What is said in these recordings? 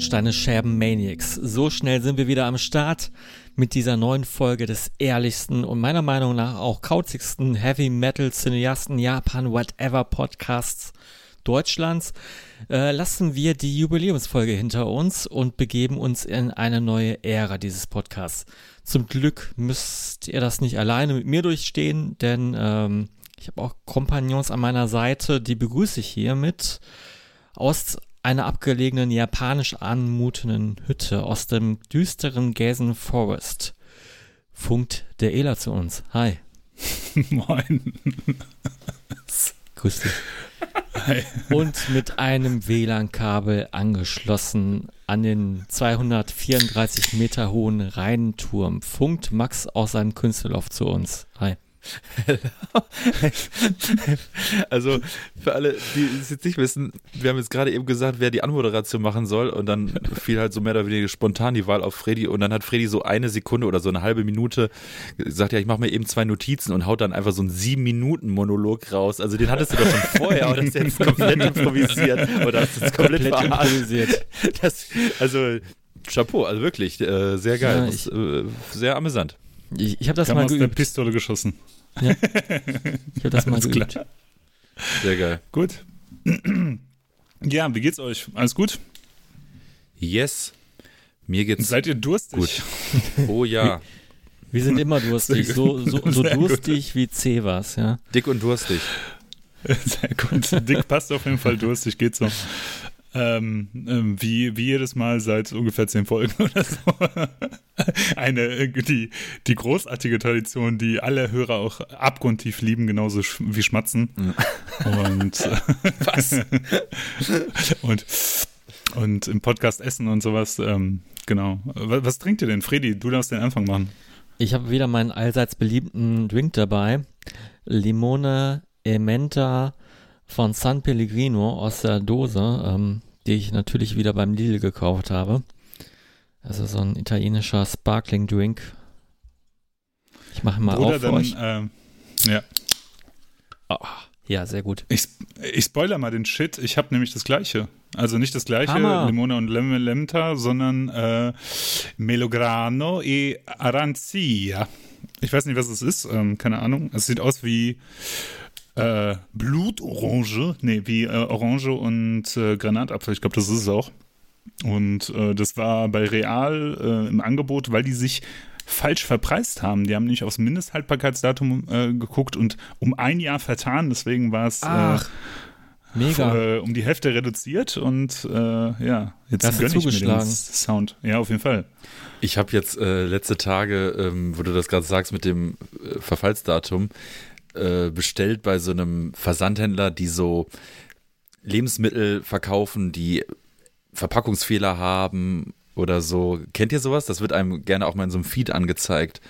Hello, Todsteine Scherben Maniacs. So schnell sind wir wieder am Start mit dieser neuen Folge des ehrlichsten und meiner Meinung nach auch kauzigsten Heavy Metal Cineasten Japan Whatever Podcasts Deutschlands. Äh, lassen wir die Jubiläumsfolge hinter uns und begeben uns in eine neue Ära dieses Podcasts. Zum Glück müsst ihr das nicht alleine mit mir durchstehen, denn ähm, ich habe auch Kompagnons an meiner Seite, die begrüße ich hier mit aus einer abgelegenen japanisch anmutenden Hütte aus dem düsteren Gazen Forest. Funkt der Ela zu uns. Hi. Moin. Grüß dich. Hi. Und mit einem WLAN-Kabel angeschlossen an den 234 Meter hohen Rheinturm funkt Max aus seinem Künstlerloft zu uns. Hi. also für alle, die es jetzt nicht wissen, wir haben jetzt gerade eben gesagt, wer die Anmoderation machen soll und dann fiel halt so mehr oder weniger spontan die Wahl auf Freddy und dann hat Freddy so eine Sekunde oder so eine halbe Minute gesagt, ja, ich mache mir eben zwei Notizen und haut dann einfach so einen sieben Minuten Monolog raus. Also den hattest du doch schon vorher, aber das ist jetzt komplett improvisiert oder hast du es komplett, komplett improvisisit. Das, also Chapeau, also wirklich äh, sehr geil, ja, ich, äh, sehr amüsant. Ich, ich habe das Kam mal aus geübt. der Pistole geschossen. Ja. Ich habe das mal geübt. Klar. Sehr geil. Gut. Ja, wie geht's euch? Alles gut? Yes. Mir geht's. Seid ihr durstig? Gut. Oh ja. Wir sind immer durstig. So, so, so durstig gut. wie C was, ja. Dick und durstig. Sehr gut. Dick passt auf jeden Fall durstig, geht so. Ähm, ähm, wie, wie jedes Mal seit ungefähr zehn Folgen oder so. Eine, die, die großartige Tradition, die alle Hörer auch abgrundtief lieben, genauso wie Schmatzen. Und, Was? und, und im Podcast Essen und sowas, ähm, genau. Was, was trinkt ihr denn? Freddy, du darfst den Anfang machen. Ich habe wieder meinen allseits beliebten Drink dabei. Limone Ementa von San Pellegrino aus der Dose, ähm, die ich natürlich wieder beim Lidl gekauft habe. Also so ein italienischer Sparkling Drink. Ich mache mal Oder auf dann, euch. Ähm, ja. Oh, ja, sehr gut. Ich, ich spoiler mal den Shit. Ich habe nämlich das gleiche. Also nicht das gleiche, Hammer. Limone und Lem Lemta, sondern äh, Melograno e Arancia. Ich weiß nicht, was es ist. Ähm, keine Ahnung. Es sieht aus wie äh, Blutorange, nee, wie äh, Orange und äh, Granatapfel. Ich glaube, das ist es auch. Und äh, das war bei Real äh, im Angebot, weil die sich falsch verpreist haben. Die haben nicht aufs Mindesthaltbarkeitsdatum äh, geguckt und um ein Jahr vertan. Deswegen war es Mega. um die Hälfte reduziert und ja, jetzt gönne ich mir den Sound. Ja, auf jeden Fall. Ich habe jetzt letzte Tage, ähm, wo du das gerade sagst mit dem Verfallsdatum, äh, bestellt bei so einem Versandhändler, die so Lebensmittel verkaufen, die Verpackungsfehler haben oder so. Kennt ihr sowas? Das wird einem gerne auch mal in so einem Feed angezeigt.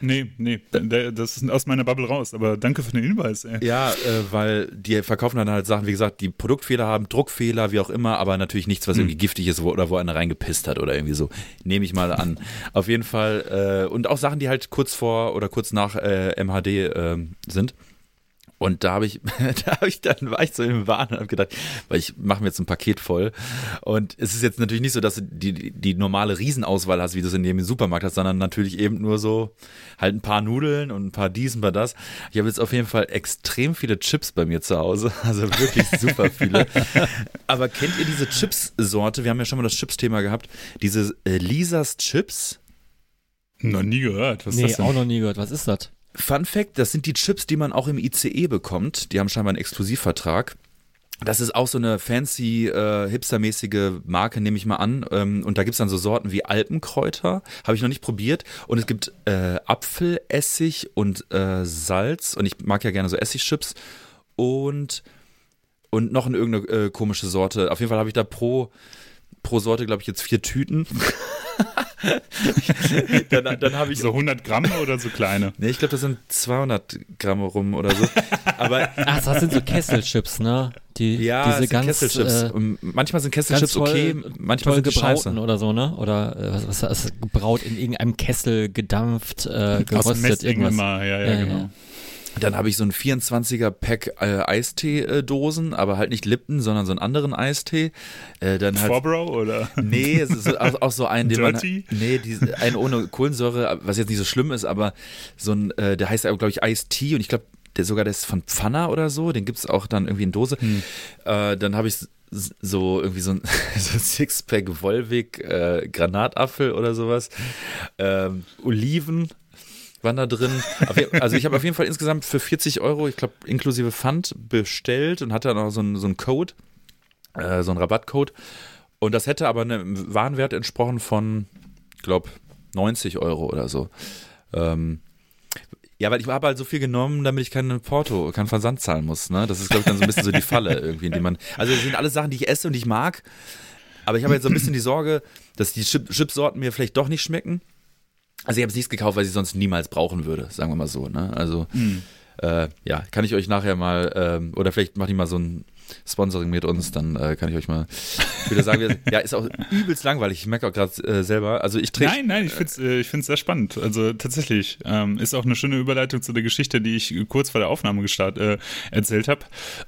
Nee, nee, das ist aus meiner Bubble raus, aber danke für den Hinweis. Ey. Ja, äh, weil die verkaufen dann halt Sachen, wie gesagt, die Produktfehler haben, Druckfehler, wie auch immer, aber natürlich nichts, was hm. irgendwie giftig ist wo, oder wo einer reingepisst hat oder irgendwie so. Nehme ich mal an. Auf jeden Fall. Äh, und auch Sachen, die halt kurz vor oder kurz nach äh, MHD äh, sind. Und da habe ich, da habe ich dann war ich so im Wahn und habe gedacht, weil ich mache mir jetzt ein Paket voll. Und es ist jetzt natürlich nicht so, dass du die, die normale Riesenauswahl hast, wie du es in jedem Supermarkt hast, sondern natürlich eben nur so halt ein paar Nudeln und ein paar dies, ein paar das. Ich habe jetzt auf jeden Fall extrem viele Chips bei mir zu Hause, also wirklich super viele. Aber kennt ihr diese Chips-Sorte? Wir haben ja schon mal das Chips-Thema gehabt. Diese äh, Lisas Chips. Noch nie gehört. Was nee, ist das denn? auch noch nie gehört. Was ist das? Fun Fact: Das sind die Chips, die man auch im ICE bekommt. Die haben scheinbar einen Exklusivvertrag. Das ist auch so eine fancy, äh, hipstermäßige Marke, nehme ich mal an. Ähm, und da gibt es dann so Sorten wie Alpenkräuter. Habe ich noch nicht probiert. Und es gibt äh, Apfelessig und äh, Salz. Und ich mag ja gerne so Essigchips. Und, und noch eine irgendeine äh, komische Sorte. Auf jeden Fall habe ich da pro, pro Sorte, glaube ich, jetzt vier Tüten. dann dann habe ich. So 100 Gramm oder so kleine? Nee, ich glaube, das sind 200 Gramm rum oder so. Aber, Ach, das sind so Kesselchips, ne? Die, ja, diese ganz, Kesselchips. Äh, manchmal sind Kesselchips toll, okay, manchmal sind scheiße. oder so, ne? Oder äh, was, was, was gebraut in irgendeinem Kessel gedampft, äh, geröstet, Aus irgendwas. Immer. Ja, ja, ja, genau. Ja. Dann habe ich so ein 24er Pack äh, Eistee-Dosen, aber halt nicht Lipton, sondern so einen anderen Eistee. Äh, dann halt, Forbro oder? Nee, es ist auch, auch so ein, den man, Dirty? nee, die, ein ohne Kohlensäure, was jetzt nicht so schlimm ist, aber so ein, äh, der heißt aber, glaube ich, Tea und ich glaube, der sogar der ist von Pfanner oder so, den gibt es auch dann irgendwie in Dose. Äh, dann habe ich so irgendwie so ein, so ein Sixpack Volvic äh, Granatapfel oder sowas. Ähm, Oliven waren da drin. Also ich habe auf jeden Fall insgesamt für 40 Euro, ich glaube inklusive Pfand, bestellt und hatte dann auch so einen, so einen Code, äh, so einen Rabattcode. Und das hätte aber einem Warenwert entsprochen von, glaube 90 Euro oder so. Ähm, ja, weil ich habe halt so viel genommen, damit ich keinen Porto, keinen Versand zahlen muss. Ne? Das ist, glaube ich, dann so ein bisschen so die Falle irgendwie, in die man. Also das sind alles Sachen, die ich esse und die ich mag. Aber ich habe jetzt so ein bisschen die Sorge, dass die Chip Chipsorten mir vielleicht doch nicht schmecken. Also ich habe es nicht gekauft, weil ich sonst niemals brauchen würde, sagen wir mal so. Ne? Also äh, ja, kann ich euch nachher mal, ähm, oder vielleicht mache ich mal so ein Sponsoring mit uns, dann äh, kann ich euch mal wieder sagen, ja, ist auch übelst langweilig. Ich merke auch gerade äh, selber, also ich trinke Nein, nein, ich finde es äh, ich find's sehr spannend. Also tatsächlich ähm, ist auch eine schöne Überleitung zu der Geschichte, die ich kurz vor der Aufnahme gestart, äh, erzählt habe.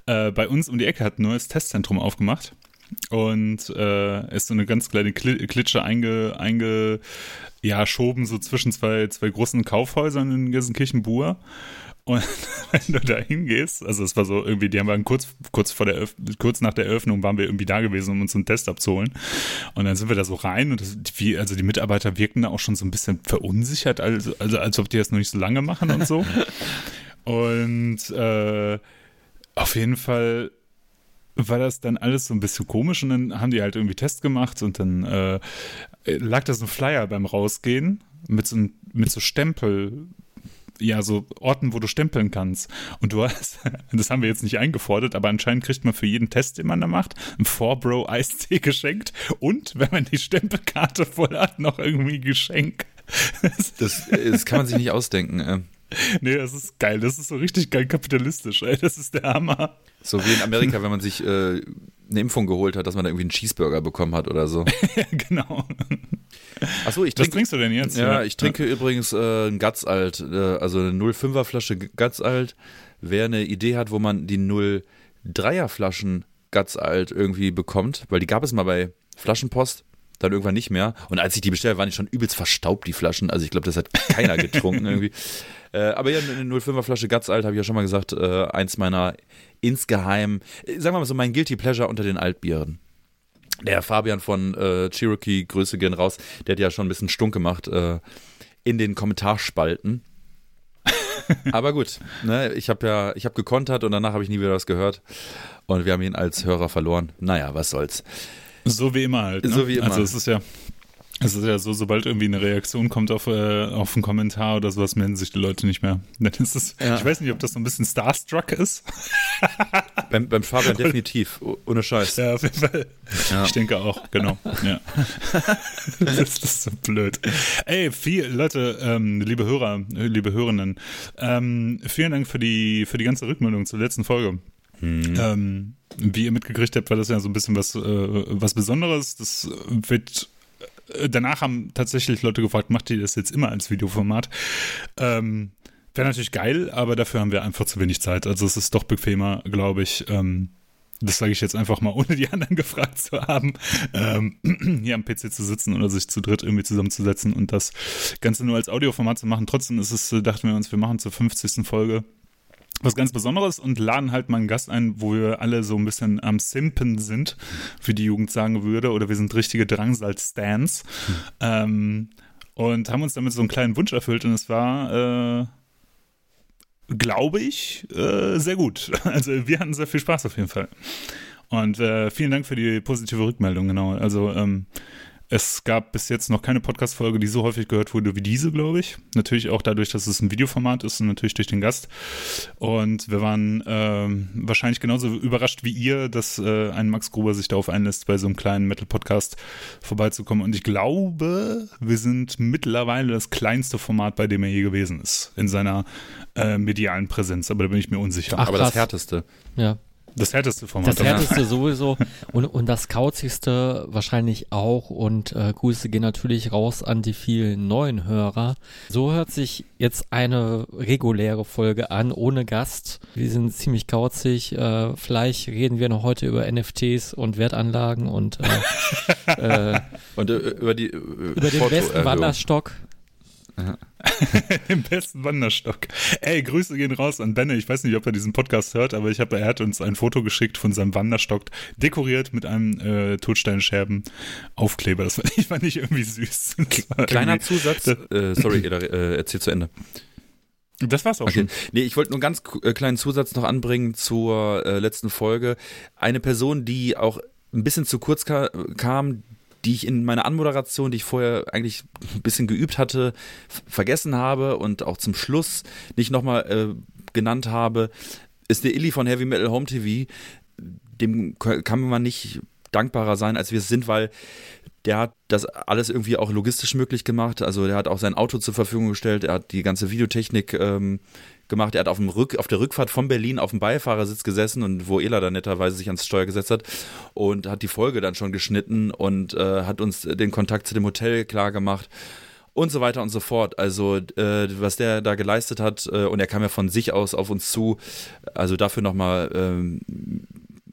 Äh, bei uns um die Ecke hat ein neues Testzentrum aufgemacht und äh, ist so eine ganz kleine Kli Klitsche einge, einge ja, schoben so zwischen zwei, zwei großen Kaufhäusern in Gelsenkirchen-Bur. Und wenn du da hingehst, also es war so irgendwie, die haben wir kurz, kurz vor der kurz nach der Eröffnung waren wir irgendwie da gewesen, um uns einen Test abzuholen. Und dann sind wir da so rein und das, wie, also die Mitarbeiter wirkten da auch schon so ein bisschen verunsichert, also, also als ob die das noch nicht so lange machen und so. und äh, auf jeden Fall war das dann alles so ein bisschen komisch und dann haben die halt irgendwie Test gemacht und dann äh, lag da so ein Flyer beim Rausgehen mit so, mit so Stempel, ja, so Orten, wo du stempeln kannst. Und du hast, das haben wir jetzt nicht eingefordert, aber anscheinend kriegt man für jeden Test, den man da macht, ein 4-Bro Eistee geschenkt und, wenn man die Stempelkarte voll hat, noch irgendwie ein Geschenk. Das, das kann man sich nicht ausdenken. äh. Nee, das ist geil. Das ist so richtig geil kapitalistisch, ey. Das ist der Hammer. So wie in Amerika, wenn man sich äh, eine Impfung geholt hat, dass man da irgendwie einen Cheeseburger bekommen hat oder so. ja, genau. Achso, ich Was trinke. trinkst du denn jetzt? Ja, ich trinke übrigens äh, ein Guts-Alt, äh, also eine 0,5er Flasche Guts-Alt. Wer eine Idee hat, wo man die 0,3er Flaschen Guts-Alt irgendwie bekommt, weil die gab es mal bei Flaschenpost, dann irgendwann nicht mehr. Und als ich die bestellt, waren die schon übelst verstaubt, die Flaschen. Also ich glaube, das hat keiner getrunken irgendwie. Äh, aber ja, eine 05er Flasche Guts-Alt, habe ich ja schon mal gesagt, äh, eins meiner insgeheim, äh, sagen wir mal so, mein Guilty Pleasure unter den Altbieren. Der Fabian von äh, Cherokee, Grüße gehen raus, der hat ja schon ein bisschen stunk gemacht äh, in den Kommentarspalten. Aber gut, ne, ich habe ja, ich habe gekontert und danach habe ich nie wieder was gehört. Und wir haben ihn als Hörer verloren. Naja, was soll's. So wie immer halt. Ne? So wie immer. Also es ist ja, es ist ja so, sobald irgendwie eine Reaktion kommt auf, äh, auf einen Kommentar oder sowas, melden sich die Leute nicht mehr. Dann ist es, Ja. Ich weiß nicht, ob das so ein bisschen Starstruck ist. Beim, beim Fabian definitiv, oh- ohne Scheiß. Ja, auf jeden Fall. Ja. Ich denke auch, genau. Ja. das, ist, so blöd. Ey, viel, Leute, ähm, liebe Hörer, liebe Hörenden, ähm, vielen Dank für die, für die ganze Rückmeldung zur letzten Folge. Ähm, wie ihr mitgekriegt habt, war das ja so ein bisschen was, äh, was Besonderes. Das wird danach haben tatsächlich Leute gefragt, macht ihr das jetzt immer als Videoformat? Ähm, Wäre natürlich geil, aber dafür haben wir einfach zu wenig Zeit. Also es ist doch bequemer, glaube ich. Ähm, das sage ich jetzt einfach mal, ohne die anderen gefragt zu haben, ähm, hier am PC zu sitzen oder sich zu dritt irgendwie zusammenzusetzen und das Ganze nur als Audioformat zu machen. Trotzdem ist es, äh, dachten wir uns, wir machen zur 50. Folge was ganz Besonderes und laden halt mal einen Gast ein, wo wir alle so ein bisschen am Simpen sind, wie die Jugend sagen würde, oder wir sind richtige Drangsal-Stans. Ähm, und haben uns damit so einen kleinen Wunsch erfüllt und es war, äh, glaube ich, äh, sehr gut. Also wir hatten sehr viel Spaß auf jeden Fall. Und äh, vielen Dank für die positive Rückmeldung, genau. Also ähm, es gab bis jetzt noch keine Podcast-Folge, die so häufig gehört wurde wie diese, glaube ich. Natürlich auch dadurch, dass es ein Videoformat ist und natürlich durch den Gast. Und wir waren ähm, wahrscheinlich genauso überrascht wie ihr, dass äh, ein Max Gruber sich darauf einlässt, bei so einem kleinen Metal-Podcast vorbeizukommen. Und ich glaube, wir sind mittlerweile das kleinste Format, bei dem er je gewesen ist, in seiner äh, medialen Präsenz. Aber da bin ich mir unsicher. Ach, Aber das. Härteste. Ja. Das härteste Format. Das härteste sowieso und, und das kauzigste wahrscheinlich auch. Und äh, Grüße gehen natürlich raus an die vielen neuen Hörer. So hört sich jetzt eine reguläre Folge an, ohne Gast. Wir sind ziemlich kauzig. Äh, vielleicht reden wir noch heute über NFTs und Wertanlagen und, äh, äh, und äh, über die äh, über den besten Wanderstock. Im besten Wanderstock. Ey, Grüße gehen raus an Benne. Ich weiß nicht, ob er diesen Podcast hört, aber ich habe, er hat uns ein Foto geschickt von seinem Wanderstock, dekoriert mit einem äh, Totsteinscherben-Aufkleber. Das fand ich, fand ich irgendwie süß. Kleiner irgendwie, Zusatz. äh, sorry, äh, erzähl zu Ende. Das war's auch okay. schon. Nee, ich wollte nur einen ganz äh, kleinen Zusatz noch anbringen zur äh, letzten Folge. Eine Person, die auch ein bisschen zu kurz ka kam, die ich in meiner Anmoderation, die ich vorher eigentlich ein bisschen geübt hatte, vergessen habe und auch zum Schluss nicht nochmal äh, genannt habe, ist der Illy von Heavy Metal Home TV. Dem kann man nicht dankbarer sein, als wir es sind, weil der hat das alles irgendwie auch logistisch möglich gemacht. Also der hat auch sein Auto zur Verfügung gestellt, er hat die ganze Videotechnik ähm, gemacht. Er hat auf, dem Rück, auf der Rückfahrt von Berlin auf dem Beifahrersitz gesessen und wo Ela dann netterweise sich ans Steuer gesetzt hat und hat die Folge dann schon geschnitten und äh, hat uns den Kontakt zu dem Hotel klar gemacht und so weiter und so fort. Also äh, was der da geleistet hat äh, und er kam ja von sich aus auf uns zu. Also dafür nochmal ähm,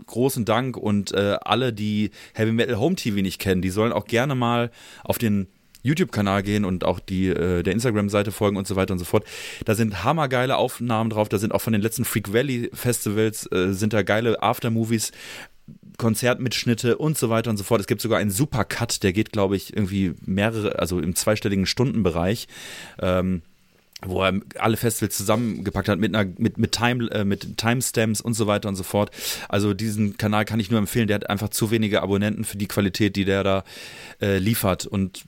großen Dank und äh, alle, die Heavy Metal Home TV nicht kennen, die sollen auch gerne mal auf den YouTube-Kanal gehen und auch die äh, der Instagram-Seite folgen und so weiter und so fort. Da sind hammergeile Aufnahmen drauf. Da sind auch von den letzten Freak Valley Festivals äh, sind da geile Aftermovies. Konzertmitschnitte und so weiter und so fort. Es gibt sogar einen Supercut, der geht, glaube ich, irgendwie mehrere, also im zweistelligen Stundenbereich. Ähm, wo er alle Festivals zusammengepackt hat mit einer mit mit Time äh, mit Timestamps und so weiter und so fort. Also diesen Kanal kann ich nur empfehlen. Der hat einfach zu wenige Abonnenten für die Qualität, die der da äh, liefert und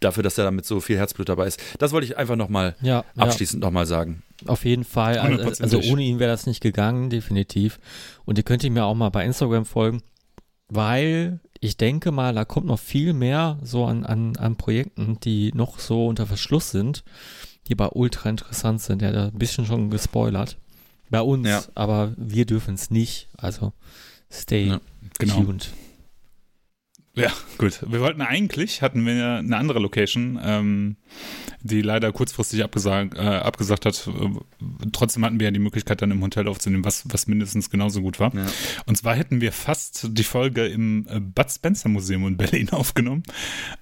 dafür, dass er damit so viel Herzblut dabei ist. Das wollte ich einfach nochmal ja, abschließend ja. nochmal sagen. Auf jeden Fall. Also, also ohne ihn wäre das nicht gegangen, definitiv. Und ihr könnt ihm ja auch mal bei Instagram folgen, weil ich denke mal, da kommt noch viel mehr so an, an, an Projekten, die noch so unter Verschluss sind, die aber ultra interessant sind. Er hat ein bisschen schon gespoilert. Bei uns, ja. aber wir dürfen es nicht. Also stay ja, genau. tuned. Ja, gut. Wir wollten eigentlich, hatten wir eine andere Location, ähm, die leider kurzfristig abgesagt, äh, abgesagt hat. Trotzdem hatten wir ja die Möglichkeit, dann im Hotel aufzunehmen, was, was mindestens genauso gut war. Ja. Und zwar hätten wir fast die Folge im äh, Bud Spencer Museum in Berlin aufgenommen.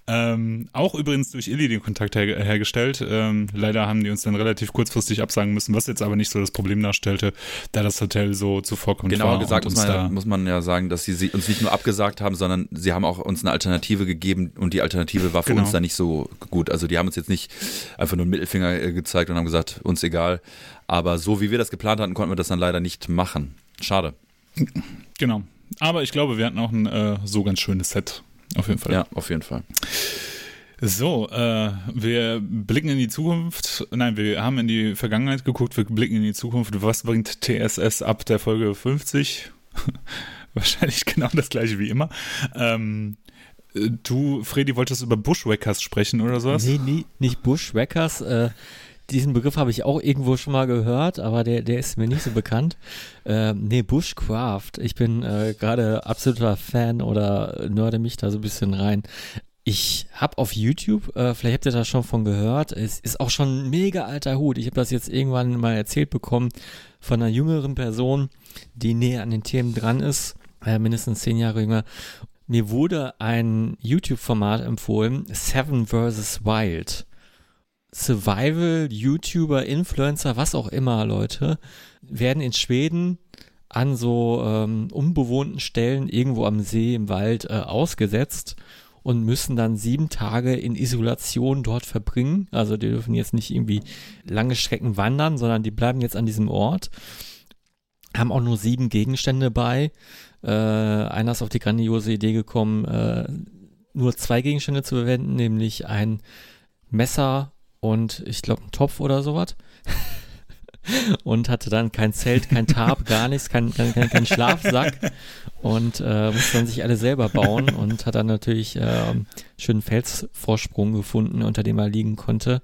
Ähm, auch übrigens durch Illy den Kontakt her hergestellt. Ähm, leider haben die uns dann relativ kurzfristig absagen müssen, was jetzt aber nicht so das Problem darstellte, da das Hotel so zuvorkommt. Genauer gesagt muss man, muss man ja sagen, dass sie uns nicht nur abgesagt haben, sondern sie haben auch uns eine Alternative gegeben und die Alternative war für genau. uns dann nicht so gut. Also die haben uns jetzt nicht einfach nur einen Mittelfinger äh, gezeigt und haben gesagt, uns egal. Aber so wie wir das geplant hatten, konnten wir das dann leider nicht machen. Schade. Genau. Aber ich glaube, wir hatten auch ein äh, so ganz schönes Set. Auf jeden Fall. Ja, auf jeden Fall. So, äh, wir blicken in die Zukunft. Nein, wir haben in die Vergangenheit geguckt, wir blicken in die Zukunft. Was bringt TSS ab der Folge 50? Wahrscheinlich genau das gleiche wie immer. Ähm, Du, Freddy, wolltest über Bushwackers sprechen oder sowas? Nee, nee nicht Bushwackers. Äh, diesen Begriff habe ich auch irgendwo schon mal gehört, aber der, der ist mir nicht so bekannt. Äh, nee, Bushcraft. Ich bin äh, gerade absoluter Fan oder nörde mich da so ein bisschen rein. Ich habe auf YouTube, äh, vielleicht habt ihr da schon von gehört, es ist auch schon ein mega alter Hut. Ich habe das jetzt irgendwann mal erzählt bekommen von einer jüngeren Person, die näher an den Themen dran ist, äh, mindestens zehn Jahre jünger. Mir wurde ein YouTube-Format empfohlen, Seven vs. Wild. Survival, YouTuber, Influencer, was auch immer, Leute, werden in Schweden an so ähm, unbewohnten Stellen irgendwo am See, im Wald äh, ausgesetzt und müssen dann sieben Tage in Isolation dort verbringen. Also die dürfen jetzt nicht irgendwie lange Strecken wandern, sondern die bleiben jetzt an diesem Ort. Haben auch nur sieben Gegenstände bei äh, einer ist auf die grandiose Idee gekommen, äh, nur zwei Gegenstände zu verwenden, nämlich ein Messer und ich glaube ein Topf oder sowas. und hatte dann kein Zelt, kein Tarp, gar nichts, kein, kein, kein, kein Schlafsack und äh, musste dann sich alle selber bauen und hat dann natürlich äh, schönen Felsvorsprung gefunden, unter dem er liegen konnte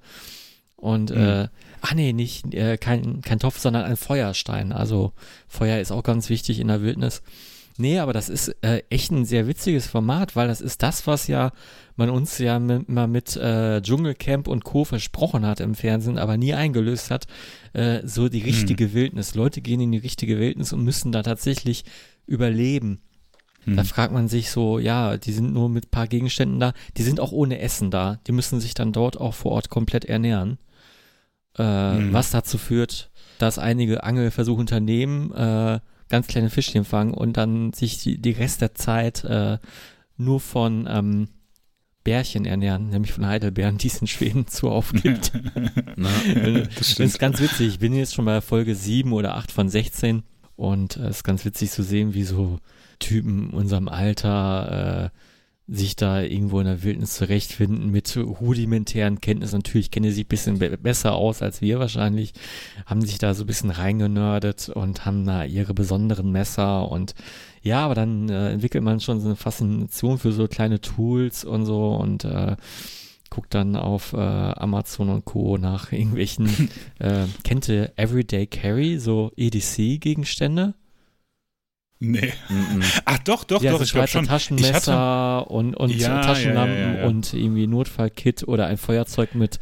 Und mhm. äh, ach nee, nicht äh, kein, kein Topf, sondern ein Feuerstein. Also Feuer ist auch ganz wichtig in der Wildnis. Nee, aber das ist äh, echt ein sehr witziges Format, weil das ist das, was ja man uns ja immer mit äh, Dschungelcamp und Co. versprochen hat im Fernsehen, aber nie eingelöst hat. Äh, so die richtige hm. Wildnis. Leute gehen in die richtige Wildnis und müssen da tatsächlich überleben. Hm. Da fragt man sich so, ja, die sind nur mit paar Gegenständen da, die sind auch ohne Essen da. Die müssen sich dann dort auch vor Ort komplett ernähren. Äh, hm. Was dazu führt, dass einige Angelversuche unternehmen, äh, ganz kleine Fischchen fangen und dann sich die, die Rest der Zeit äh, nur von ähm, Bärchen ernähren, nämlich von Heidelbeeren, die es in Schweden zu aufgibt. das, das ist ganz witzig. Ich bin jetzt schon bei Folge 7 oder 8 von 16 und es ist ganz witzig zu sehen, wie so Typen unserem Alter äh, sich da irgendwo in der Wildnis zurechtfinden mit rudimentären Kenntnissen. Natürlich kennen sie sich ein bisschen be besser aus als wir wahrscheinlich, haben sich da so ein bisschen reingenördet und haben da ihre besonderen Messer und ja, aber dann äh, entwickelt man schon so eine Faszination für so kleine Tools und so und äh, guckt dann auf äh, Amazon und Co. nach irgendwelchen, äh, kennt ihr Everyday Carry, so EDC-Gegenstände? Nee. Mm -mm. Ach doch, doch, ja, doch. ich glaube schon. Taschenmesser hatte, und, und ja, Taschenlampen ja, und irgendwie Notfallkit oder ein Feuerzeug mit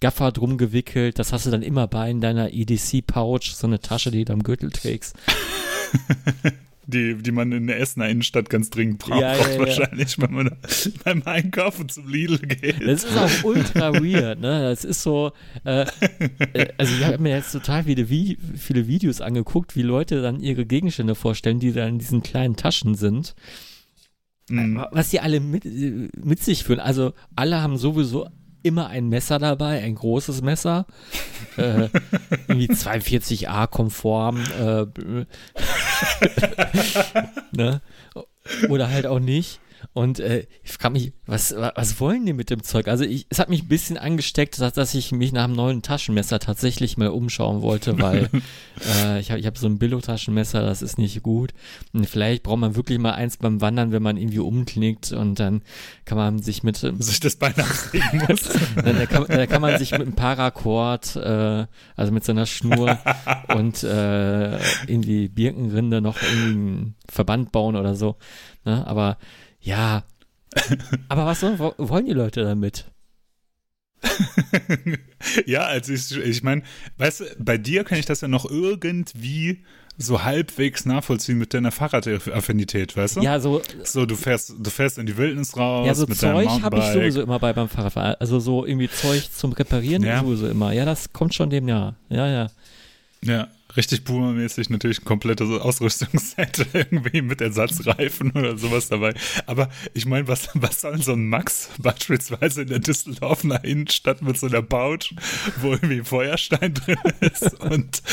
Gaffer drum gewickelt. Das hast du dann immer bei in deiner EDC-Pouch, so eine Tasche, die du am Gürtel trägst. die, die man in der Essener Innenstadt ganz dringend braucht, ja, ja, ja. wahrscheinlich, wenn man beim Einkaufen zum Lidl geht. Das ist auch ultra weird, ne? Das ist so, äh, äh also ich habe mir jetzt total viele, viele Videos angeguckt, wie Leute dann ihre Gegenstände vorstellen, die dann in diesen kleinen Taschen sind. Mhm. Was die alle mit, mit sich führen. Also alle haben sowieso immer ein Messer dabei, ein großes Messer, äh, irgendwie 42a konform, äh, ne? oder halt auch nicht. Und äh, ich frage mich, was, was wollen die mit dem Zeug? Also ich, es hat mich ein bisschen angesteckt, dass, dass ich mich nach einem neuen Taschenmesser tatsächlich mal umschauen wollte, weil äh, ich habe ich hab so ein Billo-Taschenmesser, das ist nicht gut. Und vielleicht braucht man wirklich mal eins beim Wandern, wenn man irgendwie umknickt und dann kann man sich mit... Sich das Bein ablegen muss. dann, da, kann, da kann man sich mit einem Paracord, äh, also mit so einer Schnur und äh, irgendwie Birkenrinde noch irgendwie einen Verband bauen oder so. Ne? Aber ja, aber was wollen die Leute damit? ja, also ich, ich meine, weißt du, bei dir kann ich das ja noch irgendwie so halbwegs nachvollziehen mit deiner Fahrradaffinität, weißt du? Ja, so. So, du fährst, du fährst in die Wildnis raus. Ja, so mit Zeug habe ich sowieso immer bei beim Fahrradfahren. Also so irgendwie Zeug zum Reparieren ja. sowieso immer. Ja, das kommt schon dem Jahr. Ja, ja. Ja, richtig boomermäßig natürlich ein komplettes Ausrüstungsset irgendwie mit Ersatzreifen oder sowas dabei. Aber ich meine, was, was soll so ein Max beispielsweise in der Düsseldorfer Innenstadt mit so einer Pouch, wo irgendwie Feuerstein drin ist und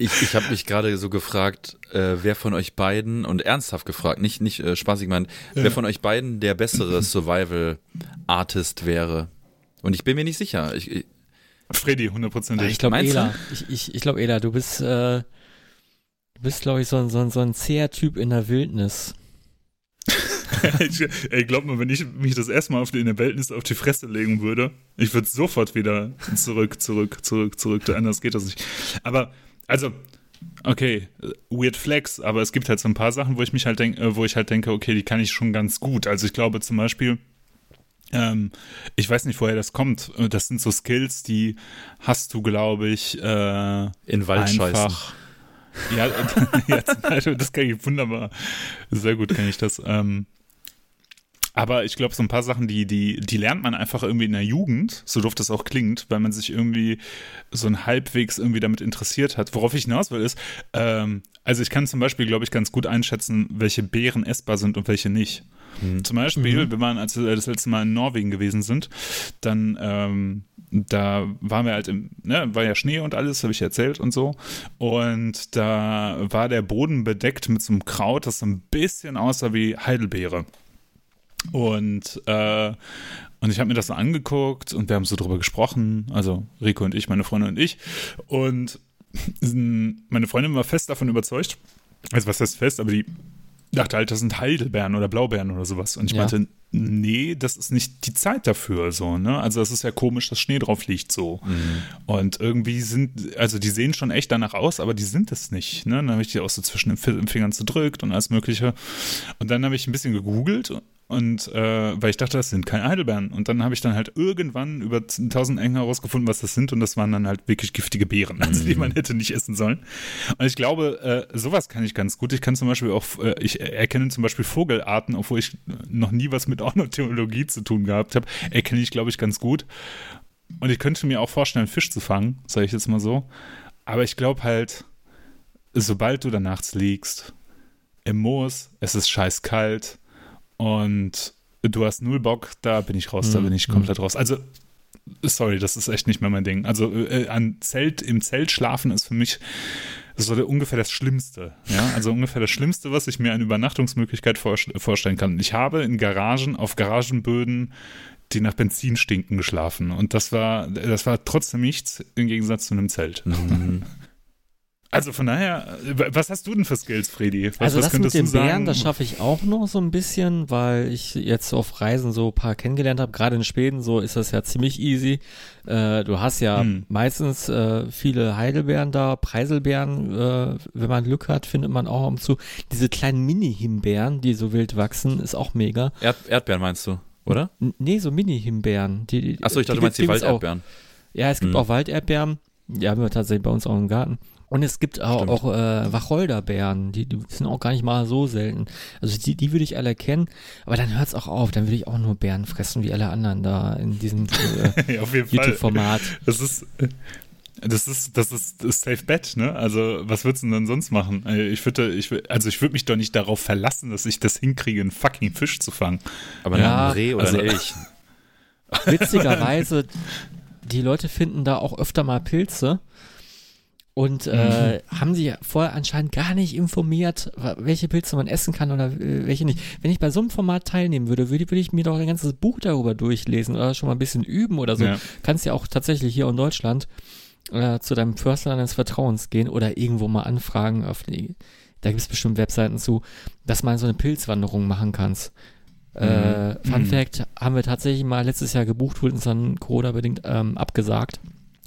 Ich, ich habe mich gerade so gefragt, äh, wer von euch beiden, und ernsthaft gefragt, nicht, nicht äh, spaßig gemeint, ja. wer von euch beiden der bessere Survival-Artist wäre. Und ich bin mir nicht sicher. Ich, ich, Freddy, hundertprozentig. Ich glaube, Ela. Ich, ich, ich glaube, Ela, du bist, äh, du bist, glaube ich, so ein, so ein, so ein zäher Typ in der Wildnis. ich, ey, glaub mal, wenn ich mich das erste Mal auf die, in der Wildnis auf die Fresse legen würde, ich würde sofort wieder zurück, zurück, zurück, zurück. Anders geht das nicht. Aber, also, okay, weird flex, aber es gibt halt so ein paar Sachen, wo ich mich halt denke, äh, wo ich halt denke, okay, die kann ich schon ganz gut. Also ich glaube zum Beispiel, ähm, ich weiß nicht, woher das kommt. Das sind so Skills, die hast du, glaube ich, äh, in Wald einfach. Ja, ja, das kann ich wunderbar. Sehr gut kann ich das. Ähm, aber ich glaube, so ein paar Sachen, die, die, die lernt man einfach irgendwie in der Jugend, so doof das auch klingt, weil man sich irgendwie so ein halbwegs irgendwie damit interessiert hat. Worauf ich hinaus will, ist, ähm, also ich kann zum Beispiel, glaube ich, ganz gut einschätzen, welche Beeren essbar sind und welche nicht. Mhm. Zum Beispiel, mhm. wenn wir als wir das letzte Mal in Norwegen gewesen sind, dann ähm, da waren wir halt im, ne, war ja Schnee und alles, habe ich erzählt und so. Und da war der Boden bedeckt mit so einem Kraut, das so ein bisschen aussah wie Heidelbeere. Und, äh, und ich habe mir das so angeguckt und wir haben so drüber gesprochen, also Rico und ich, meine Freundin und ich. Und meine Freundin war fest davon überzeugt, also was heißt fest, aber die dachte halt, das sind Heidelbeeren oder Blaubeeren oder sowas. Und ich ja. meinte, nee, das ist nicht die Zeit dafür so, ne? Also es ist ja komisch, dass Schnee drauf liegt so. Mhm. Und irgendwie sind, also die sehen schon echt danach aus, aber die sind es nicht, ne? Dann habe ich die auch so zwischen den Fingern zerdrückt und alles mögliche. Und dann habe ich ein bisschen gegoogelt und äh, weil ich dachte, das sind keine Heidelbeeren. Und dann habe ich dann halt irgendwann über 1000 Ecken herausgefunden, was das sind. Und das waren dann halt wirklich giftige Beeren, also die mhm. man hätte nicht essen sollen. Und ich glaube, äh, sowas kann ich ganz gut. Ich kann zum Beispiel auch, äh, ich erkenne zum Beispiel Vogelarten, obwohl ich noch nie was mit Ornithologie zu tun gehabt habe, erkenne ich, glaube ich, ganz gut. Und ich könnte mir auch vorstellen, Fisch zu fangen, sage ich jetzt mal so. Aber ich glaube halt, sobald du da nachts liegst, im Moos, es ist scheiß kalt, und du hast null Bock, da bin ich raus, mhm. da bin ich komplett raus. Also, sorry, das ist echt nicht mehr mein Ding. Also, äh, an Zelt, im Zelt schlafen ist für mich so der, ungefähr das Schlimmste. Ja, also ungefähr das Schlimmste, was ich mir an Übernachtungsmöglichkeit vor, vorstellen kann. Ich habe in Garagen, auf Garagenböden, die nach Benzin stinken, geschlafen. Und das war, das war trotzdem nichts im Gegensatz zu einem Zelt. Mhm. Also von daher, was hast du denn für Skills, Freddy? Was, also das mit den Bären, das schaffe ich auch noch so ein bisschen, weil ich jetzt auf Reisen so ein paar kennengelernt habe. Gerade in Schweden so ist das ja ziemlich easy. Äh, du hast ja hm. meistens äh, viele Heidelbeeren da, Preiselbeeren, äh, wenn man Glück hat, findet man auch am zu. Diese kleinen Mini-Himbeeren, die so wild wachsen, ist auch mega. Erd Erdbeeren meinst du, oder? N nee, so Mini-Himbeeren. Achso, ich dachte, du meinst die Walderdbeeren. Ja, es gibt hm. auch Walderdbeeren. Die haben wir tatsächlich bei uns auch im Garten. Und es gibt auch, auch äh, Wacholderbeeren, die, die sind auch gar nicht mal so selten. Also die, die würde ich alle kennen, aber dann hört es auch auf, dann würde ich auch nur Beeren fressen wie alle anderen da in diesem äh, ja, YouTube-Format. Das ist, das ist, das ist, das ist Safe Bet, ne? Also, was würdest du denn sonst machen? Äh, ich würde, ich, also ich würde mich doch nicht darauf verlassen, dass ich das hinkriege, einen fucking Fisch zu fangen. Aber ja, ein Reh oder also, ein Elch. Witzigerweise, die Leute finden da auch öfter mal Pilze und äh, mhm. haben sich vorher anscheinend gar nicht informiert, welche Pilze man essen kann oder äh, welche nicht. Wenn ich bei so einem Format teilnehmen würde, würde, würde ich mir doch ein ganzes Buch darüber durchlesen oder schon mal ein bisschen üben oder so. Ja. Kannst ja auch tatsächlich hier in Deutschland äh, zu deinem Förster deines Vertrauens gehen oder irgendwo mal anfragen. Auf die, da gibt es bestimmt Webseiten zu, dass man so eine Pilzwanderung machen kannst. Äh, mhm. Fun mhm. Fact, haben wir tatsächlich mal letztes Jahr gebucht, wurden uns dann Corona-bedingt ähm, abgesagt.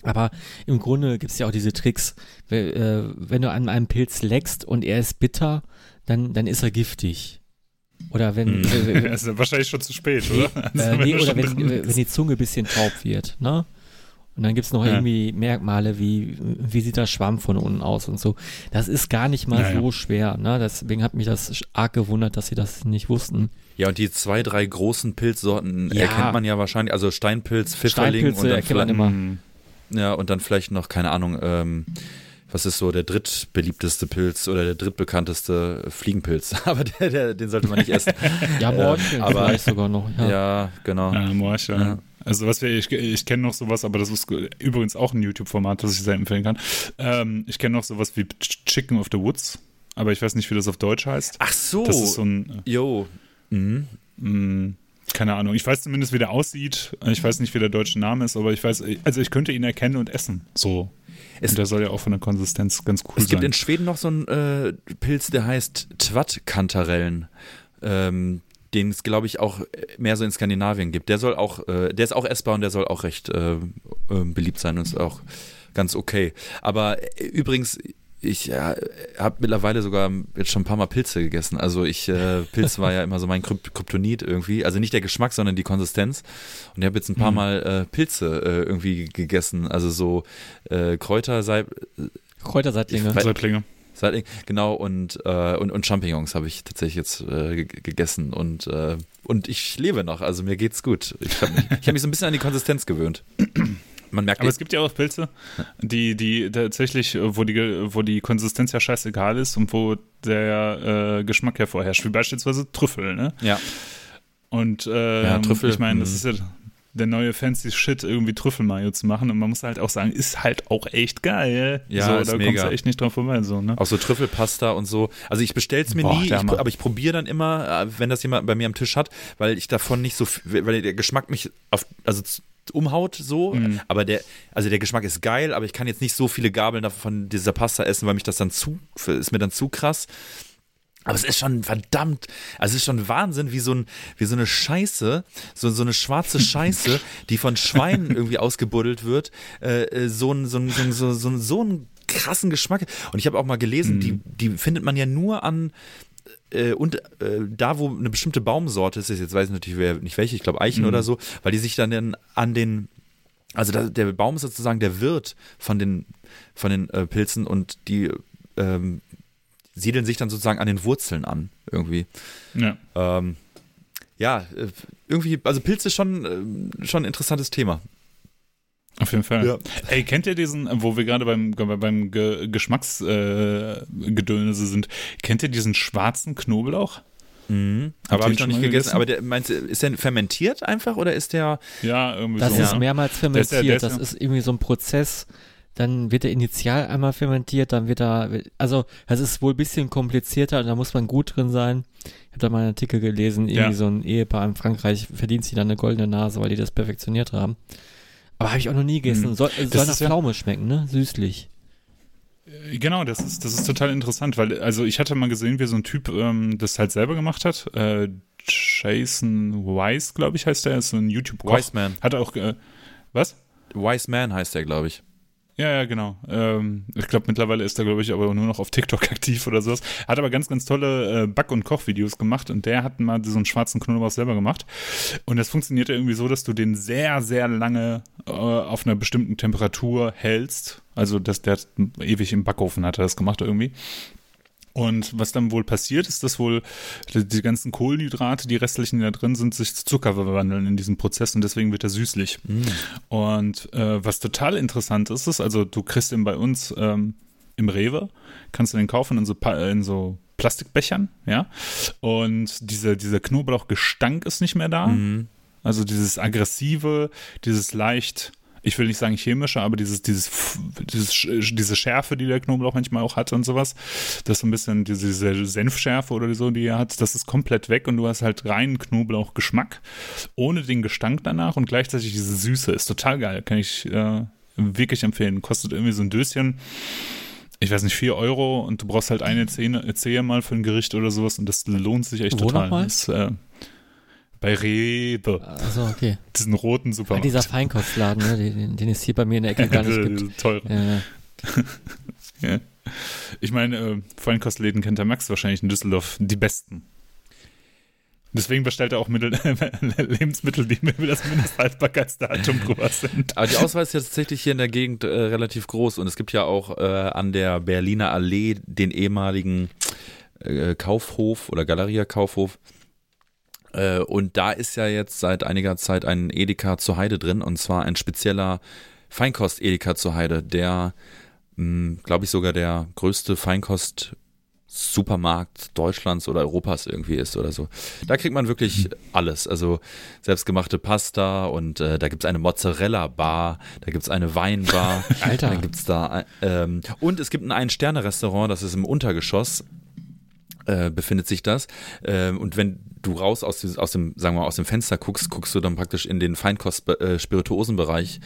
Aber im Grunde gibt es ja auch diese Tricks. Äh, wenn du an einem Pilz leckst und er ist bitter, dann, dann ist er giftig. Oder wenn. Hm. Äh, das ist wahrscheinlich schon zu spät, oder? Also, äh, nee, oder wenn, wenn, die Zunge ein bisschen taub wird, ne? Und dann gibt es noch ja. irgendwie Merkmale wie, wie sieht das Schwamm von unten aus und so. Das ist gar nicht mal ja, so ja. schwer, ne? Deswegen hat mich das arg gewundert, dass sie das nicht wussten. Ja, und die zwei, drei großen Pilzsorten erkennt man ja wahrscheinlich, also Steinpilz, Pfifferling Steinpilze und dann erkennt man immer. Ja, und dann vielleicht noch, keine Ahnung, ähm, was ist so der drittbeliebteste Pilz oder der drittbekannteste Fliegenpilz? Aber der, der, den sollte man nicht essen. ja, Morcheln äh, aber, vielleicht sogar noch. Ja, ja genau. Ja, Morcheln. Ja. Also was wir, ich, ich kenne noch sowas, aber das ist übrigens auch ein YouTube-Format, das ich sehr empfehlen kann. Ähm, ich kenne noch sowas wie Chicken of the Woods, aber ich weiß nicht, wie das auf Deutsch heißt. Ach so. Das ist so ein. Jo. Mhm. Keine Ahnung. Ich weiß zumindest, wie der aussieht. Ich weiß nicht, wie der deutsche Name ist, aber ich weiß, also ich könnte ihn erkennen und essen. So. Es und der soll ja auch von der Konsistenz ganz cool sein. Es gibt in Schweden noch so einen äh, Pilz, der heißt Twattkantarellen. Ähm, den es, glaube ich, auch mehr so in Skandinavien gibt. Der soll auch, äh, der ist auch essbar und der soll auch recht äh, äh beliebt sein und ist auch ganz okay. Aber äh, übrigens, ich ja, habe mittlerweile sogar jetzt schon ein paar Mal Pilze gegessen. Also ich, äh, Pilz war ja immer so mein Kryptonit irgendwie. Also nicht der Geschmack, sondern die Konsistenz. Und ich habe jetzt ein paar mhm. Mal äh, Pilze äh, irgendwie gegessen. Also so äh, Kräuter, Sei Kräuterseitlinge. Seitlinge. Seitling, genau, und, äh, und, und Champignons habe ich tatsächlich jetzt äh, gegessen. Und, äh, und ich lebe noch, also mir geht's gut. Ich habe mich, hab mich so ein bisschen an die Konsistenz gewöhnt. Man merkt Aber es gibt ja auch Pilze, die, die tatsächlich, wo die, wo die Konsistenz ja scheißegal ist und wo der äh, Geschmack hervorherrscht, wie beispielsweise Trüffel, ne? Ja. Und äh, ja, Trüffel, ich meine, das mhm. ist ja der neue fancy Shit, irgendwie Trüffelmayo zu machen. Und man muss halt auch sagen, ist halt auch echt geil. Ja, so, ist da mega. kommst du echt nicht drauf vorbei. So, ne? Auch so Trüffelpasta und so. Also ich bestell's mir Boah, nie, ich, aber ich probiere dann immer, äh, wenn das jemand bei mir am Tisch hat, weil ich davon nicht so, weil der Geschmack mich auf, also umhaut so, mhm. aber der, also der Geschmack ist geil, aber ich kann jetzt nicht so viele Gabeln davon dieser Pasta essen, weil mich das dann zu, ist mir dann zu krass. Aber es ist schon verdammt, also es ist schon Wahnsinn, wie so, ein, wie so eine Scheiße, so, so eine schwarze Scheiße, die von Schweinen irgendwie ausgebuddelt wird, äh, äh so ein, so ein, so ein, so, so, so einen krassen Geschmack. Und ich habe auch mal gelesen, mhm. die, die findet man ja nur an, äh, und äh, da, wo eine bestimmte Baumsorte ist, jetzt weiß ich natürlich nicht welche, ich glaube Eichen mhm. oder so, weil die sich dann an den, also da, der Baum ist sozusagen der Wirt von den, von den äh, Pilzen und die ähm, siedeln sich dann sozusagen an den Wurzeln an, irgendwie. Ja. Ähm, ja, äh, irgendwie, also Pilze schon, äh, schon ein interessantes Thema. Auf jeden Fall. Ja. Ey, kennt ihr diesen, wo wir gerade beim, beim Ge Geschmacksgedönse äh, sind, kennt ihr diesen schwarzen Knoblauch? Mhm. Aber habe ich noch nicht gegessen. gegessen. Aber der, meinst du, ist der fermentiert einfach oder ist der. Ja, irgendwie das so. Das ist mehrmals fermentiert. Das ist, ja, das ist irgendwie so ein Prozess dann wird er initial einmal fermentiert, dann wird er, also es ist wohl ein bisschen komplizierter und da muss man gut drin sein. Ich habe da mal einen Artikel gelesen, irgendwie ja. so ein Ehepaar in Frankreich verdient sich dann eine goldene Nase, weil die das perfektioniert haben. Aber habe ich auch noch nie gegessen. Hm. Soll, soll nach Pflaume ja, schmecken, ne? Süßlich. Äh, genau, das ist, das ist total interessant, weil, also ich hatte mal gesehen, wie so ein Typ ähm, das halt selber gemacht hat. Äh, Jason Wise, glaube ich, heißt der, ist so ein YouTube-Koch. Wise Man. Hat auch, äh, was? Wise Man heißt der, glaube ich. Ja, ja, genau. Ähm, ich glaube, mittlerweile ist er, glaube ich, aber nur noch auf TikTok aktiv oder sowas. Hat aber ganz, ganz tolle äh, Back- und Kochvideos gemacht und der hat mal so einen schwarzen Knoblauch selber gemacht. Und das funktioniert ja irgendwie so, dass du den sehr, sehr lange äh, auf einer bestimmten Temperatur hältst. Also, dass der ewig im Backofen hat er das gemacht irgendwie. Und was dann wohl passiert, ist, dass wohl die ganzen Kohlenhydrate, die restlichen, die da drin sind, sich zu Zucker verwandeln in diesem Prozess und deswegen wird er süßlich. Mm. Und äh, was total interessant ist, ist, also du kriegst ihn bei uns ähm, im Rewe, kannst du den kaufen in so, in so Plastikbechern, ja. Und diese, dieser Knoblauchgestank ist nicht mehr da. Mm. Also dieses aggressive, dieses leicht ich will nicht sagen chemische, aber dieses, dieses, dieses, diese Schärfe, die der Knoblauch manchmal auch hat und sowas, das ist so ein bisschen diese, Senfschärfe oder so, die er hat, das ist komplett weg und du hast halt reinen Knoblauchgeschmack, ohne den Gestank danach und gleichzeitig diese Süße, ist total geil, kann ich äh, wirklich empfehlen. Kostet irgendwie so ein Döschen, ich weiß nicht, 4 Euro und du brauchst halt eine Zehe, Zehe mal für ein Gericht oder sowas und das lohnt sich echt Wo total. Das, äh, bei Rewe. Also okay. Diesen roten Supermarkt. Ah, dieser Feinkostladen, ne? den, den es hier bei mir in der Ecke gar nicht gibt. Teuer. Ja. ja. Ich meine, äh, Feinkostläden kennt der Max wahrscheinlich in Düsseldorf die besten. Deswegen bestellt er auch Mittel, Lebensmittel, die mir das Mindesthaltbarkeitsdatum drüber sind. Aber die Auswahl ist ja tatsächlich hier in der Gegend äh, relativ groß und es gibt ja auch äh, an der Berliner Allee den ehemaligen äh, Kaufhof oder Galeria Kaufhof äh, und da ist ja jetzt seit einiger Zeit ein Edeka zur Heide drin und zwar ein spezieller Feinkost-Edeka zur Heide, der, hm, glaube ich, sogar der größte Feinkost- Supermarkt Deutschlands oder Europas irgendwie ist oder so. Da kriegt man wirklich alles. Also selbstgemachte Pasta und äh, da gibt es eine Mozzarella-Bar, da gibt es eine Weinbar. Alter. Dann gibt's da ähm, und es gibt ein Ein-Sterne-Restaurant, das ist im Untergeschoss äh, befindet sich das. Ähm, und wenn du raus aus, aus dem, sagen wir mal, aus dem Fenster guckst, guckst du dann praktisch in den Feinkost-Spirituosenbereich. Äh,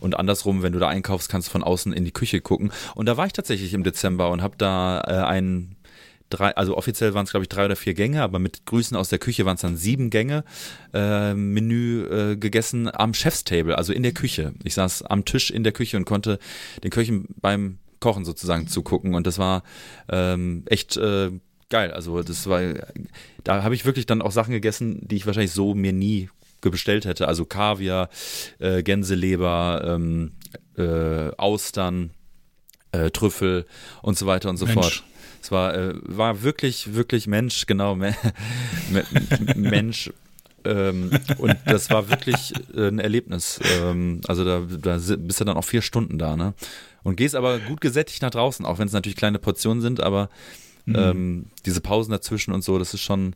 und andersrum, wenn du da einkaufst, kannst du von außen in die Küche gucken. Und da war ich tatsächlich im Dezember und habe da äh, einen drei, also offiziell waren es glaube ich drei oder vier Gänge, aber mit Grüßen aus der Küche waren es dann sieben Gänge äh, Menü äh, gegessen am Chefstable, also in der Küche. Ich saß am Tisch in der Küche und konnte den Köchen beim Kochen sozusagen zugucken und das war ähm, echt äh, geil. Also das war, da habe ich wirklich dann auch Sachen gegessen, die ich wahrscheinlich so mir nie bestellt hätte. Also Kaviar, äh, Gänseleber, ähm, äh, Austern, äh, Trüffel und so weiter und so Mensch. fort. Es war, äh, war wirklich, wirklich Mensch, genau, me me Mensch. Ähm, und das war wirklich äh, ein Erlebnis. Ähm, also da, da bist du dann auch vier Stunden da, ne? Und gehst aber gut gesättigt nach draußen, auch wenn es natürlich kleine Portionen sind, aber Mhm. Ähm, diese Pausen dazwischen und so, das ist schon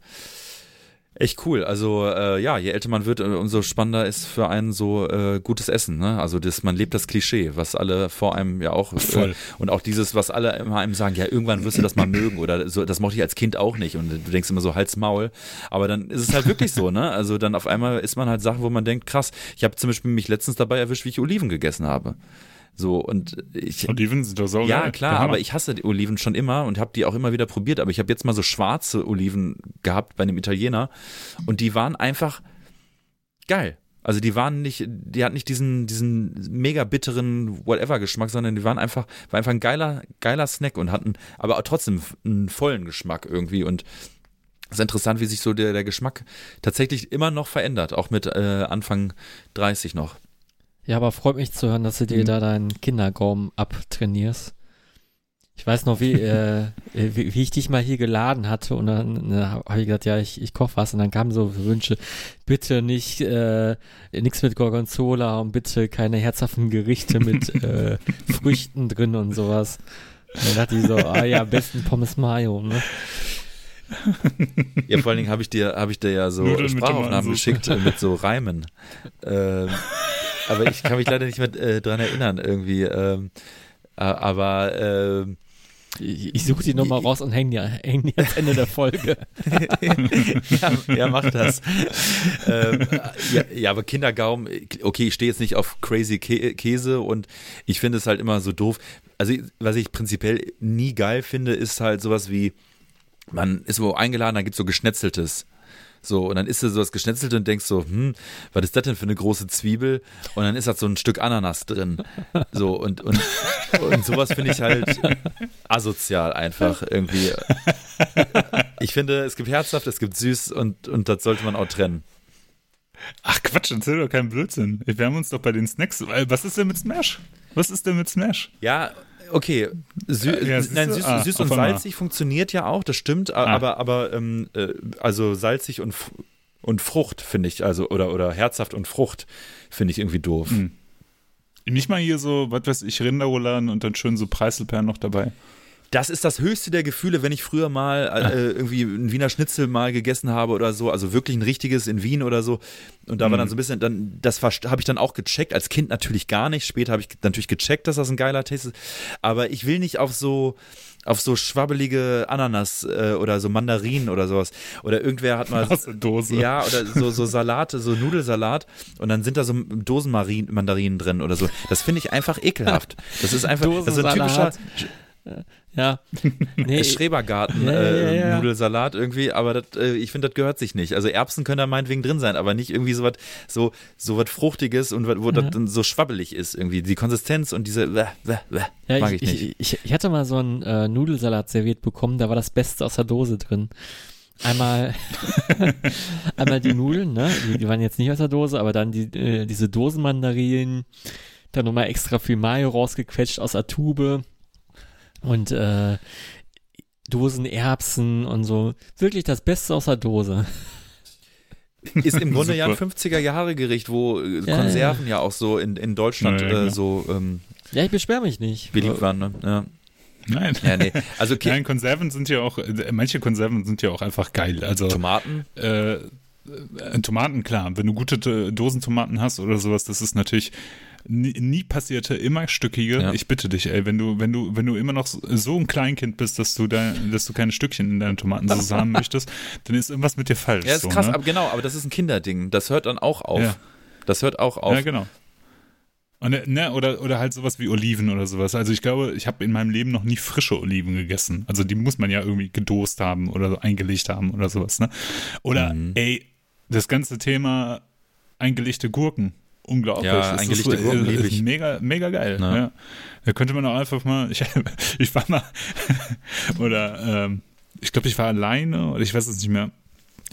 echt cool. Also äh, ja, je älter man wird, äh, umso spannender ist für einen so äh, gutes Essen. Ne? Also das, man lebt das Klischee, was alle vor einem ja auch Voll. Äh, und auch dieses, was alle immer einem sagen, ja irgendwann wirst du das mal mögen oder so. Das mochte ich als Kind auch nicht und du denkst immer so Hals Maul. Aber dann ist es halt wirklich so, ne? Also dann auf einmal isst man halt Sachen, wo man denkt, krass. Ich habe zum Beispiel mich letztens dabei erwischt, wie ich Oliven gegessen habe. So und ich Oliven sind doch so Ja, klar, aber ich hasse die Oliven schon immer und habe die auch immer wieder probiert, aber ich habe jetzt mal so schwarze Oliven gehabt bei einem Italiener und die waren einfach geil. Also die waren nicht, die hatten nicht diesen, diesen mega bitteren Whatever-Geschmack, sondern die waren einfach, war einfach ein geiler, geiler Snack und hatten aber trotzdem einen vollen Geschmack irgendwie und es ist interessant, wie sich so der, der Geschmack tatsächlich immer noch verändert, auch mit äh, Anfang 30 noch. Ja, aber freut mich zu hören, dass du dir Mhm. da deinen Kindergaumen abtrainierst. Ich weiß noch, wie, äh, wie, wie ich dich mal hier geladen hatte und dann äh, habe ich gesagt, ja, ich, ich koche was und dann kamen so Wünsche, bitte nicht, äh, nichts mit Gorgonzola und bitte keine herzhaften Gerichte mit äh, Früchten drin und sowas. Und dann dachte ich so, ah ja, am besten Pommes Mayo, ne? Ja, vor allen Dingen habe ich dir, habe ich dir ja so Nudeln Sprachaufnahmen geschickt mit so Reimen. Ähm, aber ich kann mich leider nicht mehr äh, dran erinnern irgendwie. Ähm, äh, aber ähm, Ich, ich suche die Nummer raus und hänge die, häng die ans Ende der Folge. ja, ja, mach das. ähm, ja, ja, aber Kindergaumen, okay, ich stehe jetzt nicht auf crazy Kä Käse und ich finde es halt immer so doof. Also, was ich prinzipiell nie geil finde, ist halt sowas wie, man ist wo eingeladen, da gibt's so Geschnetzeltes. So, und dann isst du so das Geschnetzelte und denkst so, hm, was ist das denn für eine große Zwiebel? Und dann ist da so ein Stück Ananas drin. So, und, und, und sowas finde ich halt asozial einfach irgendwie. Ich finde, es gibt herzhaft, es gibt süß und, und das sollte man auch trennen. Ach Quatsch, erzähl doch keinen Blödsinn. Wir haben uns doch bei den Snacks. Was ist denn mit Smash? Was ist denn mit Smash? Ja, okay. Sü Ja, siehst nein, süß, Ah, süß und salzig funktioniert ja auch, das stimmt, Ah. aber, aber ähm, äh, also salzig und, und Frucht finde ich, also, oder, oder herzhaft und Frucht finde ich irgendwie doof. Hm. Nicht mal hier so, was weiß ich, Rinderrouladen und dann schön so Preiselbeeren noch dabei. Das ist das höchste der Gefühle, wenn ich früher mal äh, irgendwie ein Wiener Schnitzel mal gegessen habe oder so, also wirklich ein richtiges in Wien oder so. Und da war dann so ein bisschen, dann, das habe ich dann auch gecheckt, als Kind natürlich gar nicht. Später habe ich natürlich gecheckt, dass das ein geiler Taste ist. Aber ich will nicht auf so, auf so schwabbelige Ananas äh, oder so Mandarinen oder sowas. Oder irgendwer hat mal. Aus Dose. Ja, oder so, so Salate, so Nudelsalat und dann sind da so Dosenmandarinen drin oder so. Das finde ich einfach ekelhaft. Das ist einfach das ist so ein typischer. Ja. Nee, Schrebergarten Ja, äh, ja, ja. Nudelsalat irgendwie, aber das, äh, ich finde, das gehört sich nicht. Also Erbsen können da meinetwegen drin sein, aber nicht irgendwie so was so, so was Fruchtiges und wat- wo das dann so schwabbelig ist irgendwie. Die Konsistenz und diese bäh, bäh, bäh, mag ich, ich nicht. ich, ich, ich hatte mal so einen äh, Nudelsalat serviert bekommen, da war das Beste aus der Dose drin. Einmal, einmal die Nudeln, ne? Die, die waren jetzt nicht aus der Dose, aber dann die, äh, diese Dosenmandarinen, dann nochmal extra viel Mayo rausgequetscht aus der Tube und äh, Dosenerbsen und so. Wirklich das Beste aus der Dose. Ist im Grunde ja ein Super. 50er-Jahre-Gericht, wo äh, Ja, Konserven ja. auch so in, in Deutschland Ja, ja, äh, so ähm, Ja, ich beschwere mich nicht. beliebt waren. Ne? Ja. Nein. ja, nee. Also okay, Nein, Konserven sind ja auch, äh, manche Konserven sind ja auch einfach geil. Also Tomaten. äh, äh, Tomaten, klar, wenn du gute Dosentomaten hast oder sowas, das ist natürlich nie, nie passierte, immer stückige. Ja. Ich bitte dich, ey, wenn du, wenn du, wenn du immer noch so, ein Kleinkind bist, dass du da, dass du keine Stückchen in deiner Tomatensauce haben möchtest, dann ist irgendwas mit dir falsch. Ja, ist so, krass, ne? aber genau, aber das ist ein Kinderding. Das hört dann auch auf. Ja. Das hört auch auf. Ja, genau. Und, ne, oder, oder halt sowas wie Oliven oder sowas. Also ich glaube, ich habe in meinem Leben noch nie frische Oliven gegessen. Also die muss man ja irgendwie gedost haben oder so eingelegt haben oder sowas. Ne? Oder Mhm. ey, das ganze Thema eingelegte Gurken. Unglaublich. Ja, Das eingelegte ist, Gurken ist. Mega, mega geil. Ja. Ja. Da könnte man auch einfach mal, ich, ich war mal, oder ähm, ich glaube, ich war alleine oder ich weiß es nicht mehr.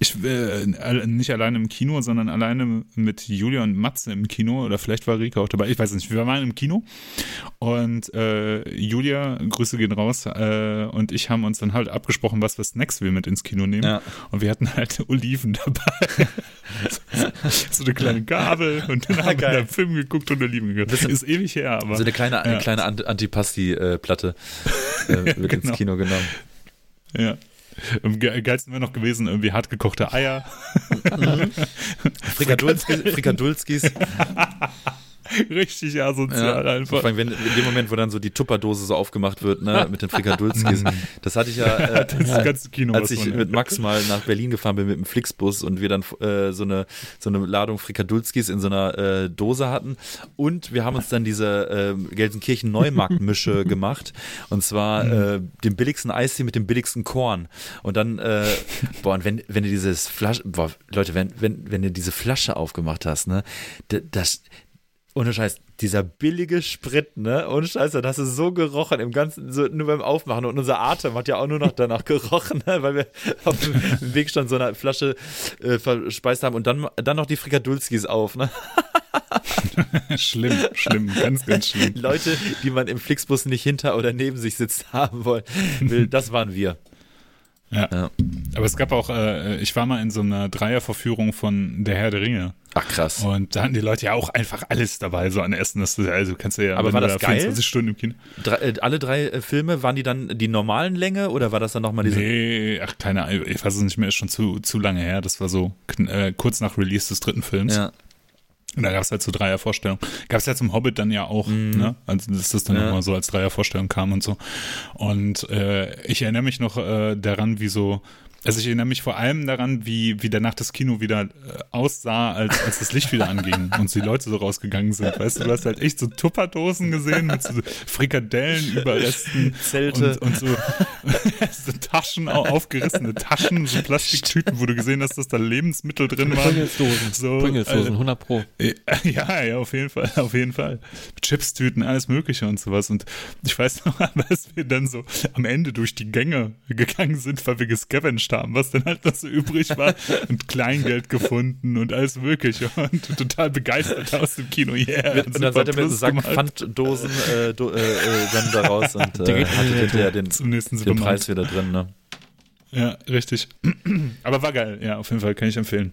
Ich äh, nicht alleine im Kino, sondern alleine mit Julia und Matze im Kino oder vielleicht war Rika auch dabei. Ich weiß nicht. Wir waren im Kino und äh, Julia, Grüße gehen raus, äh, und ich haben uns dann halt abgesprochen, was für Snacks wir mit ins Kino nehmen. Ja. Und wir hatten halt Oliven dabei. so eine kleine Gabel und dann haben wir einen Film geguckt und Oliven gegessen. Ist ewig her, aber. So eine kleine, eine Ja. kleine Ant- Antipasti-Platte äh, wird ins Genau. Kino genommen. Ja. Am ge- geilsten wäre noch gewesen, irgendwie hart gekochte Eier. Frikadulskis, Frikadulskis. Richtig asozial ja, einfach. Vor allem, wenn, in dem Moment, wo dann so die Tupperdose so aufgemacht wird, ne, mit den Frikadulskis. das hatte ich ja, äh, das ganze Kino, als ich mit Max mal nach Berlin gefahren bin mit dem Flixbus und wir dann äh, so, eine, so eine Ladung Frikadulskis in so einer äh, Dose hatten. Und wir haben uns dann diese äh, Gelsenkirchen Neumarkt-Mische gemacht. Und zwar mhm. äh, den billigsten Eistee mit dem billigsten Korn. Und dann, äh, boah, und wenn, wenn du dieses Flasche, boah, Leute, wenn, wenn, wenn du diese Flasche aufgemacht hast, ne, das, ohne Scheiß, dieser billige Sprit, ne? Ohne Scheiß, hast du so gerochen im ganzen, so nur beim Aufmachen. Und unser Atem hat ja auch nur noch danach gerochen, ne? weil wir auf dem Weg schon so eine Flasche äh, verspeist haben und dann, dann noch die Frikadulskis auf, ne? schlimm, schlimm, ganz, ganz schlimm. Leute, die man im Flixbus nicht hinter oder neben sich sitzt haben wollen, will, das waren wir. Ja. ja. Aber es gab auch, äh, ich war mal in so einer Dreierverführung von Der Herr der Ringe. Ach krass. Und da hatten die Leute ja auch einfach alles dabei, so an Essen. Das, also kannst du ja, aber war das da geil? 24 Stunden im Kino. Drei, äh, alle drei äh, Filme, waren die dann die normalen Länge oder war das dann nochmal diese? Nee, ach keine Ahnung, ich weiß es nicht mehr, ist schon zu, zu lange her. Das war so äh, kurz nach Release des dritten Films. Ja. Und da gab es halt so Dreiervorstellungen. Gab es ja zum Hobbit dann ja auch, mhm. ne? Also dass das dann ja. nochmal so als Dreiervorstellung kam und so. Und äh, ich erinnere mich noch äh, daran, wie so also ich erinnere mich vor allem daran, wie, wie danach das Kino wieder äh, aussah, als, als das Licht wieder anging und die Leute so rausgegangen sind. Weißt du, du hast halt echt so Tupperdosen gesehen mit so Frikadellen, Überresten Zelte und, und so, so Taschen, aufgerissene Taschen, so Plastiktüten, wo du gesehen hast, dass da Lebensmittel drin waren. Pringelsdosen, so, Pringelsdosen, 100 Pro. Ja, ja, auf jeden Fall, auf jeden Fall. Chipstüten, alles mögliche und sowas. Und ich weiß noch, dass wir dann so am Ende durch die Gänge gegangen sind, weil wir gescavenged gequatscht haben, was dann halt noch so übrig war und Kleingeld gefunden und alles mögliche und total begeistert aus dem Kino. Yeah, und dann seid ihr mit Sack Pfanddosen äh, do, äh, äh, dann da raus und äh, hattet hinterher den, Zum nächsten den Preis wieder drin. Ne? Ja, richtig. Aber war geil, ja, auf jeden Fall kann ich empfehlen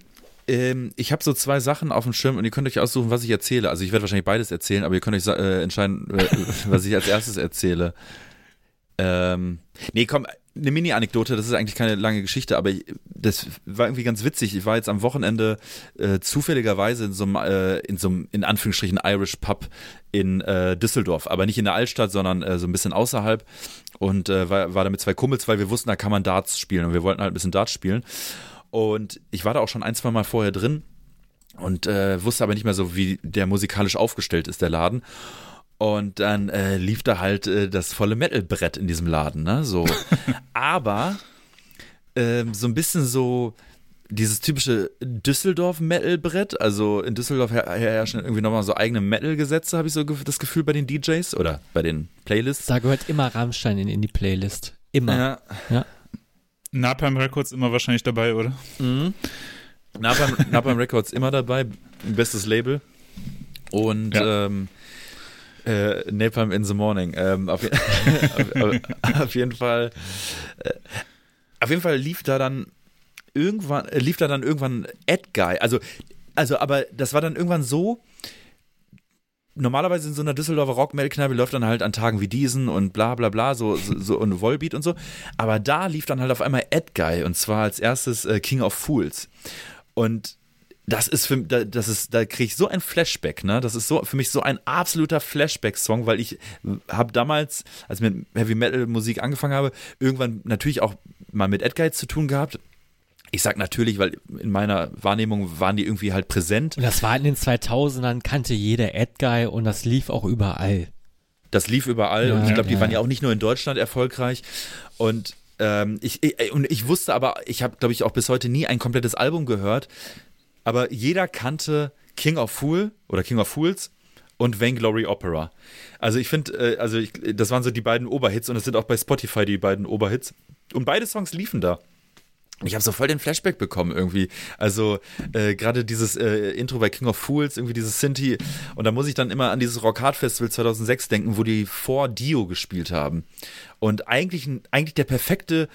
ähm, ich habe so zwei Sachen auf dem Schirm und ihr könnt euch aussuchen, was ich erzähle. Also ich werde wahrscheinlich beides erzählen, aber ihr könnt euch äh, entscheiden, äh, was ich als erstes erzähle. Ähm, nee, komm, eine Mini-Anekdote, das ist eigentlich keine lange Geschichte, aber ich, das war irgendwie ganz witzig. Ich war jetzt am Wochenende äh, zufälligerweise in so einem, äh, in so einem, in Anführungsstrichen, Irish Pub in äh, Düsseldorf, aber nicht in der Altstadt, sondern äh, so ein bisschen außerhalb und äh, war, war da mit zwei Kumpels, weil wir wussten, da kann man Darts spielen und wir wollten halt ein bisschen Darts spielen. Und ich war da auch schon ein, zwei Mal vorher drin und äh, wusste aber nicht mehr so, wie der musikalisch aufgestellt ist, der Laden. Und dann äh, lief da halt äh, das volle Metal-Brett in diesem Laden, ne? So. Aber ähm, so ein bisschen so dieses typische Düsseldorf-Metal-Brett. Also in Düsseldorf her herrschen irgendwie nochmal so eigene Metal-Gesetze, habe ich so das Gefühl bei den DJs oder bei den Playlists. Da gehört immer Rammstein in, in die Playlist. Immer. Ja. ja. Napalm Records immer wahrscheinlich dabei, oder? Mhm. Napalm, Napalm Records immer dabei. Bestes Label. Und ja. ähm, äh, Napalm in the Morning. Ähm, auf, auf, auf, jeden Fall. Äh, auf jeden Fall lief da dann irgendwann, äh, lief da dann irgendwann Ed Guy. Also, also, aber das war dann irgendwann so. Normalerweise in so einer Düsseldorfer Rock-Metal-Kneipe läuft dann halt an Tagen wie diesen und bla bla bla, so, so, so und Volbeat und so. Aber da lief dann halt auf einmal Ed Guy und zwar als erstes äh, King of Fools. Und das ist für das ist da kriege ich so ein Flashback, ne? Das ist so für mich so ein absoluter Flashback Song, weil ich habe damals, als ich mit Heavy Metal Musik angefangen habe, irgendwann natürlich auch mal mit Edguy zu tun gehabt. Ich sag natürlich, weil in meiner Wahrnehmung waren die irgendwie halt präsent. Und das war in den 2000ern, kannte jeder Edguy und das lief auch überall. Das lief überall ja, und ich glaube, die waren ja auch nicht nur in Deutschland erfolgreich und ähm, ich, ich, und ich wusste aber, ich habe, glaube ich, auch bis heute nie ein komplettes Album gehört aber jeder kannte King of Fool oder King of Fools und Vainglory Opera. Also ich finde, äh, also ich, das waren so die beiden Oberhits und es sind auch bei Spotify die beiden Oberhits. Und beide Songs liefen da. Ich habe so voll den Flashback bekommen irgendwie. Also äh, gerade dieses äh, Intro bei King of Fools, irgendwie dieses Sinti. Und da muss ich dann immer an dieses Rock Hard Festival 2006 denken, wo die vor Dio gespielt haben. Und eigentlich, eigentlich der perfekte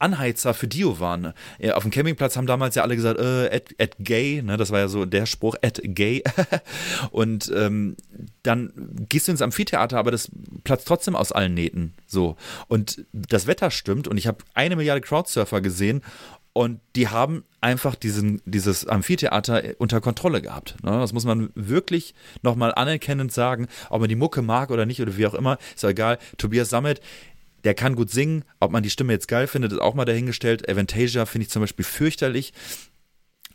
Anheizer für Dio waren. Ja, auf dem Campingplatz haben damals ja alle gesagt, äh, at, at gay, ne, das war ja so der Spruch, at gay. und ähm, dann gehst du ins Amphitheater, aber das platzt trotzdem aus allen Nähten. So. Und das Wetter stimmt und ich habe eine Milliarde Crowdsurfer gesehen und die haben einfach diesen, dieses Amphitheater unter Kontrolle gehabt. Ne? Das muss man wirklich nochmal anerkennend sagen, ob man die Mucke mag oder nicht oder wie auch immer, ist ja egal. Tobias Sammet, der kann gut singen. Ob man die Stimme jetzt geil findet, ist auch mal dahingestellt. Avantasia finde ich zum Beispiel fürchterlich.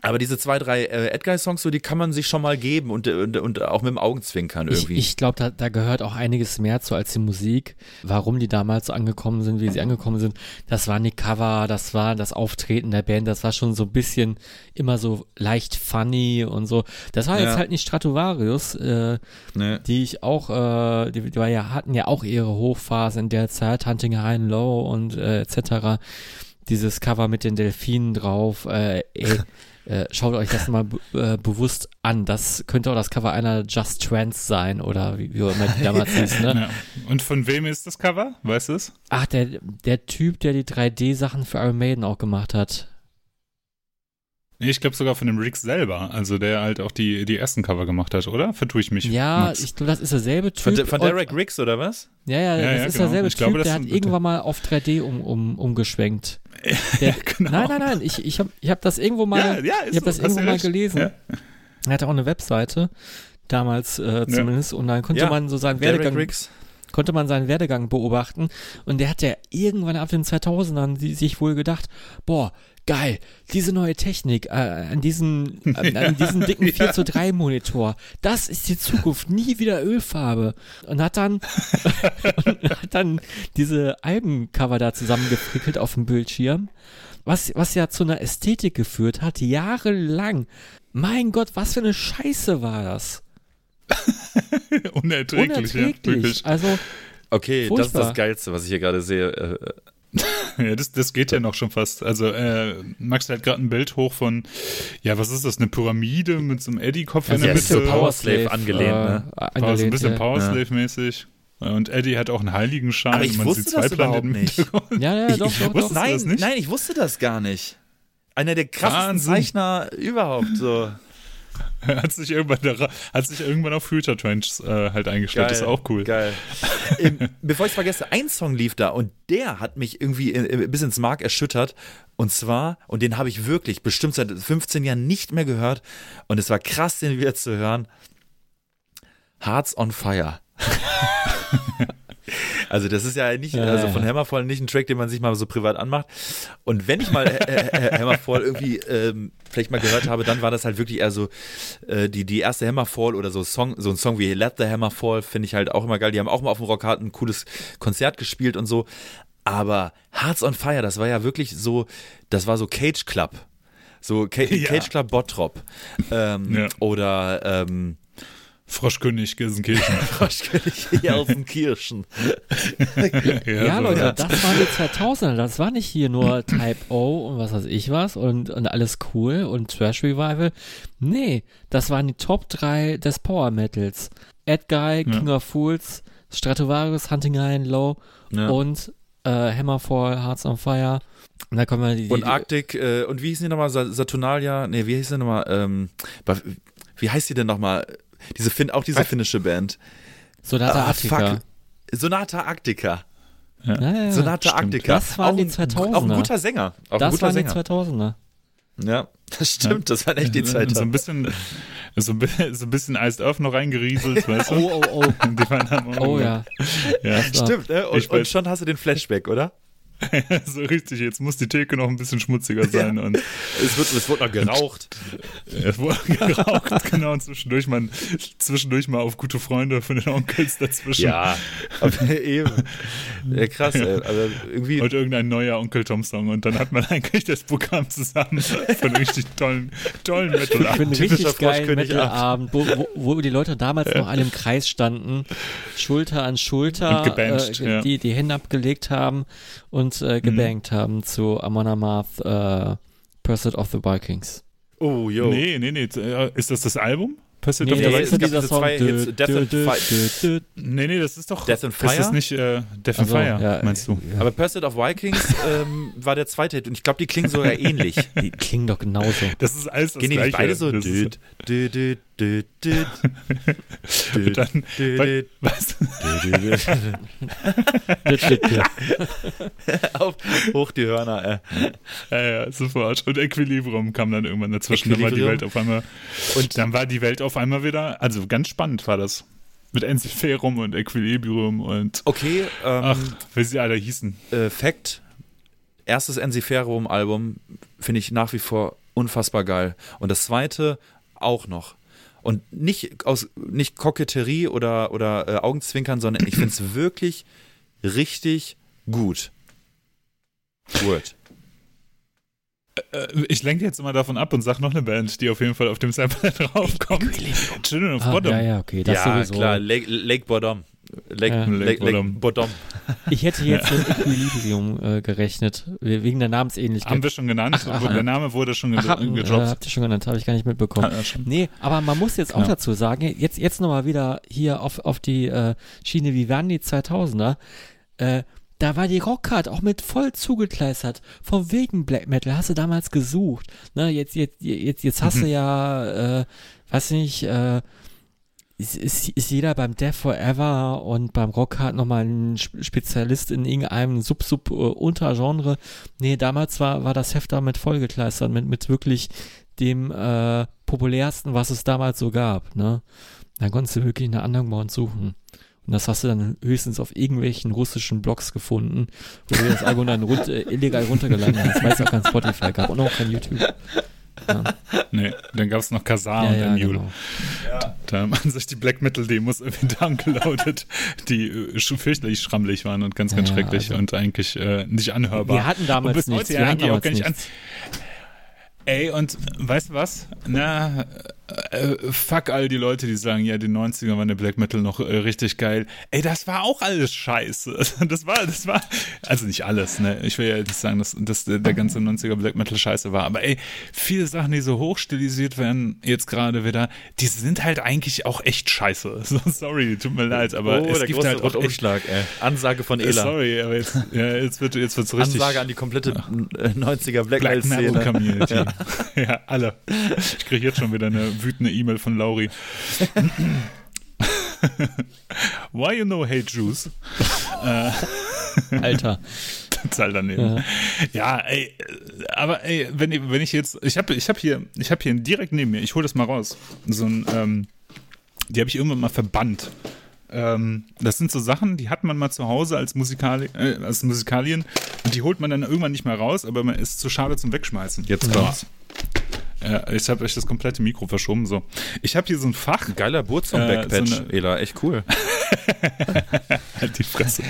Aber diese zwei, drei äh, Edguy-Songs, so, die kann man sich schon mal geben und, und, und auch mit dem Augenzwinkern irgendwie. Ich, ich glaube, da, da gehört auch einiges mehr zu als die Musik. Warum die damals so angekommen sind, wie sie angekommen sind, das waren die Cover, das war das Auftreten der Band, das war schon so ein bisschen immer so leicht funny und so. Das war ja. jetzt halt nicht Stratovarius, äh, nee. die ich auch, äh, die, die war ja, hatten ja auch ihre Hochphase in der Zeit, Hunting High and Low und äh, etc. Dieses Cover mit den Delfinen drauf, äh, ey, Äh, schaut euch das mal äh, bewusst an. Das könnte auch das Cover einer Just Trans sein oder wie, wie auch immer die damals hieß. Ne? Ja. Und von wem ist das Cover? Weißt du es? Ach, der, der Typ, der die 3D-Sachen für Iron Maiden auch gemacht hat. Nee, ich glaube sogar von dem Rick selber, also der halt auch die, die ersten Cover gemacht hat, oder? Vertue ich mich? Ja, Max. ich glaube, das ist derselbe Typ. Von, von Derek Riggs, oder was? Ja, ja, ja das ja, ist genau. derselbe ich Typ, glaube, der hat irgendwann mal auf 3D um, um, umgeschwenkt. Der, ja, genau. Nein, nein, nein, ich, ich habe ich hab das irgendwo mal, ja, ich hab das irgendwo mal gelesen. Er hatte auch eine Webseite, damals äh, zumindest, und dann konnte man so seinen Werdegang konnte man seinen Werdegang beobachten. Und der hat ja irgendwann ab den 2000ern sich wohl gedacht, boah, geil, diese neue Technik, äh, an diesen, äh, an diesen dicken 4 zu 3 Monitor, das ist die Zukunft, nie wieder Ölfarbe. Und hat dann, und hat dann diese Albencover da zusammengefrickelt auf dem Bildschirm, was, was ja zu einer Ästhetik geführt hat, jahrelang. Mein Gott, was für eine Scheiße war das? Unerträglich, Unerträglich. Ja, also, Okay, furchtbar. das ist das Geilste, was ich hier gerade sehe. Ja, das, das geht ja noch schon fast. Also äh, Max hat gerade ein Bild hoch von, ja, was ist das, eine Pyramide mit so einem Eddie-Kopf in der Mitte. so Powerslave angelehnt, ne? Äh, angelehnt, War so ein bisschen ja. Powerslave-mäßig. Und Eddie hat auch einen Heiligenschein. Aber ich man wusste sieht das überhaupt nicht. Ja, ja, doch, doch, doch. Nein, nein, ich wusste das gar nicht. Einer der krassesten Wahnsinn. Zeichner überhaupt, so. hat sich irgendwann, hat sich irgendwann auf Future Trench äh, halt eingestellt. Geil, das ist auch cool. Geil. ähm, bevor ich es vergesse, ein Song lief da und der hat mich irgendwie äh, bis ins Mark erschüttert. Und zwar, und den habe ich wirklich bestimmt seit 15 Jahren nicht mehr gehört. Und es war krass, den wieder zu hören. Hearts on Fire. Also das ist ja nicht, also von Hammerfall nicht ein Track, den man sich mal so privat anmacht. Und wenn ich mal Hammerfall irgendwie ähm, vielleicht mal gehört habe, dann war das halt wirklich eher so äh, die, die erste Hammerfall oder so Song, so ein Song wie Let the Hammer Fall finde ich halt auch immer geil. Die haben auch mal auf dem Rockhard ein cooles Konzert gespielt und so. Aber Hearts on Fire, das war ja wirklich so, das war so Cage Club. So Cage, ja. Cage Club Bottrop. Ähm, ja. Oder ähm, Froschkönig Gelsenkirchen. Froschkönig Gelsenkirchen. ja, ja so Leute, das waren die 2000er. Das war nicht hier nur Type O und was weiß ich was und, und alles cool und Trash Revival. Nee, das waren die Top 3 des Power Metals. Ed Guy, King ja. of Fools, Stratovarius, Hunting High and Low ja. und äh, Hammerfall, Hearts on Fire. Und da kommen wir die, Und Arctic, äh, und wie hieß die nochmal? Saturnalia? Nee, wie hieß die nochmal? Ähm, wie heißt die denn nochmal? Diese fin auch diese finnische Band. Sonata ah, Arctica. Fuck. Sonata Arctica. Ja. Ja, ja, Sonata stimmt. Arctica. Das waren auch die 2000er. Auch ein guter Sänger. Auch das guter waren Sänger. die 2000er. Ja, das stimmt, das war echt die Zeit. So ein bisschen, so ein bisschen, so ein bisschen Iced Earth noch reingerieselt, weißt du? Oh, oh, oh. oh ja. ja. Stimmt, ne? Und, und schon hast du den Flashback, oder? so richtig, jetzt muss die Theke noch ein bisschen schmutziger sein. Ja. Und es, wird, es wird noch geraucht. es wurde geraucht, genau. Und zwischendurch mal, zwischendurch mal auf gute Freunde von den Onkels dazwischen. Ja, eben. Ja, krass, ey. Also irgendwie. Und irgendein neuer Onkel Tom-Song. Und dann hat man eigentlich das Programm zusammen von einem richtig tollen, tollen Metal-Abend. Richtig geilen Metal-Abend, wo, wo, wo, die Leute damals ja. noch alle im Kreis standen, Schulter an Schulter, gebancht, äh, die, die Hände abgelegt haben und äh, gebankt mhm. haben zu Amon Amarth, äh, Pursuit of the Vikings. Oh, yo. Nee, nee, nee. Äh, ist das das Album? Pursuit nee, of the Vikings? Es gab zwei Hits, Death and Fire. Nee, nee, das ist doch. Death and Fire? Ist das nicht äh, Death and also, Fire, ja, meinst du? Ja. Aber Pursuit of Vikings ähm, war der zweite Hit und ich glaube, die klingen sogar ähnlich. Die klingen doch genauso. Das ist alles das Gehen die nicht beide so? Düt, düt, düt, Und dann, was? Auf, hoch die Hörner. Äh. Ja, ja, sofort. Und Equilibrium kam dann irgendwann dazwischen. Dann war die. Welt auf einmal. Und dann war die Welt auf einmal wieder. Also ganz spannend war das. Mit Enziferum und Equilibrium und. Okay, Ach, ähm, wie sie alle hießen. äh, Fact: erstes Enziferum-Album finde ich nach wie vor unfassbar geil. Und das zweite auch noch. Und nicht aus nicht Koketterie oder, oder äh, Augenzwinkern, sondern ich finde es wirklich richtig gut. Word. Äh, Ich lenke jetzt immer davon ab und sag noch eine Band, die auf jeden Fall auf dem Sample draufkommt. Children of Ah, Bodom. ja, ja, okay, das ja, sowieso. klar, Lake, Lake Bottom. Lake, Ja. Bottom. Ich hätte jetzt mit Equilibrium äh, gerechnet, wegen der Namensähnlichkeit. Haben wir schon genannt. Ach, ach, der Name wurde schon ge Ach, äh, gedroppt. habt ihr schon genannt, habe ich gar nicht mitbekommen. Ja, schon. Nee, aber man muss jetzt auch Ja. dazu sagen, jetzt, jetzt nochmal wieder hier auf, auf die äh, Schiene, wie waren die 2000er? Äh, da war die Rockcard auch mit voll zugekleistert. Von wegen Black Metal hast du damals gesucht. Ne, jetzt, jetzt, jetzt, jetzt hast du ja, äh, weiß nicht, äh, ist, ist, ist jeder beim Death Forever und beim Rockhard nochmal ein Sp- Spezialist in irgendeinem Sub-Sub-Untergenre. Nee, damals war, war das Heft damit vollgekleistert, mit, mit wirklich dem äh, populärsten, was es damals so gab. Ne? Dann konntest du wirklich eine Underground suchen. Und das hast du dann höchstens auf irgendwelchen russischen Blogs gefunden, wo du das Album dann run äh, illegal runtergeladen hast, weil es auch kein Spotify gab und auch kein YouTube. Ja, Nee, dann gab es noch Kazaa ja, und ja Emule. genau. Da haben sich die Black Metal Demos irgendwie downgeloadet, die äh, schon fürchterlich schrammelig waren und ganz, ganz Ja, schrecklich also- und eigentlich äh, nicht anhörbar. Wir hatten und damals bis nichts. heute Wir ja hatten eigentlich auch gar nicht nichts. an. Ey, und weißt du was? Na, äh, fuck all die Leute, die sagen, ja, die 90er waren der Black Metal noch äh, richtig geil. Ey, das war auch alles scheiße. Das war, das war, also nicht alles, ne? Ich will ja nicht sagen, dass, dass der der ganze 90er Black Metal scheiße war, aber ey, viele Sachen, die so hochstilisiert werden, jetzt gerade wieder, die sind halt eigentlich auch echt scheiße. So, sorry, tut mir leid, aber oh, es gibt halt auch Umschlag, ey. Ansage von äh, Ela. sorry, aber jetzt, ja, jetzt wird jetzt wird's richtig. Ansage an die komplette äh, 90er Black, Black Metal. Community. Ja. alle. Ich kriege jetzt schon wieder eine wütende E-Mail von Lauri. Why you know hate Jews? Alter. Zahl daneben. Ja. ey, äh, aber ey, wenn, ich- wenn ich jetzt, ich habe ich hab hier, ich habe hier direkt neben mir, ich hole das mal raus, so ein, ähm, die habe ich irgendwann mal verbannt. Ähm, das sind so Sachen, die hat man mal zu Hause als, Musikali äh, als Musikalien und die holt man dann irgendwann nicht mehr raus, aber man ist zu schade zum Wegschmeißen. Jetzt kommt's. Ja, ich habe euch das komplette Mikro verschoben. So, ich habe hier so ein Fach. Geiler Äh, Burzum-Backpatch, so Ela, echt cool. Halt die Fresse.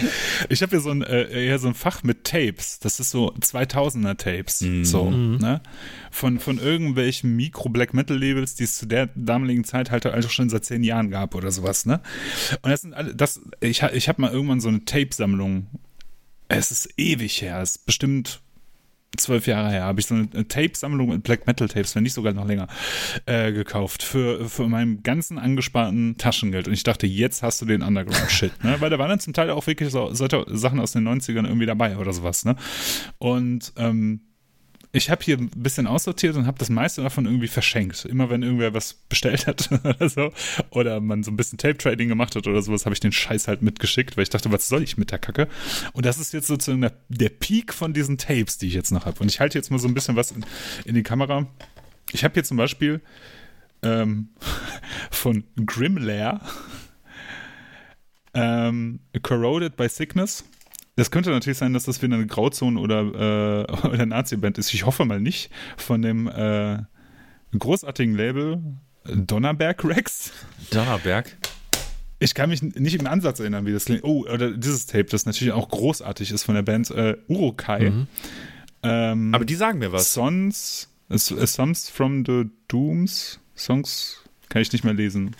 Ich habe hier so ein, äh, eher so ein Fach mit Tapes. Das ist so 2000er Tapes. So, ne? Von, von irgendwelchen Mikro-Black Metal-Labels, die es zu der damaligen Zeit halt also schon seit zehn Jahren gab oder sowas, ne? Und das sind alle, das, ich, ich habe mal irgendwann so eine Tape-Sammlung. Es ist ewig her. Es ist bestimmt zwölf Jahre her, habe ich so eine Tape-Sammlung mit Black Metal-Tapes, wenn nicht sogar noch länger, äh, gekauft für, für meinem ganzen angesparten Taschengeld. Und ich dachte, jetzt hast du den Underground-Shit, ne? Weil da waren dann zum Teil auch wirklich so, Sachen aus den 90ern irgendwie dabei oder sowas, ne? Und ähm, ich habe hier ein bisschen aussortiert und habe das meiste davon irgendwie verschenkt. Immer wenn irgendwer was bestellt hat oder so, oder man so ein bisschen Tape-Trading gemacht hat oder sowas, habe ich den Scheiß halt mitgeschickt, weil ich dachte, was soll ich mit der Kacke? Und das ist jetzt sozusagen der, der Peak von diesen Tapes, die ich jetzt noch habe. Und ich halte jetzt mal so ein bisschen was in, in die Kamera. Ich habe hier zum Beispiel ähm, von Grimlair ähm, Corroded by Sickness. Das könnte natürlich sein, dass das wieder eine Grauzone oder, äh, oder Nazi-Band ist. Ich hoffe mal nicht. Von dem äh, großartigen Label Donnerberg Rex. Donnerberg. Ich kann mich nicht im Ansatz erinnern, wie das klingt. Oh, oder dieses Tape, das natürlich auch großartig ist von der Band äh, Urukai. Ähm, Aber die sagen mir was. Songs, äh, Songs from the Dooms, Songs kann ich nicht mehr lesen.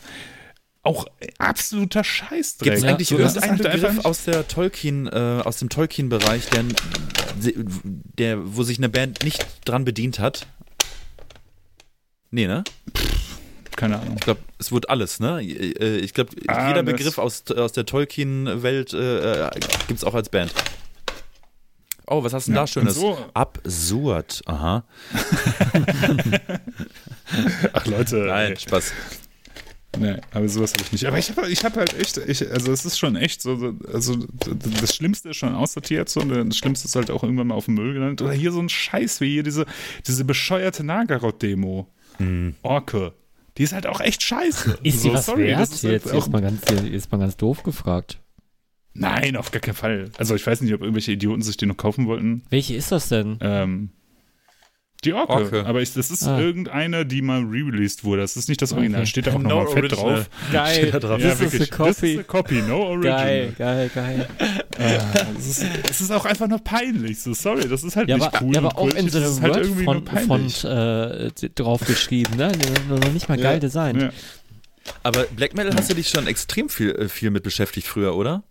Auch äh, absoluter Scheißdreck. Gibt es Ja, eigentlich ist irgendeinen Begriff aus der Tolkien, äh, aus dem Tolkien-Bereich, der, der, wo sich eine Band nicht dran bedient hat? Nee, ne? Keine Ahnung. Ich glaube, es wurde alles, ne? Äh, Ich glaube, Ah, jeder Begriff aus, aus der Tolkien-Welt äh, gibt es auch als Band. Oh, was hast du denn Ja, da Schönes? so- Absurd. Aha. Ach Leute, Nein. Spaß. Nee, aber sowas habe ich nicht. Aber ich habe ich hab halt echt, ich, also es ist schon echt so, also das Schlimmste ist schon aussortiert, so, und das Schlimmste ist halt auch irgendwann mal auf dem Müll gelandet. Oder hier so ein Scheiß wie hier diese, diese bescheuerte Nagarot-Demo. Mhm. Orke. Die ist halt auch echt scheiße. Ist so, die was sorry, wert? Das ist halt jetzt, jetzt, mal ganz, jetzt mal ganz doof gefragt. Nein, auf gar keinen Fall. Also ich weiß nicht, ob irgendwelche Idioten sich die noch kaufen wollten. Welche ist das denn? Ähm, die Orke. Orke. Aber ich, das ist ah. irgendeine, die mal re-released wurde. Das ist nicht das Original. Okay. Steht da auch no nochmal fett drauf. Geil. Steht da drauf. Ja, wirklich. Ist das ist eine Copy, no Original. Geil, geil, geil. Es ist, ist, auch einfach nur peinlich. So, sorry, das ist halt ja, nicht aber, cool. Ja, aber auch in so einem halt Word-Font äh, draufgeschrieben, ne? Noch nicht mal geil ja. designt. Ja. Aber Black Metal hast du dich schon extrem viel, äh, viel mit beschäftigt früher, oder?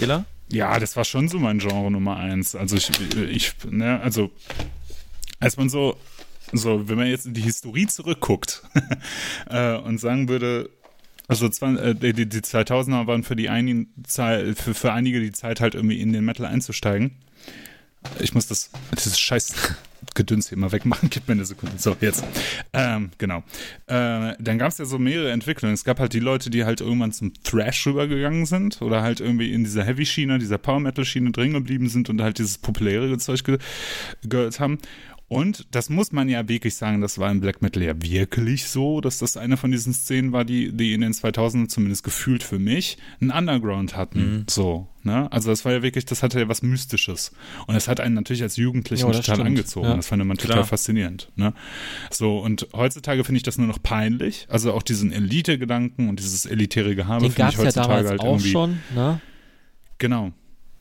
Ela? Ja, das war schon so mein Genre Nummer eins. Also ich, ich ne, also als man so, so, wenn man jetzt in die Historie zurückguckt äh, und sagen würde, also äh, die, die 2000er waren für die einigen für, für einige die Zeit halt irgendwie in den Metal einzusteigen. Ich muss das, das scheiß Gedöns hier mal wegmachen. Gib mir eine Sekunde. So, jetzt. Ähm, genau. Äh, dann gab es ja so mehrere Entwicklungen. Es gab halt die Leute, die halt irgendwann zum Thrash rübergegangen sind oder halt irgendwie in dieser Heavy-Schiene, dieser Power-Metal-Schiene drin geblieben sind und halt dieses populäre Zeug ge gehört haben. Und das muss man ja wirklich sagen, das war im Black Metal ja wirklich so, dass das eine von diesen Szenen war, die, die in den 2000ern zumindest gefühlt für mich einen Underground hatten. Mhm. So, ne? Also das war ja wirklich, das hatte ja was Mystisches. Und das hat einen natürlich als Jugendlichen ja, total stimmt. angezogen. Ja. Das fand man total Klar. faszinierend, ne? So, und heutzutage finde ich das nur noch peinlich. Also auch diesen Elite-Gedanken und dieses elitäre Gehabe finde ich heutzutage ja damals halt auch irgendwie. Schon, ne? Genau.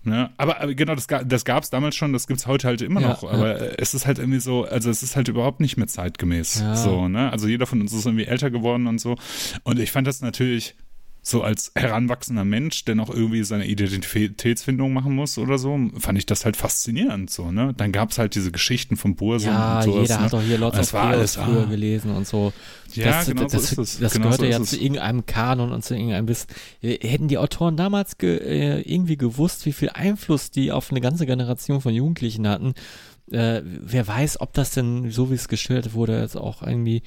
Ne? Aber, aber, genau, das, das gab es damals schon, das gibt es heute halt immer ja, noch. Aber ja. es ist halt irgendwie so, also es ist halt überhaupt nicht mehr zeitgemäß. Ja. So, ne? Also jeder von uns ist irgendwie älter geworden und so. Und ich fand das natürlich so als heranwachsender Mensch, der noch irgendwie seine Identitätsfindung machen muss oder so, fand ich das halt faszinierend so, ne? Dann gab es halt diese Geschichten von Bursen ja, und sowas. jeder ne? hat doch hier Lords of Chaos früher ah. gelesen und so. Ja, das, genau das, so ist es. Das genau gehörte so ja es. zu irgendeinem Kanon und zu irgendeinem Wissen. Hätten die Autoren damals ge, äh, irgendwie gewusst, wie viel Einfluss die auf eine ganze Generation von Jugendlichen hatten, äh, wer weiß, ob das denn, so wie es geschildert wurde, jetzt auch irgendwie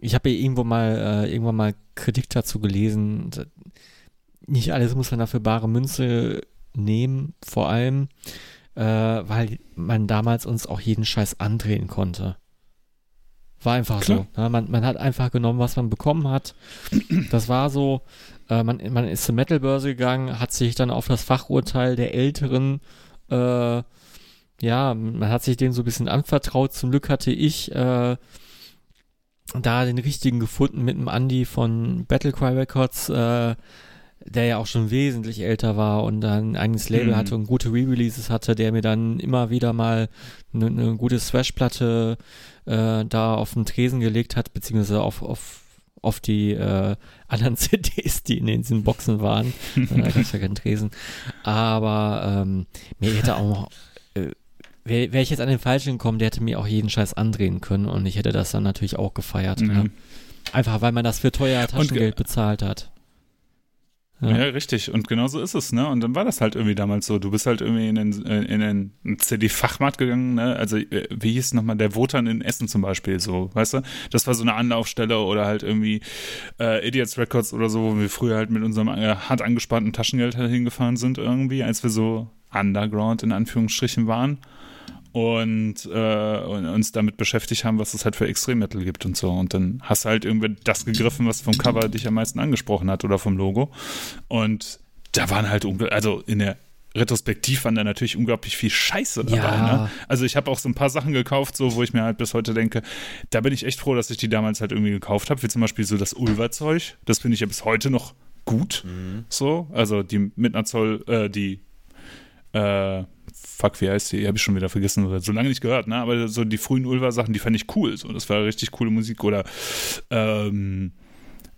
ich habe ja irgendwo mal äh, irgendwann mal Kritik dazu gelesen nicht alles muss man dafür bare Münze nehmen, vor allem, äh, weil man damals uns auch jeden Scheiß andrehen konnte. War einfach Klar. so. Ne? Man, man hat einfach genommen, was man bekommen hat. Das war so. Äh, man, man ist zur Metalbörse gegangen, hat sich dann auf das Fachurteil der Älteren, äh, ja, man hat sich dem so ein bisschen anvertraut. Zum Glück hatte ich äh, da den richtigen gefunden mit dem Andy von Battlecry Records. Äh, der ja auch schon wesentlich älter war und dann ein eigenes Label mhm. hatte und gute Re-Releases hatte, der mir dann immer wieder mal eine, eine gute Thrash-Platte äh, da auf den Tresen gelegt hat, beziehungsweise auf, auf, auf die äh, anderen CDs, die in diesen Boxen waren. da gab es ja keinen Tresen. Aber ähm, mir hätte auch noch äh, Wäre wär ich jetzt an den Falschen gekommen, der hätte mir auch jeden Scheiß andrehen können und ich hätte das dann natürlich auch gefeiert. Mhm. Ja. Einfach weil man das für teuer Taschengeld bezahlt hat. Ja. ja. richtig. Und genau so ist es, ne? Und dann war das halt irgendwie damals so. Du bist halt irgendwie in den, äh, in den CD-Fachmarkt gegangen, ne? Also, äh, wie hieß es nochmal, der Wotan in Essen zum Beispiel, so, weißt du? Das war so eine Anlaufstelle oder halt irgendwie äh, Idiots Records oder so, wo wir früher halt mit unserem äh, hart angespannten Taschengeld halt hingefahren sind irgendwie, als wir so Underground in Anführungsstrichen waren und, äh, uns damit beschäftigt haben, was es halt für Extremmetal gibt und so. Und dann hast du halt irgendwie das gegriffen, was vom Cover dich am meisten angesprochen hat oder vom Logo. Und da waren halt, also in der Retrospektiv waren da natürlich unglaublich viel Scheiße dabei. Ja. Ne? Also ich habe auch so ein paar Sachen gekauft, so wo ich mir halt bis heute denke, da bin ich echt froh, dass ich die damals halt irgendwie gekauft habe, wie zum Beispiel so das Ulver-Zeug. Das finde ich ja bis heute noch gut. Mhm. So, also die mit einer Zoll, äh, die äh, fuck, wie heißt die? Habe ich schon wieder vergessen, so lange nicht gehört, ne? Aber so die frühen Ulver-Sachen, die fand ich cool. So, das war richtig coole Musik. Oder ähm,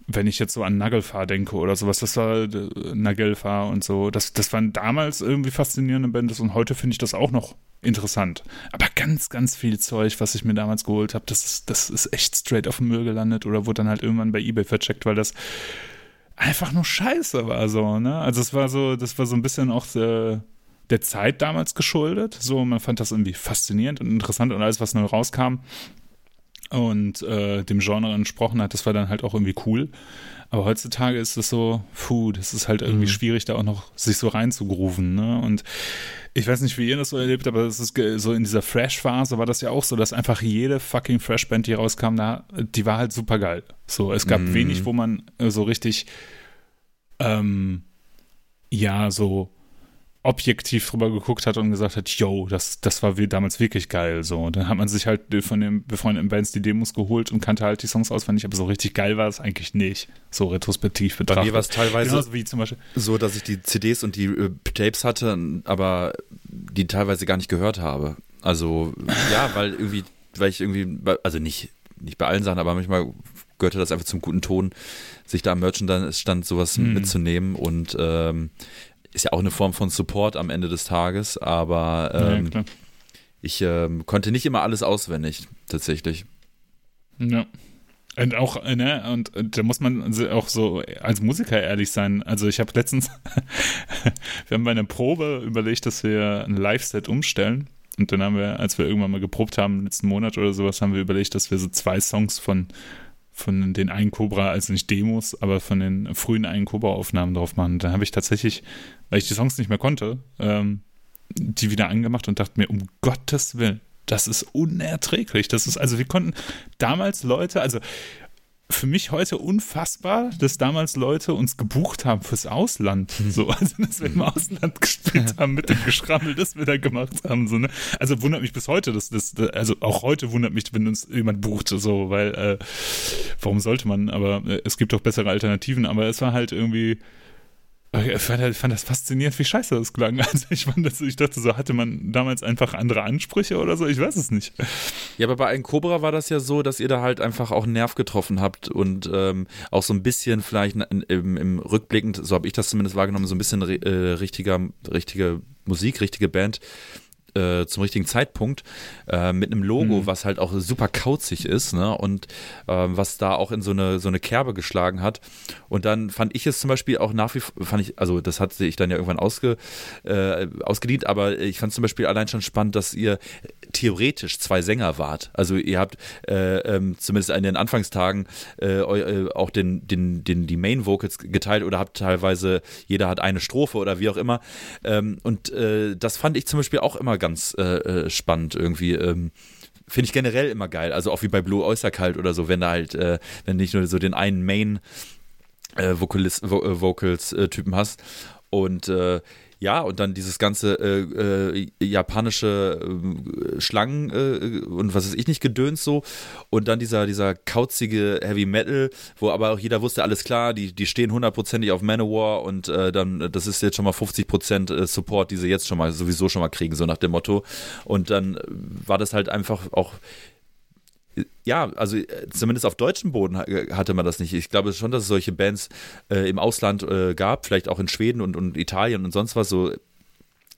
wenn ich jetzt so an Nagelfahr denke oder sowas, das war äh, Nagelfahr und so, das, das waren damals irgendwie faszinierende Bands und heute finde ich das auch noch interessant. Aber ganz, ganz viel Zeug, was ich mir damals geholt habe, das ist, das ist echt straight auf dem Müll gelandet oder wurde dann halt irgendwann bei Ebay vercheckt, weil das einfach nur scheiße war so, ne? Also es war so, das war so ein bisschen auch äh, der Zeit damals geschuldet. So, man fand das irgendwie faszinierend und interessant und alles, was neu rauskam. und äh, dem Genre entsprochen hat, das war dann halt auch irgendwie cool. Aber heutzutage ist es so, puh, das ist halt irgendwie mhm. schwierig, da auch noch sich so reinzugrooven. Ne? Und ich weiß nicht, wie ihr das so erlebt, aber es ist so in dieser Fresh-Phase war das ja auch so, dass einfach jede fucking Fresh-Band, die rauskam, da, die war halt super geil. So, es gab mhm. wenig, wo man äh, so richtig, ähm, ja, so objektiv drüber geguckt hat und gesagt hat, yo, das, das war damals wirklich geil. So, und dann hat man sich halt von den befreundeten Bands die Demos geholt und kannte halt die Songs auswendig, aber so richtig geil war es eigentlich nicht, so retrospektiv betrachtet. Bei mir war es teilweise Genauso wie zum Beispiel so, dass ich die CDs und die äh, Tapes hatte, aber die teilweise gar nicht gehört habe. Also ja, weil irgendwie, weil ich irgendwie, also nicht, nicht bei allen Sachen, aber manchmal gehörte das einfach zum guten Ton, sich da am Merchandise-Stand sowas hm. mitzunehmen und ähm, ist ja auch eine Form von Support am Ende des Tages, aber ähm, ja, ich ähm, konnte nicht immer alles auswendig, tatsächlich. Ja. Und auch, ne, und, und, da muss man auch so als Musiker ehrlich sein. Also ich habe letztens, wir haben bei einer Probe überlegt, dass wir ein Live-Set umstellen. Und dann haben wir, als wir irgendwann mal geprobt haben, letzten Monat oder sowas, haben wir überlegt, dass wir so zwei Songs von von den einen Cobra, also nicht Demos, aber von den frühen einen Cobra-Aufnahmen drauf machen. Da habe ich tatsächlich, weil ich die Songs nicht mehr konnte, ähm, die wieder angemacht und dachte mir, um Gottes Willen, das ist unerträglich. Das ist, also wir konnten damals Leute, also für mich heute unfassbar, dass damals Leute uns gebucht haben fürs Ausland. Hm. So, also dass wir im Ausland gespielt haben mit dem Geschrammel, das wir da gemacht haben. So, ne? Also wundert mich bis heute, dass das, also auch heute wundert mich, wenn uns jemand bucht, so, weil äh, warum sollte man? Aber äh, es gibt doch bessere Alternativen, aber es war halt irgendwie ich fand, ich fand, das faszinierend, wie scheiße das klang. Also ich, fand das, ich dachte so, hatte man damals einfach andere Ansprüche oder so? Ich weiß es nicht. Ja, aber bei einem Cobra war das ja so, dass ihr da halt einfach auch einen Nerv getroffen habt und ähm, auch so ein bisschen vielleicht im, im Rückblickend, so habe ich das zumindest wahrgenommen, so ein bisschen äh, richtiger, richtige Musik, richtige Band äh, zum richtigen Zeitpunkt äh, mit einem Logo, mhm. was halt auch super kauzig ist, ne? Und äh, was da auch in so eine so eine Kerbe geschlagen hat. Und dann fand ich es zum Beispiel auch nach wie vor, fand ich, also das hat sich dann ja irgendwann ausge, äh, ausgedient, aber ich fand zum Beispiel allein schon spannend, dass ihr theoretisch zwei Sänger wart. Also ihr habt äh, ähm, zumindest in den Anfangstagen äh, äh, auch den, den, den, die Main Vocals geteilt oder habt teilweise, jeder hat eine Strophe oder wie auch immer. Ähm, und äh, das fand ich zum Beispiel auch immer ganz äh, äh, spannend irgendwie. Ähm, Finde ich generell immer geil. Also auch wie bei Blue Oyster Cult oder so, wenn da halt, wenn nicht nur so den einen Main äh, Vocalist, Vo Vocals-Typen hast. Und ja, und dann dieses ganze äh, äh, japanische äh, Schlangen äh, und was weiß ich nicht gedöns so. Und dann dieser, dieser kauzige Heavy Metal, wo aber auch jeder wusste, alles klar, die, die stehen hundertprozentig auf Manowar und äh, dann, das ist jetzt schon mal 50 Prozent äh, Support, die sie jetzt schon mal sowieso schon mal kriegen, so nach dem Motto. Und dann war das halt einfach auch ja, also äh, zumindest auf deutschem Boden hatte man das nicht. Ich glaube schon, dass es solche Bands äh, im Ausland äh, gab, vielleicht auch in Schweden und, und Italien und sonst was, so,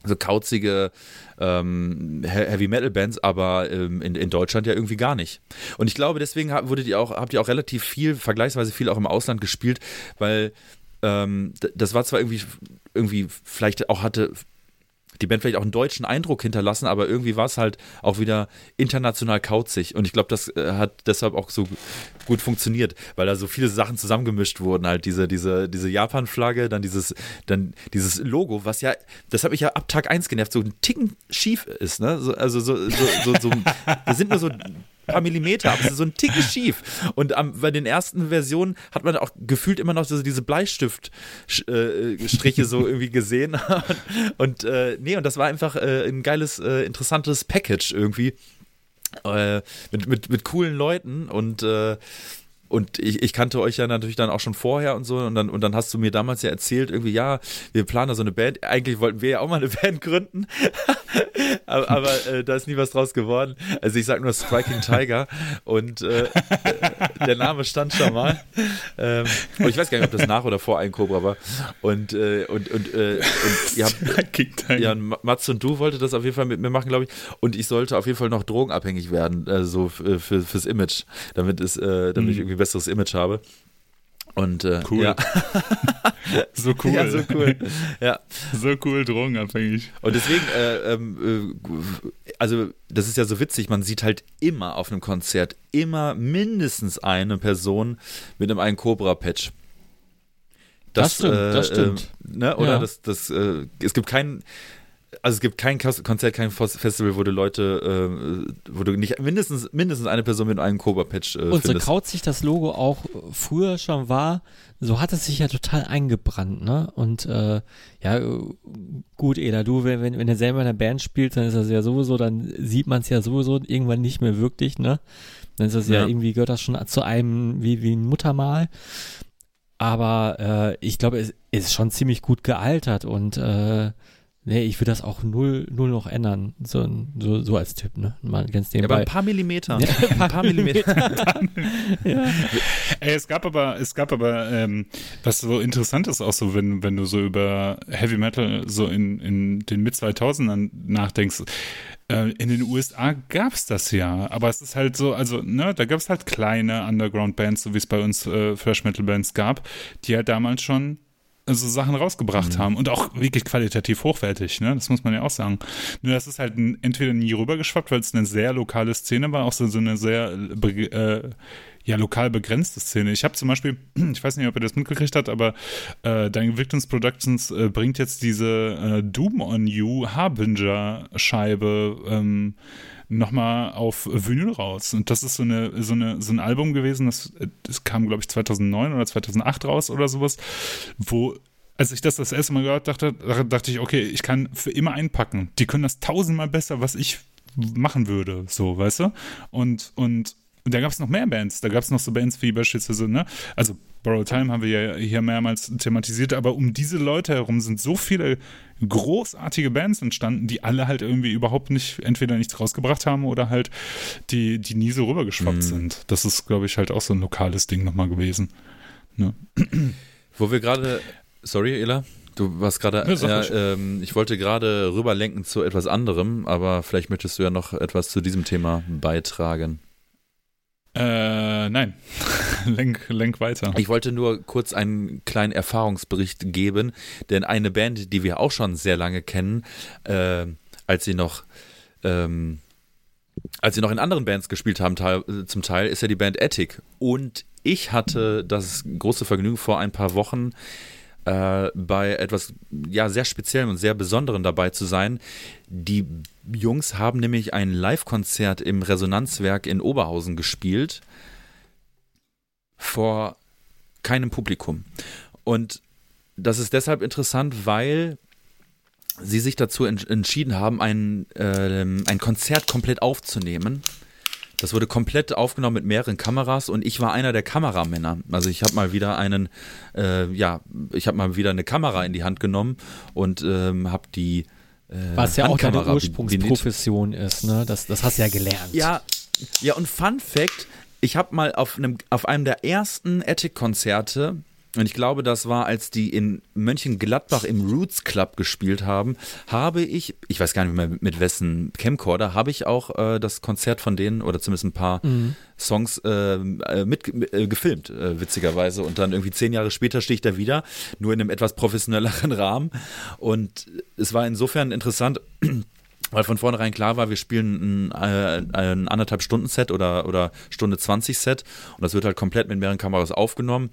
so kauzige ähm, Heavy Metal Bands, aber ähm, in, in Deutschland ja irgendwie gar nicht. Und ich glaube, deswegen wurdet ihr auch, habt ihr auch relativ viel, vergleichsweise viel auch im Ausland gespielt, weil ähm, das war zwar irgendwie, irgendwie vielleicht auch hatte die Band vielleicht auch einen deutschen Eindruck hinterlassen, aber irgendwie war es halt auch wieder international kauzig. Und ich glaube, das äh, hat deshalb auch so gut funktioniert, weil da so viele Sachen zusammengemischt wurden. Halt diese, diese, diese Japan-Flagge, dann dieses, dann dieses Logo, was ja, das habe ich ja ab Tag 1 genervt, so ein Ticken schief ist, ne? So, also so, so, so, so, wir sind nur so paar Millimeter, aber es ist so ein Ticken schief. Und am, bei den ersten Versionen hat man auch gefühlt immer noch so diese Bleistiftstriche äh, so irgendwie gesehen. und äh, nee, und das war einfach äh, ein geiles, äh, interessantes Package irgendwie. Äh, mit, mit, mit coolen Leuten und äh, und ich, ich, kannte euch ja natürlich dann auch schon vorher und so. Und dann, und dann hast du mir damals ja erzählt, irgendwie, ja, wir planen da so eine Band. Eigentlich wollten wir ja auch mal eine Band gründen. aber, aber äh, da ist nie was draus geworden. Also ich sag nur Striking Tiger und äh, der Name stand schon mal. Ähm, und ich weiß gar nicht, ob das nach oder vor ein Cobra war. Und, äh, und, und, äh, und ihr habt, ja, Mats und du wolltet das auf jeden Fall mit mir machen, glaube ich. Und ich sollte auf jeden Fall noch drogenabhängig werden, also für, für, fürs Image, damit es, äh, damit mhm. ich irgendwie besseres Image habe. Und äh, cool. Ja. so cool. Ja, so cool. Ja. So cool, drogenabhängig. Und deswegen, äh, ähm, äh, also das ist ja so witzig, man sieht halt immer auf einem Konzert immer mindestens eine Person mit einem einen Cobra-Patch. Das, das, stimmt, äh, das stimmt. Äh, ne? Oder ja. das, das, äh, es gibt keinen, also es gibt kein Konzert, kein Festival, wo du Leute, äh, wo du nicht mindestens, mindestens eine Person mit einem Cobra-Patch äh, Und so kaut sich das Logo auch früher schon war, so hat es sich ja total eingebrannt, ne? Und äh, ja, gut, Ela, du, wenn, wenn, wenn du selber in einer Band spielst, dann ist das ja sowieso, dann sieht man es ja sowieso irgendwann nicht mehr wirklich, ne? Dann ist das ja, ja irgendwie, gehört das schon zu einem wie, wie ein Muttermal. Aber äh, ich glaube, es ist schon ziemlich gut gealtert und äh, Nee, ich würde das auch null, null noch ändern. So, so, so als Tipp, ne? Mal ganz Ja, aber ein paar Millimeter. Ja, ein paar, paar Millimeter. ja. Ey, es gab aber, es gab aber, ähm, was so interessant ist auch so, wenn, wenn du so über Heavy Metal so in, in den Mid-2000ern nachdenkst. Äh, in den USA gab es das ja, aber es ist halt so, also, ne, da gab es halt kleine Underground-Bands, so wie es bei uns äh, Thrash-Metal-Bands gab, die halt damals schon so Sachen rausgebracht mhm. haben und auch wirklich qualitativ hochwertig, ne? Das muss man ja auch sagen. Nur das ist halt entweder nie rübergeschwappt, weil es eine sehr lokale Szene war, auch so, so eine sehr äh, ja, lokal begrenzte Szene. Ich habe zum Beispiel, ich weiß nicht, ob ihr das mitgekriegt habt, aber äh, Dying Victims Productions äh, bringt jetzt diese äh, Doom on You Harbinger-Scheibe ähm, nochmal auf Vinyl raus. Und das ist so, eine, so, eine, so ein Album gewesen, das, das kam, glaube ich, 2009 oder 2008 raus oder sowas, wo als ich das das erste Mal gehört dachte, dachte ich, okay, ich kann für immer einpacken. Die können das tausendmal besser, was ich machen würde, so, weißt du? Und, und, und da gab es noch mehr Bands. Da gab es noch so Bands wie beispielsweise, ne? Also Borrow Time haben wir ja hier mehrmals thematisiert, aber um diese Leute herum sind so viele großartige Bands entstanden, die alle halt irgendwie überhaupt nicht, entweder nichts rausgebracht haben oder halt die, die nie so rübergeschwappt mhm. sind. Das ist, glaube ich, halt auch so ein lokales Ding nochmal gewesen. Ne? Wo wir gerade, sorry, Ela, Du warst gerade, ja, ja, ähm, ich wollte gerade rüberlenken zu etwas anderem, aber vielleicht möchtest du ja noch etwas zu diesem Thema beitragen. Äh, nein. lenk, lenk weiter. Ich wollte nur kurz einen kleinen Erfahrungsbericht geben, denn eine Band, die wir auch schon sehr lange kennen, äh, als sie noch, ähm, als sie noch in anderen Bands gespielt haben, teil, zum Teil, ist ja die Band Ethic. Und ich hatte das große Vergnügen vor ein paar Wochen äh, bei etwas ja sehr speziellem und sehr besonderem dabei zu sein. Die Jungs haben nämlich ein Live-Konzert im Resonanzwerk in Oberhausen gespielt vor keinem Publikum. Und das ist deshalb interessant, weil sie sich dazu entschieden haben, ein, äh, ein Konzert komplett aufzunehmen das wurde komplett aufgenommen mit mehreren Kameras und ich war einer der Kameramänner. Also ich habe mal wieder einen, äh, ja, ich habe mal wieder eine Kamera in die Hand genommen und ähm, habe die äh, Was ja auch deine Ursprungsprofession ist, ne? Das, das hast du ja gelernt. Ja, ja und Fun Fact, ich habe mal auf einem, auf einem der ersten Attic-Konzerte und ich glaube, das war, als die in Mönchengladbach im Roots Club gespielt haben, habe ich, ich weiß gar nicht mehr mit wessen Camcorder, habe ich auch äh, das Konzert von denen oder zumindest ein paar mhm. Songs äh, äh mit äh, gefilmt, äh, witzigerweise. Und dann irgendwie zehn Jahre später stehe ich da wieder, nur in einem etwas professionelleren Rahmen. Und es war insofern interessant, weil von vornherein klar war, wir spielen ein, äh, ein anderthalb Stunden Set oder, oder Stunde 20 Set und das wird halt komplett mit mehreren Kameras aufgenommen.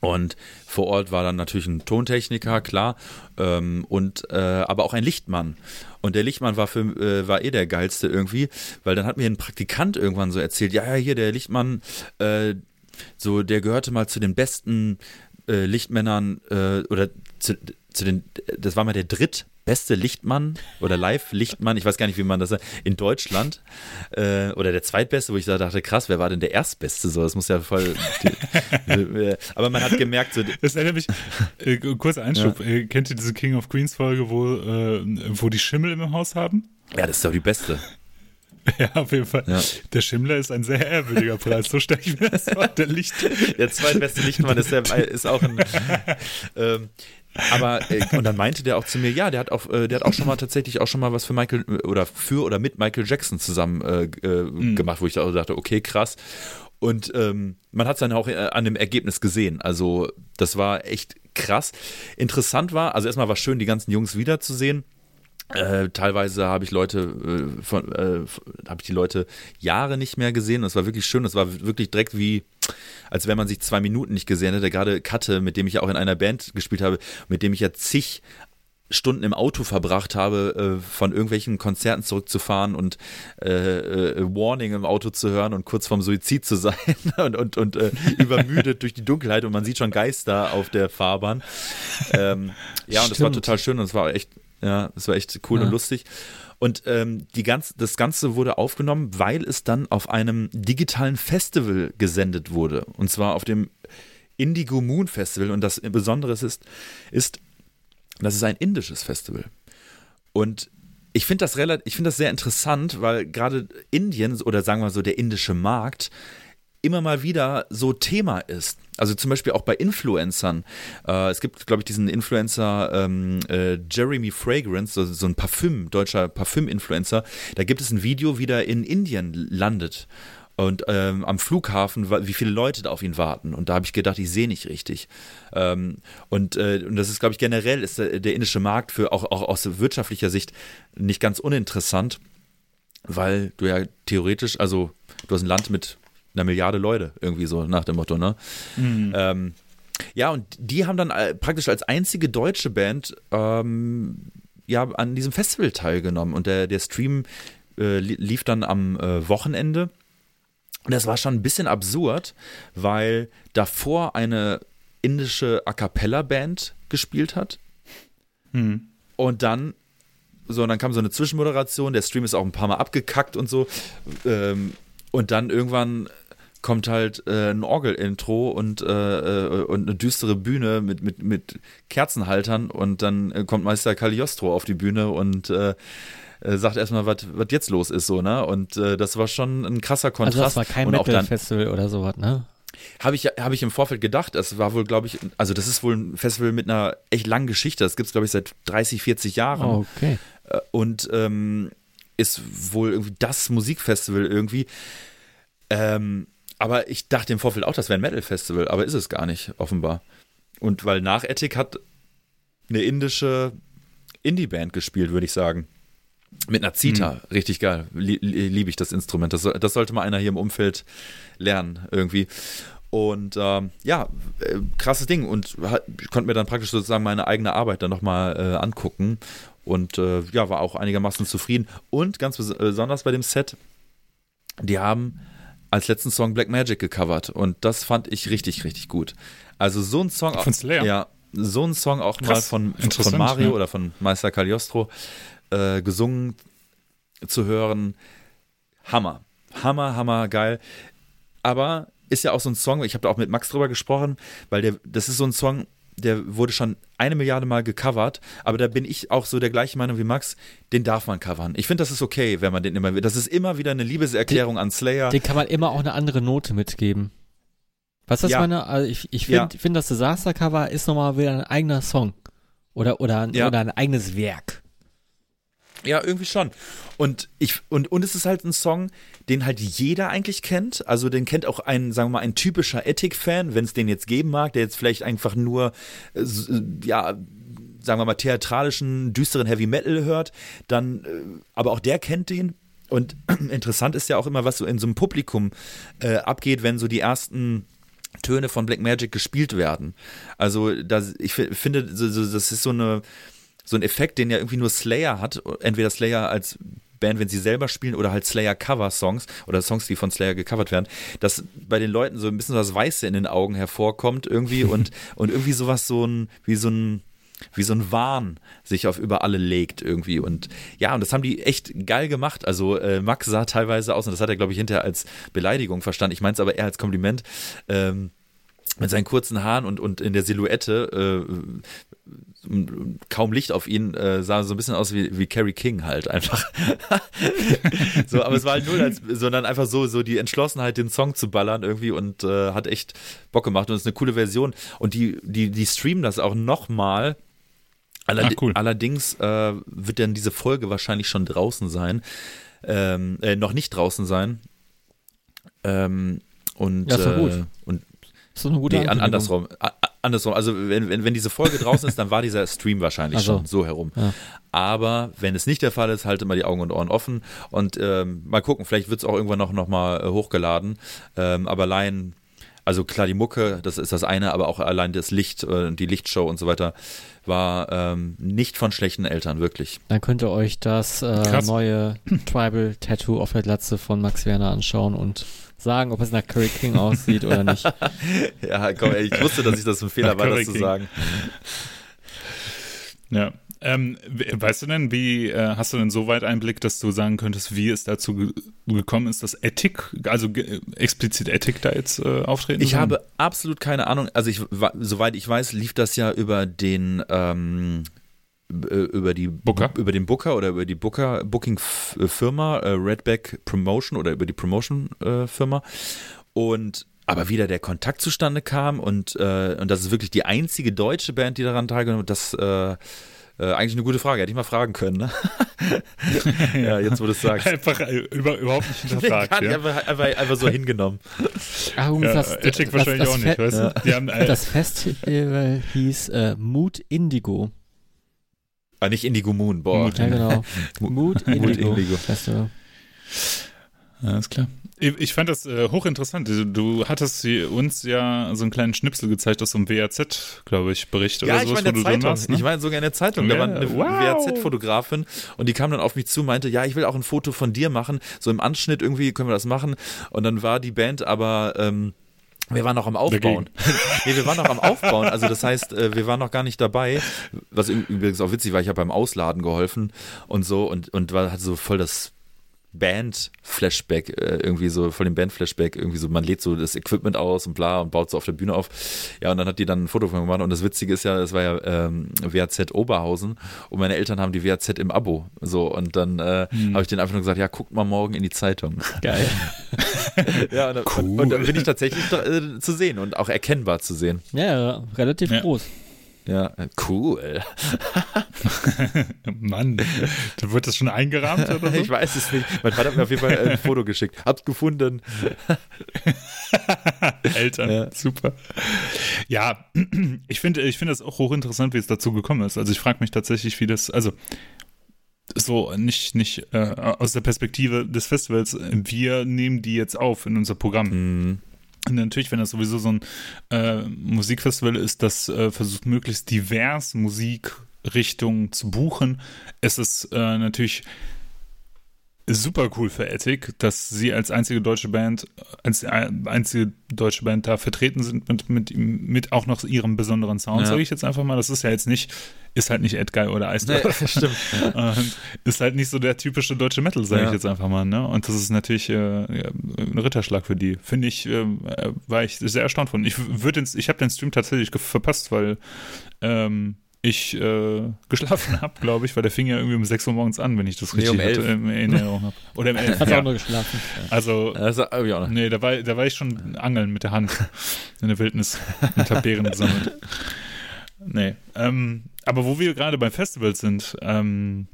Und vor Ort war dann natürlich ein Tontechniker, klar, ähm, und äh, aber auch ein Lichtmann. Und der Lichtmann war für äh, war eh der geilste irgendwie, weil dann hat mir ein Praktikant irgendwann so erzählt, ja, ja, hier der Lichtmann, äh, so der gehörte mal zu den besten äh, Lichtmännern äh, oder zu, zu den, das war mal der dritt beste Lichtmann oder Live-Lichtmann, ich weiß gar nicht, wie man das sagt, in Deutschland äh, oder der zweitbeste, wo ich da dachte, krass, wer war denn der erstbeste? So, das muss ja voll. Die, aber man hat gemerkt, so. Das erinnert mich, äh, kurzer Einschub, ja. Äh, kennt ihr diese King of Queens Folge, wo, äh, wo die Schimmel im Haus haben? Ja, das ist doch die beste. Ja, auf jeden Fall. Ja. Der Schimmler ist ein sehr ehrwürdiger Preis. So stelle ich mir das vor. Der Licht. Der zweitbeste Lichtmann ist, der, ist auch ein. Ähm, aber äh, und dann meinte der auch zu mir, ja, der hat auch, äh, der hat auch schon mal tatsächlich auch schon mal was für Michael oder für oder mit Michael Jackson zusammen äh, äh, mhm. gemacht, wo ich da dachte, okay, krass. Und ähm, man hat es dann auch äh, an dem Ergebnis gesehen. Also das war echt krass. Interessant war, also erstmal war schön, die ganzen Jungs wiederzusehen. Äh, teilweise habe ich Leute äh, von äh, habe ich die Leute Jahre nicht mehr gesehen und es war wirklich schön. Es war wirklich direkt wie als wenn man sich zwei Minuten nicht gesehen hätte. Gerade Katte, mit dem ich ja auch in einer Band gespielt habe, mit dem ich ja zig Stunden im Auto verbracht habe, äh, von irgendwelchen Konzerten zurückzufahren und äh, Warning im Auto zu hören und kurz vorm Suizid zu sein und, und, und übermüdet durch die Dunkelheit und man sieht schon Geister auf der Fahrbahn. Ähm, ja, und es war total schön und es war echt, ja, es war echt cool ja. und lustig. Und ähm, die ganz, das Ganze wurde aufgenommen, weil es dann auf einem digitalen Festival gesendet wurde. Und zwar auf dem Indigo Moon Festival. Und das Besondere ist, ist, das ist ein indisches Festival. Und ich finde das relativ, ich finde das sehr interessant, weil gerade Indien oder sagen wir so der indische Markt immer mal wieder so Thema ist. Also zum Beispiel auch bei Influencern. Äh, es gibt, glaube ich, diesen Influencer ähm, äh, Jeremy Fragrance, so, so ein Parfüm, deutscher Parfüm-Influencer. Da gibt es ein Video, wie der in Indien landet und ähm, am Flughafen, wie viele Leute da auf ihn warten. Und da habe ich gedacht, ich sehe nicht richtig. Ähm, und, äh, und das ist, glaube ich, generell ist der, der, indische Markt für auch, auch aus wirtschaftlicher Sicht nicht ganz uninteressant, weil du ja theoretisch, also du hast ein Land mit einer Milliarde Leute, irgendwie so nach dem Motto, ne? Mhm. Ähm, ja, und die haben dann äh, praktisch als einzige deutsche Band ähm, ja an diesem Festival teilgenommen. Und der, der Stream äh, lief dann am äh, Wochenende und das war schon ein bisschen absurd, weil davor eine indische A cappella-Band gespielt hat. Hm. Und dann, so, und dann kam so eine Zwischenmoderation, der Stream ist auch ein paar Mal abgekackt und so. Ähm, und dann irgendwann kommt halt äh, ein Orgel-Intro und, äh, äh, und eine düstere Bühne mit, mit, mit Kerzenhaltern und dann äh, kommt Meister Cagliostro auf die Bühne und äh, äh, sagt erstmal, was jetzt los ist, so, ne? Und das war schon ein krasser Kontrast. Also das war kein Metal-Festival oder sowas, ne? Habe ich, hab ich im Vorfeld gedacht. Es war wohl, glaube ich, also das ist wohl ein Festival mit einer echt langen Geschichte. Das gibt es, glaube ich, seit 30, 40 Jahren. Oh, okay. Und ähm, ist wohl irgendwie das Musikfestival irgendwie. Ähm, aber ich dachte im Vorfeld auch, das wäre ein Metal-Festival, aber ist es gar nicht, offenbar. Und weil nach Ethic hat eine indische Indie-Band gespielt, würde ich sagen. Mit einer Zita, mhm. richtig geil. Liebe ich das Instrument. Das, das, sollte mal einer hier im Umfeld lernen, irgendwie. Und ähm, ja, äh, krasses Ding. Und ich konnte mir dann praktisch sozusagen meine eigene Arbeit dann nochmal äh, angucken. Und äh, ja, war auch einigermaßen zufrieden. Und ganz besonders bei dem Set, die haben als letzten Song Black Magic gecovert. Und das fand ich richtig, richtig gut. Also so ein Song. Von Slayer? Ja, so ein Song auch Krass, mal von, von Mario ja. oder von Meister Cagliostro äh, gesungen zu hören. Hammer. Hammer, hammer, geil. Aber ist ja auch so ein Song, ich habe da auch mit Max drüber gesprochen, weil der, das ist so ein Song, der wurde schon eine Milliarde Mal gecovert, aber da bin ich auch so der gleichen Meinung wie Max, den darf man covern. Ich finde, das ist okay, wenn man den immer, das ist immer wieder eine Liebeserklärung den, an Slayer. Den kann man immer auch eine andere Note mitgeben. Was das ja. meine? Also ich, ich finde, ja. find, das Disaster-Cover ist nochmal wieder ein eigener Song. Oder, oder, ja. oder ein eigenes Werk. Ja, irgendwie schon. Und ich und und es ist halt ein Song, den halt jeder eigentlich kennt. Also den kennt auch ein, sagen wir mal, ein typischer Ethic-Fan, wenn es den jetzt geben mag, der jetzt vielleicht einfach nur äh, ja sagen wir mal theatralischen düsteren Heavy Metal hört, dann äh, aber auch der kennt den. Und interessant ist ja auch immer, was so in so einem Publikum äh, abgeht, wenn so die ersten Töne von Black Magic gespielt werden. Also das, ich finde, das ist so eine so ein Effekt, den ja irgendwie nur Slayer hat. Entweder Slayer als Band, wenn sie selber spielen, oder halt Slayer-Cover-Songs oder Songs, die von Slayer gecovert werden, dass bei den Leuten so ein bisschen was Weiße in den Augen hervorkommt irgendwie und, und irgendwie sowas so ein, wie so ein, wie so ein Wahn sich auf über alle legt irgendwie. Und ja, und das haben die echt geil gemacht. Also äh, Max sah teilweise aus, und das hat er, glaube ich, hinterher als Beleidigung verstanden. Ich meine es aber eher als Kompliment. Ähm, mit seinen kurzen Haaren und, und in der Silhouette äh, kaum Licht auf ihn, äh, sah so ein bisschen aus wie, wie Carrie King halt einfach. so, aber es war halt null, als, sondern einfach so, so die Entschlossenheit, den Song zu ballern irgendwie und äh, hat echt Bock gemacht und es ist eine coole Version. Und die, die, die streamen das auch nochmal. Allerd cool. Allerdings äh, wird dann diese Folge wahrscheinlich schon draußen sein. Ähm, äh, noch nicht draußen sein. Ähm, und, ja, äh, und ist doch eine gute nee, an, andersrum. andersrum. Also wenn, wenn, wenn diese Folge draußen ist, dann war dieser Stream wahrscheinlich also, schon so herum. Ja. Aber wenn es nicht der Fall ist, halte mal die Augen und Ohren offen und ähm, mal gucken, vielleicht wird es auch irgendwann noch, noch mal äh, hochgeladen. Ähm, aber allein, also klar, die Mucke, das ist das eine, aber auch allein das Licht, äh, die Lichtshow und so weiter, war ähm, nicht von schlechten Eltern, wirklich. Dann könnt ihr euch das äh, neue Tribal Tattoo auf der Glatze von Max Werner anschauen und sagen, ob es nach Curry King aussieht oder nicht. ja, komm, ey, ich wusste, dass ich das ein Fehler war, das King. zu sagen. Ja. Ähm, weißt du denn, wie äh, hast du denn so weit Einblick, dass du sagen könntest, wie es dazu ge gekommen ist, dass Ethik, also explizit Ethik da jetzt äh, auftreten Ich sollen? habe absolut keine Ahnung. Also ich, soweit ich weiß, lief das ja über den ähm, äh, über die Booker? über den Booker oder über die Booker Booking Firma äh, Redback Promotion oder über die Promotion äh, Firma und aber wieder der Kontakt zustande kam und äh, und das ist wirklich die einzige deutsche Band, die daran teilgenommen hat, das äh, äh, eigentlich eine gute Frage, hätte ich mal fragen können. Ne? ja, jetzt wo du es sagst. Einfach über, überhaupt nicht hinterfragt. Ja? einfach, einfach, einfach, so hingenommen. Ah, ja, das, das, wahrscheinlich das auch nicht, weißt du? Haben, das Festival hieß Mood Indigo. Ah, nicht Indigo Moon, boah. Ja, genau. Mood Indigo. Mood Indigo. Festival. Ist klar. Ich fand das äh, hochinteressant. Du hattest uns ja so einen kleinen Schnipsel gezeigt aus so einem WAZ, glaube ich, Bericht ja, oder sowas, ich war in der Zeitung. Warst, ne? Ich war sogar in der Zeitung. Ja, da war eine wow. WAZ-Fotografin und die kam dann auf mich zu, meinte, ja, ich will auch ein Foto von dir machen. So im Anschnitt irgendwie können wir das machen. Und dann war die Band aber ähm, wir waren noch am Aufbauen. nee, wir waren noch am Aufbauen. Also das heißt, äh, wir waren noch gar nicht dabei. Was übrigens auch witzig war, ich habe beim Ausladen geholfen und so und, und war, hat so voll das Band-Flashback, äh, irgendwie so voll dem Band-Flashback, irgendwie so, man lädt so das Equipment aus und bla und baut so auf der Bühne auf. Ja, und dann hat die dann ein Foto von gemacht und das Witzige ist ja, es war ja ähm, WAZ Oberhausen und meine Eltern haben die WAZ im Abo. So, und dann äh, hm. habe ich denen einfach nur gesagt, ja, guckt mal morgen in die Zeitung. Geil. ja, und, cool. und, und, dann bin ich tatsächlich äh, zu sehen und auch erkennbar zu sehen. Ja, relativ ja. groß. Ja, cool. Mann, da wird das schon eingerahmt oder so? Ich weiß es nicht. Mein Vater hat mir auf jeden Fall ein Foto geschickt. Hab's gefunden. Eltern, ja. super. Ja, ich finde ich finde das auch hochinteressant, wie es dazu gekommen ist. Also ich frage mich tatsächlich, wie das, also so nicht nicht äh, aus der Perspektive des Festivals. Wir nehmen die jetzt auf in unser Programm. Mhm. Natürlich, wenn das sowieso so ein äh, Musikfestival ist, das äh, versucht möglichst divers Musikrichtungen zu buchen, ist es äh, natürlich super cool für Ethic, dass sie als einzige deutsche Band, als einzige deutsche Band da vertreten sind mit, mit, mit auch noch ihrem besonderen Sound, ja. sage ich jetzt einfach mal. Das ist ja jetzt nicht, ist halt nicht Edguy oder Eisdorf. Nee, stimmt. Und ist halt nicht so der typische deutsche Metal, sage ja. ich jetzt einfach mal. Ne? Und das ist natürlich äh, ein Ritterschlag für die. Finde ich, äh, war ich sehr erstaunt von. Ich würde ich habe den Stream tatsächlich verpasst, weil ähm, ich äh, geschlafen habe, glaube ich, weil der fing ja irgendwie um 6 Uhr morgens an, wenn ich das richtig nee, um in Erinnerung habe. Oder um 11 Hast ja. auch nur geschlafen. Also, also ja. nee, da war, da war ich schon angeln mit der Hand in der Wildnis und habe Beeren gesammelt. Nee, ähm, aber wo wir gerade beim Festival sind, ähm,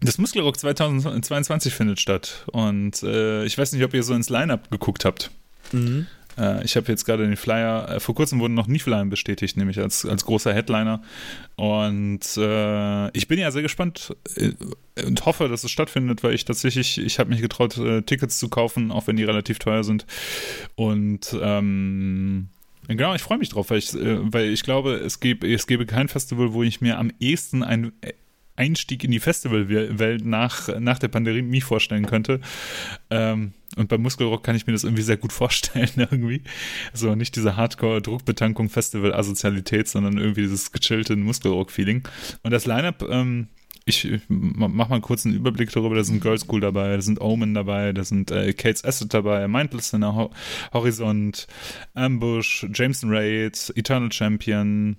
das Muskelrock 2022 findet statt und äh, ich weiß nicht, ob ihr so ins Line-Up geguckt habt. Mhm. Äh, ich habe jetzt gerade den Flyer, äh, vor kurzem wurden noch Nifelheim bestätigt, nämlich als, als großer Headliner. Und äh, ich bin ja sehr gespannt äh, und hoffe, dass es stattfindet, weil ich tatsächlich, ich habe mich getraut, Tickets zu kaufen, auch wenn die relativ teuer sind. Und ähm, Genau, ich freue mich drauf, weil ich, weil ich glaube, es gäbe, es gäbe kein Festival, wo ich mir am ehesten ein Einstieg in die Festivalwelt nach, nach der Pandemie vorstellen könnte. Ähm, und beim Muskelrock kann ich mir das irgendwie sehr gut vorstellen, irgendwie. So nicht diese Hardcore-Druckbetankung, Festival-Asozialität, sondern irgendwie dieses gechillte Muskelrock-Feeling. Und das Line-Up, ähm, ich mach mal kurz einen Überblick darüber. Da sind Girls School dabei, da sind Omen dabei, da sind äh, Kate's Asset dabei, Mindless in Ho Horizont, Ambush, Jameson Raid, Eternal Champion,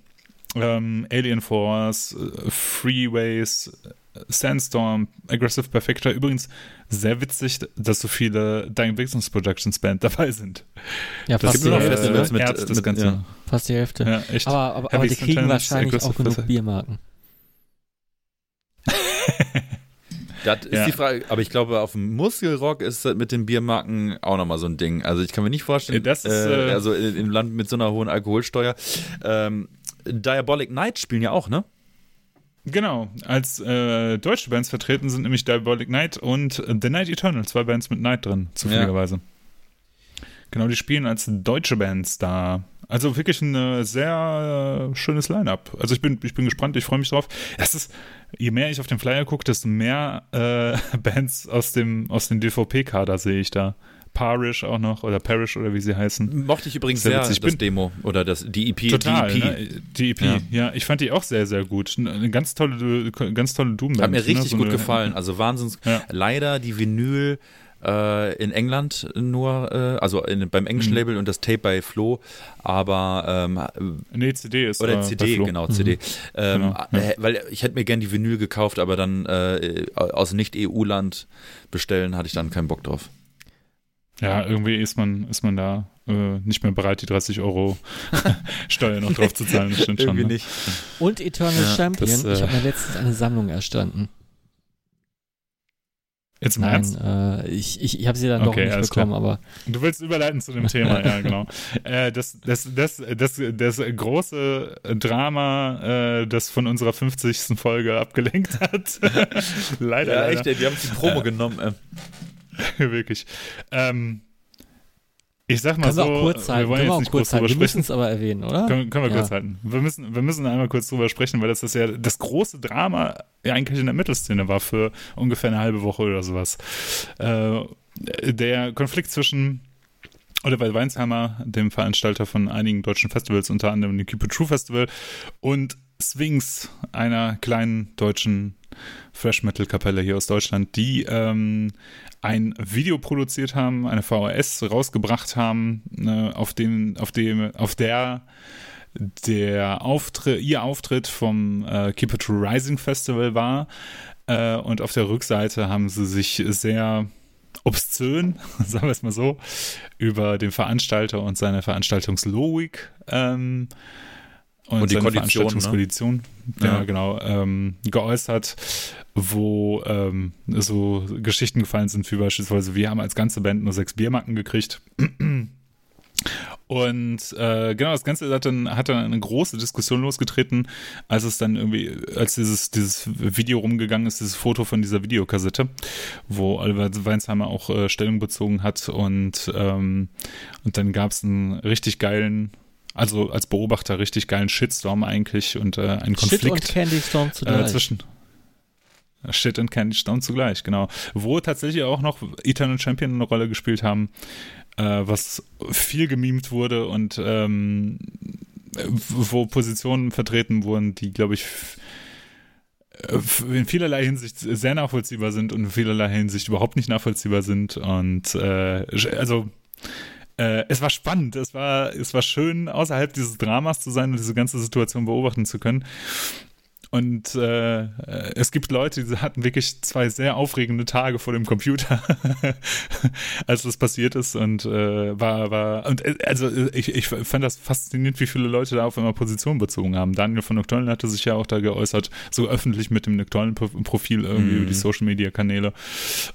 ähm, Alien Force, äh, Freeways, Sandstorm, Aggressive Perfector. Übrigens sehr witzig, dass so viele Dying Victims Productions Band dabei sind. Ja, fast die Hälfte. Äh, mit, Herz, das Ganze. Ja. Fast die Hälfte. Ja, echt. Aber, aber, aber die kriegen wahrscheinlich auch genug Biermarken. Das ist ja. die Frage, aber ich glaube, auf dem Muskelrock ist das mit den Biermarken auch nochmal so ein Ding. Also ich kann mir nicht vorstellen, das ist, äh, also im Land mit so einer hohen Alkoholsteuer. Ähm, Diabolic Night spielen ja auch, ne? Genau, als äh, deutsche Bands vertreten sind nämlich Diabolic Night und The Night Eternal, zwei Bands mit Night drin, zufälligerweise. Ja. Genau, die spielen als deutsche Bands da. Also wirklich ein äh, sehr äh, schönes Line-up. Also ich bin, ich bin gespannt, ich freue mich drauf. Es ist, je mehr ich auf den Flyer gucke, desto mehr äh, Bands aus dem, aus dem DVP-Kader sehe ich da. Parish auch noch oder Parish oder wie sie heißen. Mochte ich übrigens sehr, sehr das Demo oder das, die EP. Total, die EP. Ne? Die EP. Ja. ja. ich fand die auch sehr, sehr gut. Eine ganz tolle, ganz tolle doom Hat mir ne? richtig ne? so gut gefallen. Also wahnsinns. Ja. Leider die Vinyl äh, in England nur, äh, also in, beim englischen mhm. Label und das Tape bei Flo, aber ähm, nee, CD ist oder äh, CD, genau, CD. Mhm. Ähm, genau, ja. Weil ich hätte mir gern die Vinyl gekauft, aber dann äh, aus nicht-EU-Land bestellen hatte ich dann keinen Bock drauf. Ja, irgendwie ist man, ist man da äh, nicht mehr bereit, die 30 Euro Steuer noch drauf zu zahlen. Das stimmt irgendwie schon. Ne? nicht. Und Eternal ja, Champion. Das, äh, ich habe mir letztens eine Sammlung erstanden. Jetzt im Nein, Ernst? Äh, ich, ich, ich habe sie dann okay, doch nicht bekommen, klar. aber. Du willst überleiten zu dem Thema, ja, genau. Äh, das, das, das, das, das große Drama, äh, das von unserer 50. Folge abgelenkt hat. leider. Ja, echt, ey, wir haben die Promo genommen. Wirklich. Ähm, ich sag mal können so, wir, auch kurz halten. wir wollen jetzt nicht kurz halten. drüber sprechen. Wir müssen es aber erwähnen, oder? Können, können wir ja. kurz halten. Wir müssen, wir müssen einmal kurz drüber sprechen, weil das ist ja das große Drama ja eigentlich in der Mittelszene war für ungefähr eine halbe Woche oder sowas. Äh, der Konflikt zwischen Oliver Weinsheimer, dem Veranstalter von einigen deutschen Festivals, unter anderem dem Keep It True Festival, und Sphinx, einer kleinen deutschen Fresh Metal Kapelle hier aus Deutschland, die ähm, ein Video produziert haben, eine VHS rausgebracht haben, äh, auf dem, auf dem, auf der der Auftritt, ihr Auftritt vom äh, Keep It Rising Festival war. Äh, und auf der Rückseite haben sie sich sehr obszön, sagen wir es mal so, über den Veranstalter und seine Veranstaltungslogik ähm, und, und die Veranstaltungskondition, ne? ja. ja, genau, ähm, geäußert, wo ähm, so Geschichten gefallen sind, wie beispielsweise, wir haben als ganze Band nur sechs Biermarken gekriegt. Und äh, genau, das Ganze hat dann, hat dann eine große Diskussion losgetreten, als es dann irgendwie, als dieses, dieses Video rumgegangen ist, dieses Foto von dieser Videokassette, wo Oliver Weinsheimer auch äh, Stellung bezogen hat und, ähm, und dann gab es einen richtig geilen also als Beobachter richtig geilen Shitstorm eigentlich und äh, einen Konflikt. Shit und Candy Storm zugleich. Äh, zwischen Shit und Candy Storm zugleich, genau. Wo tatsächlich auch noch Eternal Champion eine Rolle gespielt haben, äh, was viel gemimt wurde und ähm, wo Positionen vertreten wurden, die, glaube ich, in vielerlei Hinsicht sehr nachvollziehbar sind und in vielerlei Hinsicht überhaupt nicht nachvollziehbar sind. Und äh, also äh, es war spannend, es war, es war schön, außerhalb dieses Dramas zu sein und diese ganze Situation beobachten zu können. Und äh, es gibt Leute, die hatten wirklich zwei sehr aufregende Tage vor dem Computer, als das passiert ist. Und äh, war, war, und äh, also ich, ich fand das faszinierend, wie viele Leute da auf einmal Position bezogen haben. Daniel von Nocturnal hatte sich ja auch da geäußert, so öffentlich mit dem Nocturnal-Profil irgendwie mhm. über die Social Media Kanäle.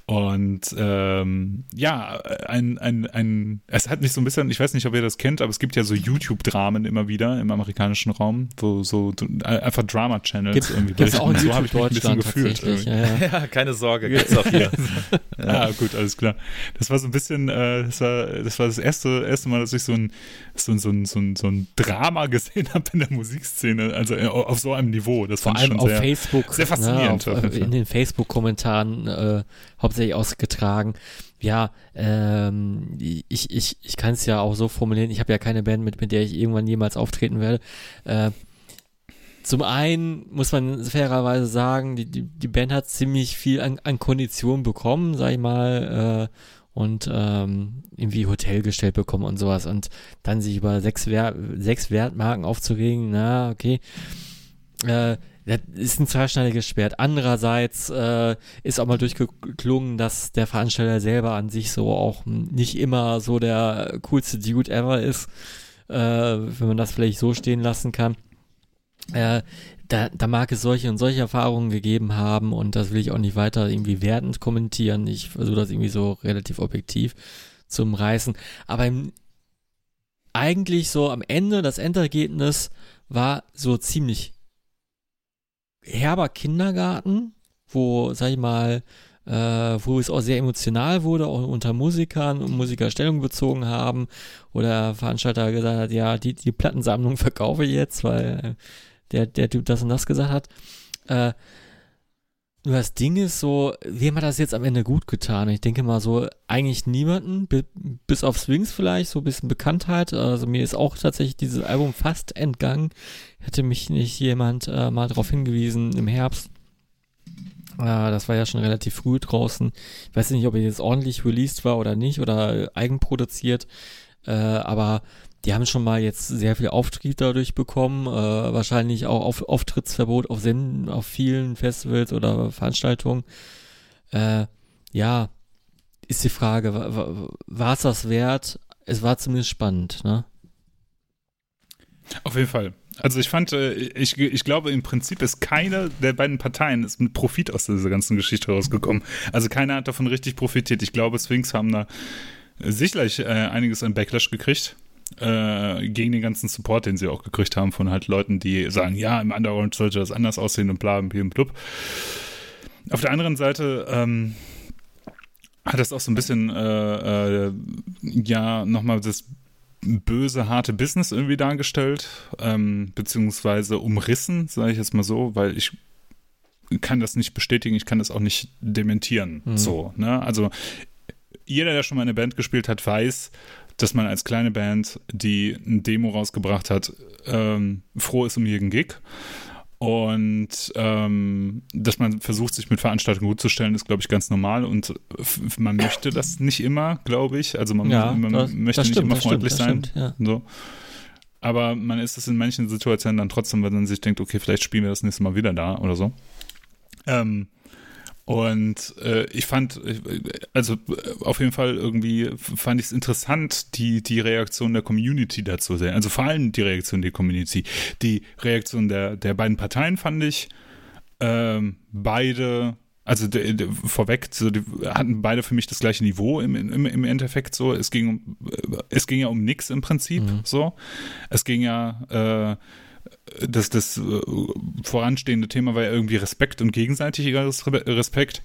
Und ähm, ja, ein, ein, ein, es hat mich so ein bisschen, ich weiß nicht, ob ihr das kennt, aber es gibt ja so YouTube-Dramen immer wieder im amerikanischen Raum, wo so einfach Drama-Channels Channels Gibt, irgendwie gibt's auch in so habe ich mich ein bisschen gefühlt. Ja, ja. ja, keine Sorge, gibt's auch hier. ja. Ah, gut, alles klar. Das war so ein bisschen, äh, das war das war das erste erste Mal, dass ich so ein so, so, so, so ein Drama gesehen habe in der Musikszene, also äh, auf so einem Niveau. Das Vor allem auf sehr, Facebook, sehr faszinierend. Ne, auf, in den Facebook-Kommentaren äh, hauptsächlich ausgetragen ja, ähm, ich, ich, ich kann es ja auch so formulieren, ich habe ja keine Band, mit, mit der ich irgendwann jemals auftreten werde. Äh, zum einen muss man fairerweise sagen, die, die, die Band hat ziemlich viel an, an Kondition bekommen, sag ich mal, äh, und ähm, irgendwie Hotel gestellt bekommen und sowas. Und dann sich über sechs, Wert, sechs Wertmarken aufzuregen, na, okay. Äh, das ist ein zweischneidiges Schwert. Andererseits äh, ist auch mal durchgeklungen, dass der Veranstalter selber an sich so auch nicht immer so der coolste Dude ever ist, äh, wenn man das vielleicht so stehen lassen kann. Äh, da, da mag es solche und solche Erfahrungen gegeben haben und das will ich auch nicht weiter irgendwie wertend kommentieren. Ich versuche das irgendwie so relativ objektiv zum Reißen. Aber im, eigentlich so am Ende, das Endergebnis war so ziemlich herber Kindergarten, wo, sag ich mal, äh, wo es auch sehr emotional wurde, auch unter Musikern und Musiker Stellung bezogen haben oder Veranstalter gesagt hat, ja, die, die Plattensammlung verkaufe ich jetzt, weil der, der Typ das und das gesagt hat. Äh, nur das Ding ist so, wem hat das jetzt am Ende gut getan? Ich denke mal so, eigentlich niemanden, bis auf Swings vielleicht, so ein bisschen Bekanntheit. Also mir ist auch tatsächlich dieses Album fast entgangen. Hätte mich nicht jemand äh, mal darauf hingewiesen im Herbst. Äh, das war ja schon relativ früh draußen. Ich weiß nicht, ob er jetzt ordentlich released war oder nicht oder eigenproduziert. Äh, aber die haben schon mal jetzt sehr viel Auftrieb dadurch bekommen, äh, wahrscheinlich auch auf Auftrittsverbot auf Senden, auf vielen Festivals oder Veranstaltungen. Äh, ja, ist die Frage, war es das wert? Es war zumindest spannend, ne? Auf jeden Fall. Also ich fand, äh, ich, ich glaube im Prinzip ist keine der beiden Parteien ist mit Profit aus dieser ganzen Geschichte rausgekommen. Also keiner hat davon richtig profitiert. Ich glaube, Sphinx haben da sicherlich äh, einiges an Backlash gekriegt äh, gegen den ganzen Support, den sie auch gekriegt haben von halt Leuten, die sagen, ja, im Underground sollte das anders aussehen und bla, und blub. Auf der anderen Seite ähm, hat das auch so ein bisschen, äh, äh, ja, nochmal das böse, harte Business irgendwie dargestellt, ähm, beziehungsweise umrissen, sage ich jetzt mal so, weil ich kann das nicht bestätigen, ich kann das auch nicht dementieren. Mhm. So, ne? Also jeder, der schon mal eine Band gespielt hat, weiß, dass man als kleine Band, die ein Demo rausgebracht hat, ähm, froh ist um jeden Gig. Und ähm, dass man versucht, sich mit Veranstaltungen gut zu stellen, ist, glaube ich, ganz normal. Und man möchte das nicht immer, glaube ich. Also man, ja, man das, möchte das nicht stimmt, immer freundlich stimmt, sein. ja. So. Aber man ist es in manchen Situationen dann trotzdem, weil man sich denkt, okay, vielleicht spielen wir das nächste Mal wieder da oder so. Ähm, und äh, ich fand, also auf jeden Fall irgendwie fand ich es interessant, die, die Reaktion der Community dazu sehen. Also vor allem die Reaktion der Community. Die Reaktion der, der beiden Parteien fand ich ähm, beide, also de, de, vorweg, so, die hatten beide für mich das gleiche Niveau im, im, im Endeffekt so. Es ging, es ging ja um nichts im Prinzip mhm. so. Es ging ja äh, das, das äh, voranstehende Thema war ja irgendwie Respekt und gegenseitiger Respekt.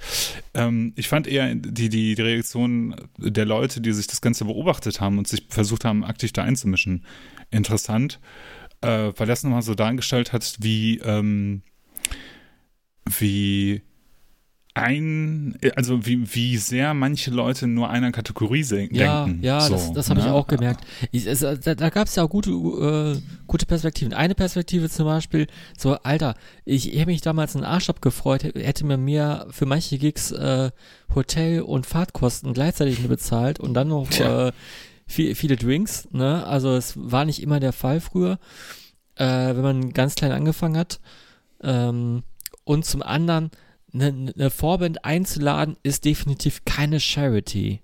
Ähm, ich fand eher die, die, die Reaktion der Leute, die sich das Ganze beobachtet haben und sich versucht haben, aktiv da einzumischen, interessant, äh, weil das nochmal so dargestellt hat, wie, ähm, wie ein, also wie, wie sehr manche Leute nur einer Kategorie denken. Ja, ja, so, das, das habe ne? ich auch gemerkt. Ich, es, da da gab es ja auch gute, äh, gute Perspektiven. Eine Perspektive zum Beispiel, so, Alter, ich, ich hätte mich damals einen Arsch abgefreut, hätte mir mehr für manche Gigs äh, Hotel- und Fahrtkosten gleichzeitig bezahlt und dann noch äh, viel, viele Drinks, ne? Also es war nicht immer der Fall früher, äh, wenn man ganz klein angefangen hat. Ähm, und zum anderen, eine, eine Vorband einzuladen, ist definitiv keine Charity.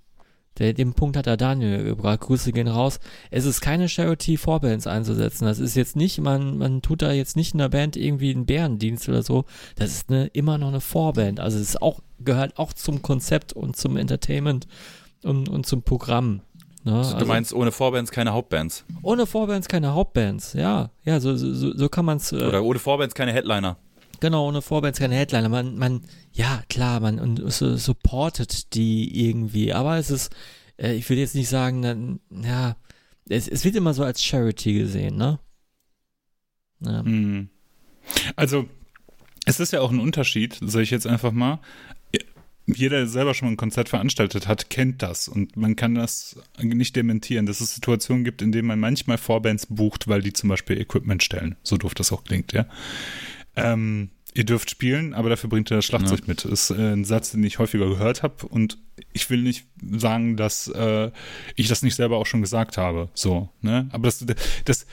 Der, den Punkt hat der Daniel gebracht. Grüße gehen raus. Es ist keine Charity, Vorbands einzusetzen. Das ist jetzt nicht, man, man tut da jetzt nicht in der Band irgendwie einen Bärendienst oder so. Das ist eine, immer noch eine Vorband. Also es ist auch, gehört auch zum Konzept und zum Entertainment und, und zum Programm. Ne? Also, du meinst ohne Vorbands keine Hauptbands? Ohne Vorbands keine Hauptbands, ja. Ja, so, so, so kann man es. Äh, Oder ohne Vorbands keine Headliner. Genau, ohne Vorbands keine Headliner. Man, man, ja, klar, man und so, supportet die irgendwie, aber es ist, äh, ich würde jetzt nicht sagen, dann, ja, es, es wird immer so als Charity gesehen, ne? Ja. Hm. Also, es ist ja auch ein Unterschied, sage ich jetzt einfach mal. Jeder, der selber schon mal ein Konzert veranstaltet hat, kennt das und man kann das nicht dementieren, dass es Situationen gibt, in denen man manchmal Vorbands bucht, weil die zum Beispiel Equipment stellen. So doof das auch klingt, ja. Ähm, ihr dürft spielen, aber dafür bringt ihr das Schlagzeug ja. mit. Das ist äh, ein Satz, den ich häufiger gehört habe und ich will nicht sagen, dass äh, ich das nicht selber auch schon gesagt habe. So, ne? Aber das, das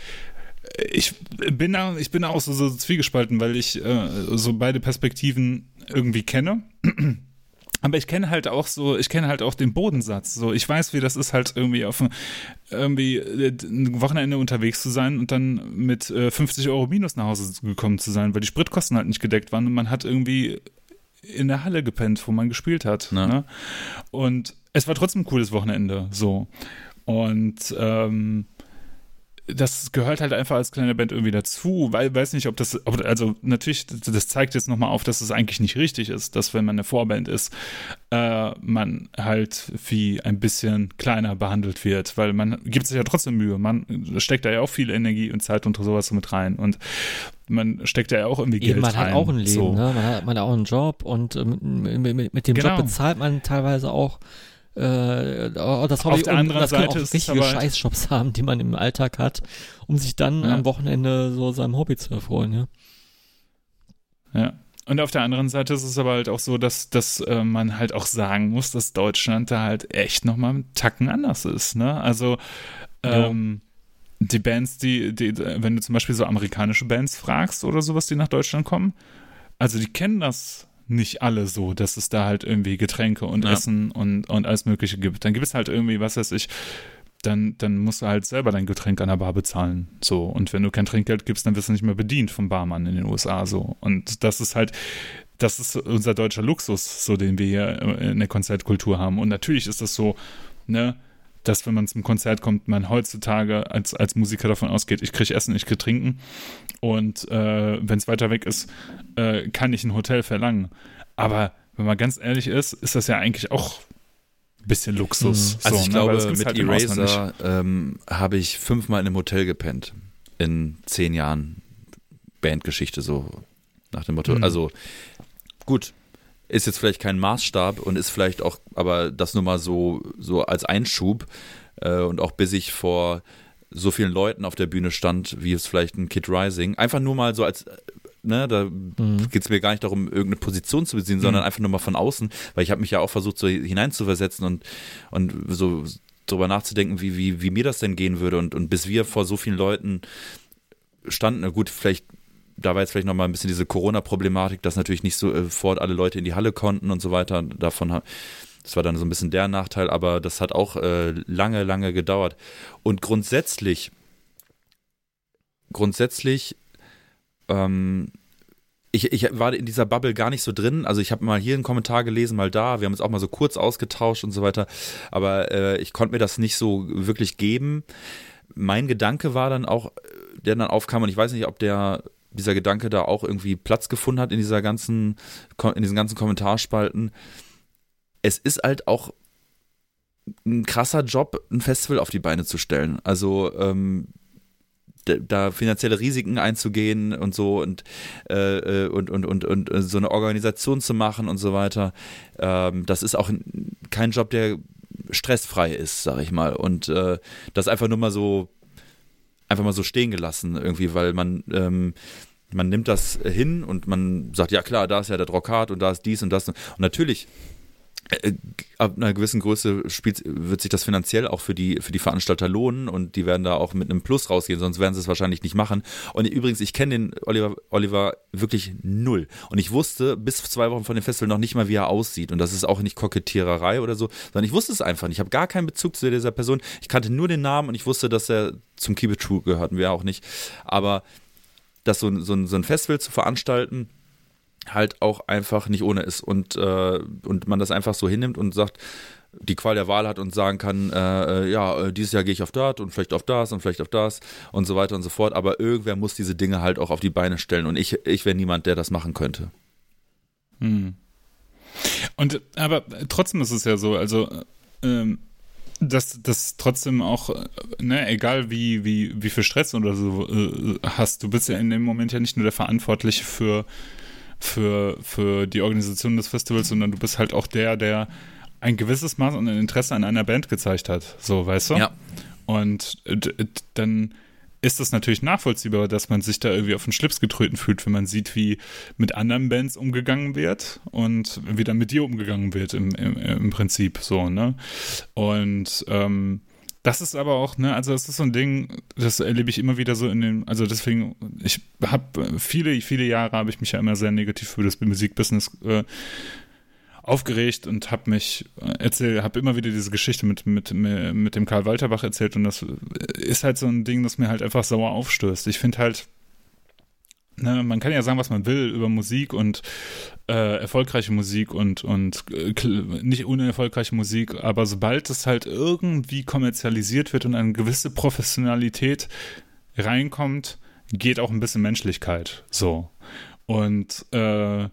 ich bin da, ich bin da auch so, so zwiegespalten, weil ich äh, so beide Perspektiven irgendwie kenne. Aber ich kenne halt auch so, ich kenne halt auch den Bodensatz. So, ich weiß, wie das ist, halt irgendwie auf irgendwie äh, ein Wochenende unterwegs zu sein und dann mit äh, 50 Euro minus nach Hause gekommen zu sein, weil die Spritkosten halt nicht gedeckt waren und man hat irgendwie in der Halle gepennt, wo man gespielt hat. Ne? Und es war trotzdem ein cooles Wochenende. So. Und ähm, das gehört halt einfach als kleine Band irgendwie dazu, weil weiß nicht, ob das, also natürlich, das zeigt jetzt nochmal auf, dass es eigentlich nicht richtig ist, dass wenn man eine Vorband ist, äh, man halt wie ein bisschen kleiner behandelt wird, weil man gibt sich ja trotzdem Mühe, man steckt da ja auch viel Energie und Zeit und sowas mit rein und man steckt ja auch irgendwie Geld Eben, man rein. hat auch ein Leben, so. ne? man, hat, man hat auch einen Job und äh, mit, mit, mit, dem genau. Job bezahlt man teilweise auch äh, das Hobby Auf der anderen das Seite auch ist richtige Scheißjobs haben, die man im Alltag hat, um sich dann ja. am Wochenende so seinem Hobby zu erfreuen, ja. Ja. Und auf der anderen Seite ist es aber halt auch so, dass, dass äh, man halt auch sagen muss, dass Deutschland da halt echt nochmal einen Tacken anders ist, ne? Also, ähm, ja. die Bands, die, die, wenn du zum Beispiel so amerikanische Bands fragst oder sowas, die nach Deutschland kommen, also die kennen das nicht alle so, dass es da halt irgendwie Getränke und ja. Essen und, und alles Mögliche gibt. Dann gibt es halt irgendwie, was weiß ich, dann, dann musst du halt selber dein Getränk an der Bar bezahlen. So. Und wenn du kein Trinkgeld gibst, dann wirst du nicht mehr bedient vom Barmann in den USA. So. Und das ist halt, das ist unser deutscher Luxus, so den wir hier in der Konzertkultur haben. Und natürlich ist das so, ne, dass wenn man zum Konzert kommt, man heutzutage als, als Musiker davon ausgeht, ich kriege Essen, ich kriege Trinken und äh, wenn es weiter weg ist, äh, kann ich ein Hotel verlangen. Aber wenn man ganz ehrlich ist, ist das ja eigentlich auch ein bisschen Luxus. Mhm. Also so, ich ne? glaube, mit halt Eraser ähm, habe ich fünfmal in einem Hotel gepennt in zehn Jahren Bandgeschichte so nach dem Motto. Mhm. Also gut, ist jetzt vielleicht kein Maßstab und ist vielleicht auch, aber das nur mal so, so als Einschub äh, und auch bis ich vor so vielen Leuten auf der Bühne stand, wie es vielleicht ein Kid Rising, einfach nur mal so als Ne, da mhm. geht es mir gar nicht darum, irgendeine Position zu beziehen, sondern mhm. einfach nur mal von außen, weil ich habe mich ja auch versucht, so hineinzuversetzen und, und so drüber nachzudenken, wie, wie, wie mir das denn gehen würde. Und, und bis wir vor so vielen Leuten standen, gut, vielleicht da war jetzt vielleicht nochmal ein bisschen diese Corona-Problematik, dass natürlich nicht sofort äh, alle Leute in die Halle konnten und so weiter. Davon das war dann so ein bisschen der Nachteil, aber das hat auch äh, lange, lange gedauert. Und grundsätzlich, grundsätzlich, ähm, ich, ich war in dieser Bubble gar nicht so drin. Also ich habe mal hier einen Kommentar gelesen, mal da. Wir haben uns auch mal so kurz ausgetauscht und so weiter. Aber äh, ich konnte mir das nicht so wirklich geben. Mein Gedanke war dann auch, der dann aufkam, und ich weiß nicht, ob der dieser Gedanke da auch irgendwie Platz gefunden hat in dieser ganzen, in diesen ganzen Kommentarspalten. Es ist halt auch ein krasser Job, ein Festival auf die Beine zu stellen. Also ähm, da finanzielle Risiken einzugehen und so und, äh, und, und, und, und so eine Organisation zu machen und so weiter. Ähm, das ist auch kein Job, der stressfrei ist, sag ich mal. Und äh, das einfach nur mal so einfach mal so stehen gelassen irgendwie, weil man ähm, man nimmt das hin und man sagt, ja klar, da ist ja der Drockat und da ist dies und das. Und natürlich, ab einer gewissen Größe spielt, wird sich das finanziell auch für die, für die Veranstalter lohnen und die werden da auch mit einem Plus rausgehen, sonst werden sie es wahrscheinlich nicht machen. Und übrigens, ich kenne den Oliver, Oliver wirklich null. Und ich wusste bis zwei Wochen von dem Festival noch nicht mal, wie er aussieht. Und das ist auch nicht Kokettiererei oder so, sondern ich wusste es einfach nicht. Ich habe gar keinen Bezug zu dieser Person. Ich kannte nur den Namen und ich wusste, dass er zum Keep It True gehört und wir auch nicht. Aber dass so, so, so ein Festival zu veranstalten, halt auch einfach nicht ohne ist und, äh, und man das einfach so hinnimmt und sagt, die Qual der Wahl hat und sagen kann, äh, äh ja, äh, dieses Jahr gehe ich auf das und vielleicht auf das und vielleicht auf das und so weiter und so fort. Aber irgendwer muss diese Dinge halt auch auf die Beine stellen und ich, ich wäre niemand, der das machen könnte. Hm. Und aber trotzdem ist es ja so, also ähm, dass das trotzdem auch, ne, egal wie, wie, wie viel Stress oder so äh, hast, du bist ja in dem Moment ja nicht nur der Verantwortliche für, für, für die Organisation des Festivals, sondern du bist halt auch der, der ein gewisses Maß an Interesse an einer Band gezeigt hat. So, weißt du? Ja. Und dann ist es natürlich nachvollziehbar, dass man sich da irgendwie auf den Schlips getreten fühlt, wenn man sieht, wie mit anderen Bands umgegangen wird und wie dann mit dir umgegangen wird im, im, im Prinzip so, ne? Und ähm, das ist aber auch, ne, also das ist so ein Ding, das erlebe ich immer wieder so in den, also deswegen, ich habe viele, viele Jahre habe ich mich ja immer sehr negativ für das Musikbusiness äh, aufgeregt und habe mich erzählt, habe immer wieder diese Geschichte mit, mit, mit dem Karl Walterbach erzählt und das ist halt so ein Ding, das mir halt einfach sauer aufstößt. Ich finde halt, ne, man kann ja sagen, was man will über Musik und äh, erfolgreiche Musik und, und äh, nicht unerfolgreiche Musik, aber sobald es halt irgendwie kommerzialisiert wird und eine gewisse Professionalität reinkommt, geht auch ein bisschen Menschlichkeit. So. Und äh,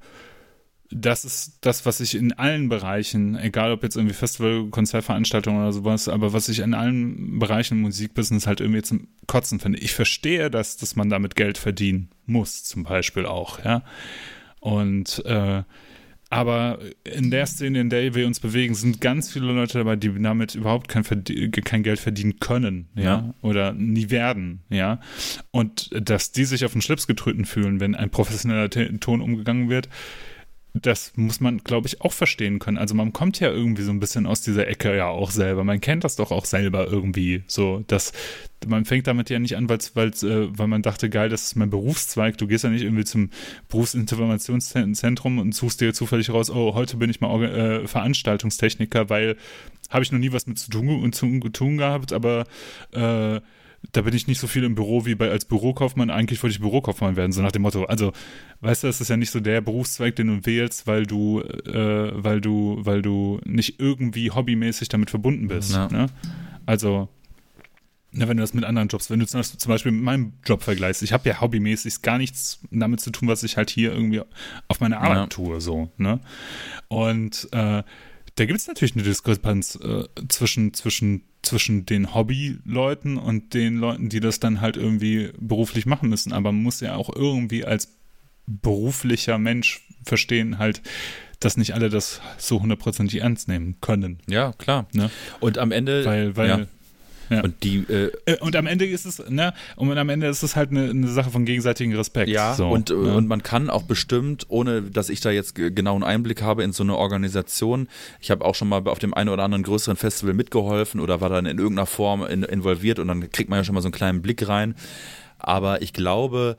das ist das, was ich in allen Bereichen, egal ob jetzt irgendwie Festival, Konzertveranstaltungen oder sowas, aber was ich in allen Bereichen im Musikbusiness halt irgendwie zum Kotzen finde. Ich verstehe das, dass man damit Geld verdienen muss, zum Beispiel auch, ja. Und äh, aber in der Szene, in der wir uns bewegen, sind ganz viele Leute dabei, die damit überhaupt kein, kein Geld verdienen können, ja? ja, oder nie werden, ja. Und dass die sich auf den Schlips getreten fühlen, wenn ein professioneller Ton umgegangen wird, das muss man, glaube ich, auch verstehen können. Also man kommt ja irgendwie so ein bisschen aus dieser Ecke ja auch selber. Man kennt das doch auch selber irgendwie. So, dass man fängt damit ja nicht an, weil's, weil's, äh, weil man dachte, geil, das ist mein Berufszweig. Du gehst ja nicht irgendwie zum Berufsinformationszentrum und suchst dir zufällig raus, oh, heute bin ich mal äh, Veranstaltungstechniker, weil habe ich noch nie was mit zu tun, zu tun gehabt, aber äh, da bin ich nicht so viel im Büro wie bei als Bürokaufmann. Eigentlich wollte ich Bürokaufmann werden, so nach dem Motto. Also, weißt du, das ist ja nicht so der Berufszweig, den du wählst, weil du, äh, weil du, weil du nicht irgendwie hobbymäßig damit verbunden bist. Ja. Ne? Also, wenn du das mit anderen Jobs, wenn du zum Beispiel mit meinem Job vergleichst, ich habe ja hobbymäßig gar nichts damit zu tun, was ich halt hier irgendwie auf meine Arbeit ja. tue, so, ne? Und äh, da gibt es natürlich eine Diskrepanz äh, zwischen, zwischen, zwischen den Hobbyleuten und den Leuten, die das dann halt irgendwie beruflich machen müssen. Aber man muss ja auch irgendwie als beruflicher Mensch verstehen, halt, dass nicht alle das so hundertprozentig ernst nehmen können. Ja, klar. Ne? Und am Ende. Weil, weil, ja. Ja. Und die äh, äh, und am Ende ist es ne und am Ende ist es halt eine, eine Sache von gegenseitigem Respekt. Ja. So, und ne? und man kann auch bestimmt, ohne dass ich da jetzt genau einen Einblick habe in so eine Organisation. Ich habe auch schon mal auf dem einen oder anderen größeren Festival mitgeholfen oder war dann in irgendeiner Form in, involviert und dann kriegt man ja schon mal so einen kleinen Blick rein. Aber ich glaube,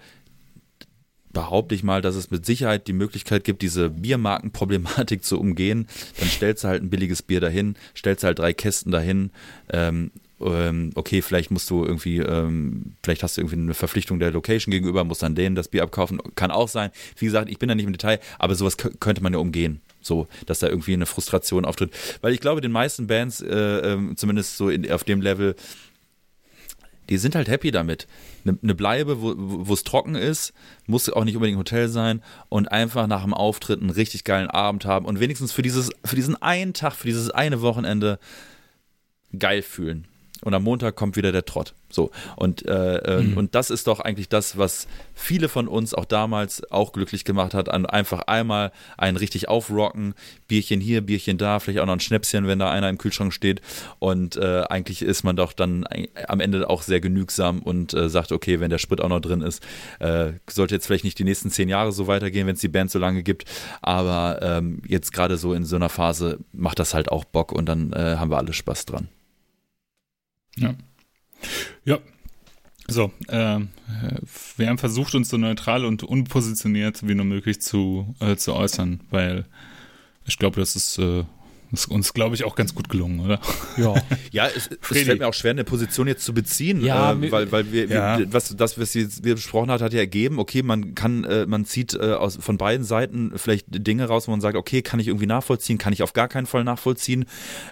behaupte ich mal, dass es mit Sicherheit die Möglichkeit gibt, diese Biermarkenproblematik zu umgehen. Dann stellst du halt ein billiges Bier dahin, stellst halt drei Kästen dahin ähm, okay, vielleicht musst du irgendwie, ähm, vielleicht hast du irgendwie eine Verpflichtung der Location gegenüber, musst dann denen das Bier abkaufen, kann auch sein. Wie gesagt, ich bin da nicht im Detail, aber sowas könnte man ja umgehen. So, dass da irgendwie eine Frustration auftritt. Weil ich glaube, den meisten Bands, äh, äh, zumindest so in, auf dem Level, die sind halt happy damit. Eine, eine Bleibe, wo es trocken ist, muss auch nicht unbedingt ein Hotel sein und einfach nach dem Auftritt einen richtig geilen Abend haben und wenigstens für dieses, für diesen einen Tag, für dieses eine Wochenende geil fühlen und am Montag kommt wieder der Trott. So. Und, äh, mhm. und das ist doch eigentlich das, was viele von uns auch damals auch glücklich gemacht hat, an einfach einmal einen richtig aufrocken, Bierchen hier, Bierchen da, vielleicht auch noch ein Schnäpschen, wenn da einer im Kühlschrank steht. Und äh, eigentlich ist man doch dann am Ende auch sehr genügsam und äh, sagt, okay, wenn der Sprit auch noch drin ist, äh, sollte jetzt vielleicht nicht die nächsten zehn Jahre so weitergehen, wenn es die Band so lange gibt. Aber ähm, jetzt gerade so in so einer Phase macht das halt auch Bock und dann äh, haben wir alle Spaß dran. Ja. Ja. So, äh, wir haben versucht, uns so neutral und unpositioniert wie nur möglich zu, äh, zu äußern, weil ich glaube, das ist äh, ist uns, glaube ich, auch ganz gut gelungen, oder? Ja. ja, es, es fällt mir auch schwer, eine Position jetzt zu beziehen, ja, äh, weil, weil wir, ja. wir, was, das, was wir besprochen hat, hat ja ergeben, okay, man kann, äh, man zieht äh, aus, von beiden Seiten vielleicht Dinge raus, wo man sagt, okay, kann ich irgendwie nachvollziehen, kann ich auf gar keinen Fall nachvollziehen.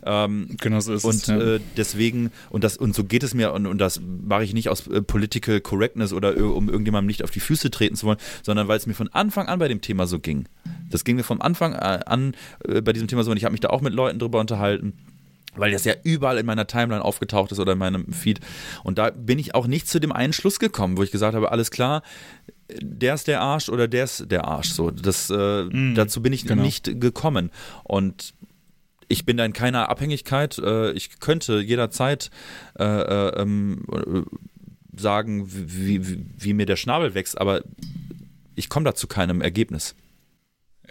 Ähm, genau so ist und, es. Und ja. äh, deswegen, und das, und so geht es mir, und, und das mache ich nicht aus äh, Political Correctness oder um irgendjemandem nicht auf die Füße treten zu wollen, sondern weil es mir von Anfang an bei dem Thema so ging. Das ging mir von Anfang äh, an äh, bei diesem Thema so, und ich habe mich da auch mit Leuten drüber unterhalten weil das ja überall in meiner Timeline aufgetaucht ist oder in meinem Feed. Und da bin ich auch nicht zu dem einen Schluss gekommen, wo ich gesagt habe, alles klar, der ist der Arsch oder der ist der Arsch. So, das, äh, mm, dazu bin ich genau. nicht gekommen. Und ich bin da in keiner Abhängigkeit. Äh, ich könnte jederzeit äh, äh ähm, sagen, wie, wie, wie mir der Schnabel wächst, aber ich komme da zu keinem Ergebnis.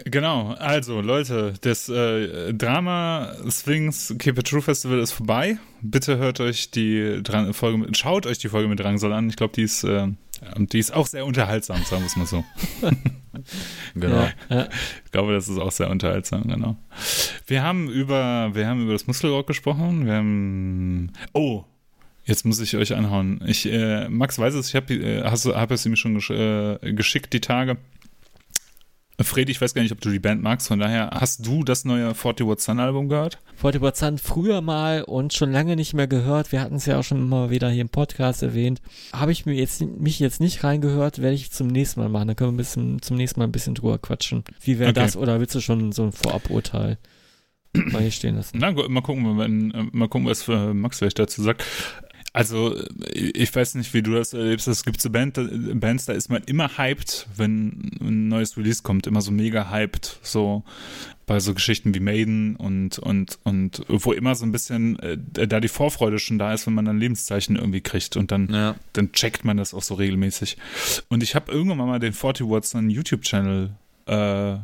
Genau, also Leute, das äh, Drama Sphinx Keep It True Festival ist vorbei. Bitte hört euch die Dran Folge mit, schaut euch die Folge mit Drangsal an. Ich glaube, die ist, äh, die ist auch sehr unterhaltsam, sagen wir es mal so. Genau. Ja, Ich glaube, das ist auch sehr unterhaltsam, genau. Wir haben über, wir haben über das Muskelrock gesprochen. Wir haben, oh, Jetzt muss ich euch anhauen. Ich, äh, Max weiß es, ich habe äh, hab es ihm schon gesch äh, geschickt, die Tage. Fred, ich weiß gar nicht, ob du die Band magst, von daher hast du das neue 40 Watt Sun Album gehört? 40 Watt Sun früher mal und schon lange nicht mehr gehört. Wir hatten es ja auch schon immer wieder hier im Podcast erwähnt. Habe ich mir jetzt, mich jetzt nicht reingehört, werde ich zum nächsten Mal machen. Da können wir ein bisschen, zum nächsten Mal ein bisschen drüber quatschen. Wie wäre okay. das? Oder willst du schon so ein Voraburteil? mal hier stehen lassen. Na gut, mal gucken, wenn, äh, mal gucken, was Max vielleicht dazu sagt. Also, ich weiß nicht, wie du das erlebst. Es gibt so Band, Bands, da ist man immer hyped, wenn ein neues Release kommt, immer so mega hyped. So bei so Geschichten wie Maiden und, und, und wo immer so ein bisschen äh, da die Vorfreude schon da ist, wenn man dann Lebenszeichen irgendwie kriegt und dann, ja. dann checkt man das auch so regelmäßig. Und ich habe irgendwann mal den 40 Watts einen YouTube-Channel äh,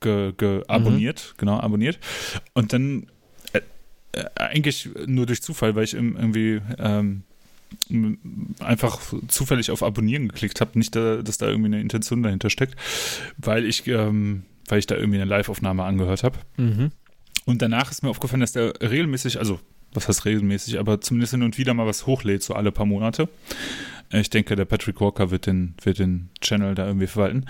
ge, ge abonniert, mhm. genau, abonniert. Und dann äh, eigentlich nur durch Zufall, weil ich irgendwie ähm, einfach zufällig auf Abonnieren geklickt habe, nicht, da, dass da irgendwie eine Intention dahinter steckt, weil ich, ähm, weil ich da irgendwie eine Live-Aufnahme angehört habe. Mhm. Und danach ist mir aufgefallen, dass der regelmäßig, also was heißt regelmäßig, aber zumindest hin und wieder mal was hochlädt, so alle paar Monate. Ich denke, der Patrick Walker wird den, wird den Channel da irgendwie verwalten.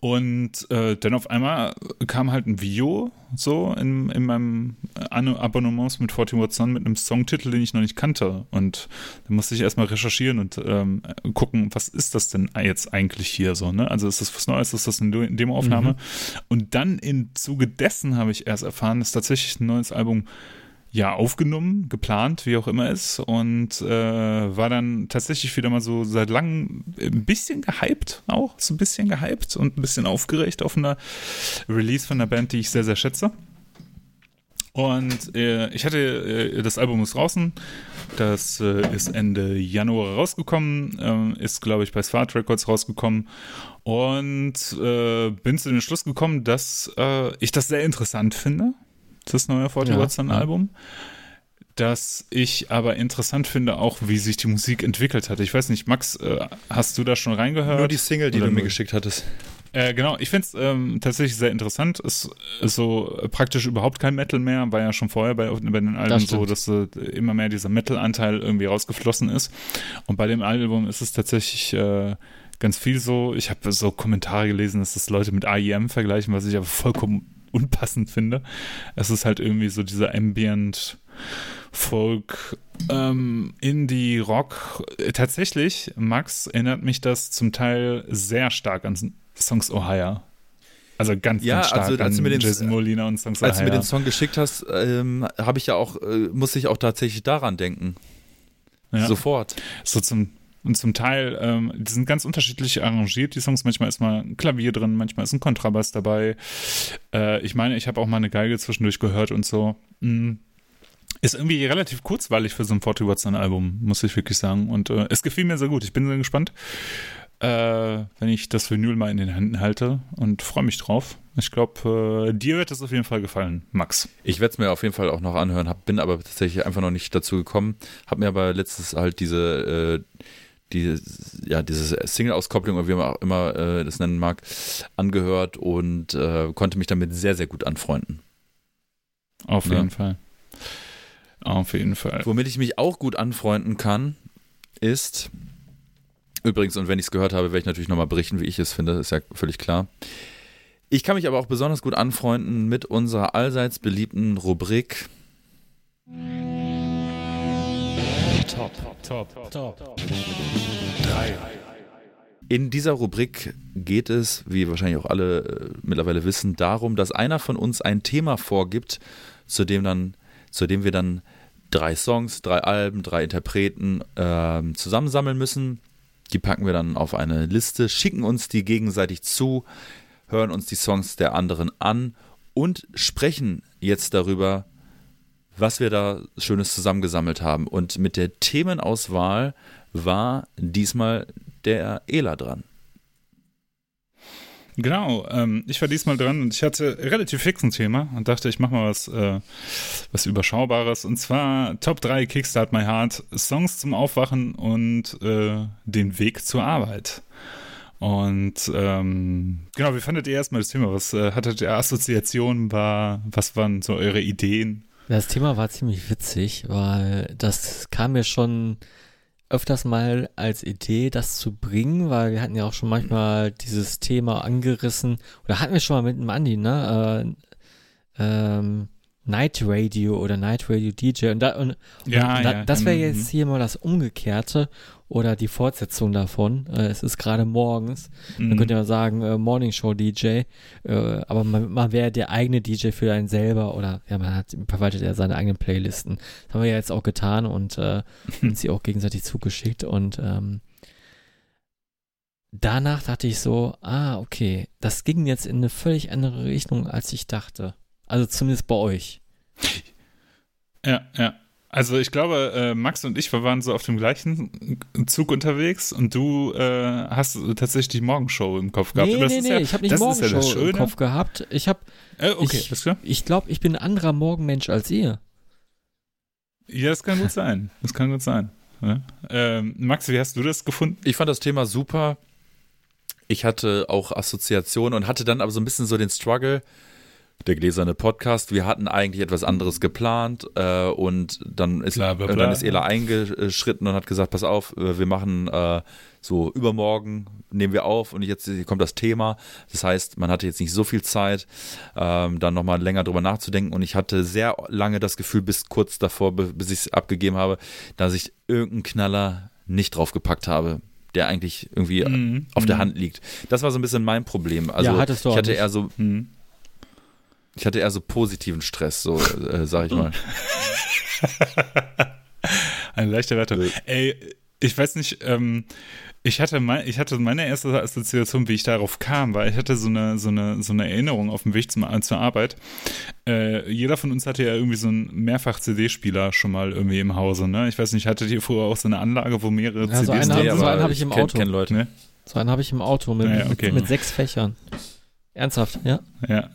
Und äh, dann auf einmal kam halt ein Video so in, in meinem Abonnements mit 14 Watts Sun mit einem Songtitel, den ich noch nicht kannte. Und da musste ich erstmal recherchieren und ähm, gucken, was ist das denn jetzt eigentlich hier so, ne? Also ist das was Neues, ist das eine Demoaufnahme? Mhm. Und dann im Zuge dessen habe ich erst erfahren, dass tatsächlich ein neues Album ja aufgenommen, geplant, wie auch immer ist und äh, war dann tatsächlich wieder mal so seit langem ein bisschen gehypt auch, so ein bisschen gehypt und ein bisschen aufgeregt auf einer Release von einer Band, die ich sehr, sehr schätze. Und äh, ich hatte, äh, das Album ist draußen, das äh, ist Ende Januar rausgekommen, äh, ist, glaube ich, bei Smart Records rausgekommen und äh, bin zu dem Schluss gekommen, dass äh, ich das sehr interessant finde das neue 40 Watts ja, Album. Das ich aber interessant finde, auch wie sich die Musik entwickelt hat. Ich weiß nicht, Max, äh, hast du da schon reingehört? Nur die Single, die du mir geschickt hattest. Äh, genau, ich finde es ähm, tatsächlich sehr interessant. Es ist so praktisch überhaupt kein Metal mehr, war ja schon vorher bei, bei den Alben das so, dass äh, immer mehr dieser Metal-Anteil irgendwie rausgeflossen ist. Und bei dem Album ist es tatsächlich äh, ganz viel so. Ich habe so Kommentare gelesen, dass das Leute mit AIM vergleichen, was ich aber vollkommen unpassend finde. Es ist halt irgendwie so dieser Ambient Folk, ähm, Indie, Rock. Tatsächlich, Max, erinnert mich das zum Teil sehr stark an Songs Ohio. Also ganz, ja, ganz stark also, als an den, Jason Molina und Songs Als Ohio. du mir den Song geschickt hast, ähm, habe ich ja auch, äh, muss ich auch tatsächlich daran denken. Ja. Sofort. So zum, und zum Teil, ähm, die sind ganz unterschiedlich arrangiert, die Songs. Manchmal ist mal ein Klavier drin, manchmal ist ein Kontrabass dabei. Äh, ich meine, ich habe auch mal eine Geige zwischendurch gehört und so. Mhm. Ist irgendwie relativ kurzweilig für so ein 40 Watts Album, muss ich wirklich sagen. Und äh, es gefiel mir sehr gut. Ich bin sehr gespannt, äh, wenn ich das Vinyl mal in den Händen halte und freue mich drauf. Ich glaube, äh, dir wird es auf jeden Fall gefallen, Max. Ich werde es mir auf jeden Fall auch noch anhören, hab, bin aber tatsächlich einfach noch nicht dazu gekommen. Habe mir aber letztes halt diese äh, die, ja, diese Single-Auskopplung oder wie man auch immer äh, das nennen mag, angehört und äh, konnte mich damit sehr, sehr gut anfreunden. Auf jeden ja. Fall. Auf jeden Fall. Womit ich mich auch gut anfreunden kann, ist, übrigens, und wenn ich es gehört habe, werde ich natürlich nochmal berichten, wie ich es finde, ist ja völlig klar. Ich kann mich aber auch besonders gut anfreunden mit unserer allseits beliebten Rubrik Top, top, top, top. Drei. In dieser Rubrik geht es, wie wahrscheinlich auch alle äh, mittlerweile wissen, darum, dass einer von uns ein Thema vorgibt, zu dem, dann, zu dem wir dann drei Songs, drei Alben, drei Interpreten äh, zusammensammeln müssen. Die packen wir dann auf eine Liste, schicken uns die gegenseitig zu, hören uns die Songs der anderen an und sprechen jetzt darüber, was wir da Schönes zusammengesammelt haben. Und mit der Themenauswahl war diesmal der Ela dran. Genau, ähm, ich war diesmal dran und ich hatte relativ fix ein Thema und dachte, ich mache mal was, äh, was Überschaubares. Und zwar Top 3 Kickstart My Heart, Songs zum Aufwachen und äh, den Weg zur Arbeit. Und ähm, genau, wie fandet ihr erstmal das Thema? Was äh, hattet ihr Assoziationen? War, was waren so eure Ideen? Das Thema war ziemlich witzig, weil das kam mir schon öfters mal als Idee, das zu bringen, weil wir hatten ja auch schon manchmal dieses Thema angerissen, oder hatten wir schon mal mit dem Andi, ne? Äh, ähm, Night Radio oder Night Radio DJ und, da, und, ja, und da, ja. das wäre Mhm. jetzt hier mal das Umgekehrte oder die Fortsetzung davon. Äh, es ist gerade morgens. Mhm. Man könnte ja sagen, äh, Morning Show DJ, äh, aber man, man wäre der eigene DJ für einen selber oder ja, man hat verwaltet ja seine eigenen Playlisten. Das haben wir ja jetzt auch getan und äh, uns sie auch gegenseitig zugeschickt und ähm, danach dachte ich so, ah, okay, das ging jetzt in eine völlig andere Richtung, als ich dachte. Also zumindest bei euch. Ja, ja. Also ich glaube, äh, Max und ich, wir waren so auf dem gleichen Zug unterwegs und du äh, hast tatsächlich die Morgenshow im Kopf gehabt. Nee, Aber das nee, ist nee, ja, ich habe nicht ja Morgenshow das im. Kopf gehabt. Ich habe, Äh, okay, ich- klar. ich glaube, ich bin ein anderer Morgenmensch als ihr. Ja, das kann gut sein. Das kann gut sein. Ja. Ähm, Max, wie hast du das gefunden? Ich fand das Thema super. Ich hatte auch Assoziationen und hatte dann aber so ein bisschen so den Struggle. Der gläserne Podcast, wir hatten eigentlich etwas anderes geplant äh, und dann ist, Bla, bla, und bla. dann ist Ela eingeschritten und hat gesagt, pass auf, äh, wir machen äh, so übermorgen, nehmen wir auf und jetzt kommt das Thema. Das heißt, man hatte jetzt nicht so viel Zeit, ähm, dann nochmal länger drüber nachzudenken und ich hatte sehr lange das Gefühl, bis kurz davor, bis ich es abgegeben habe, dass ich irgendeinen Knaller nicht draufgepackt habe, der eigentlich irgendwie Mhm. auf der Mhm. Hand liegt. Das war so ein bisschen mein Problem. Also Ja, hattest du ich hatte nicht. eher so, Mhm. Ich hatte eher so positiven Stress, so äh, sag ich mal. Eine leichte Wette. Ey, ich weiß nicht, ähm, ich hatte, mein, ich hatte meine erste Assoziation, wie ich darauf kam, weil ich hatte so eine, so eine, so eine Erinnerung auf dem Weg zum, zur Arbeit. Äh, jeder von uns hatte ja irgendwie so einen Mehrfach-CD-Spieler schon mal irgendwie im Hause, ne? Ich weiß nicht, hattet ihr vorher auch so eine Anlage, wo mehrere Ja, so CDs drin so sind? einen habe ich im kenn- Auto. kenn Leute. Ne? So einen habe ich im Auto mit, Ja, okay. mit, mit sechs Fächern. Ernsthaft, ja? Ja.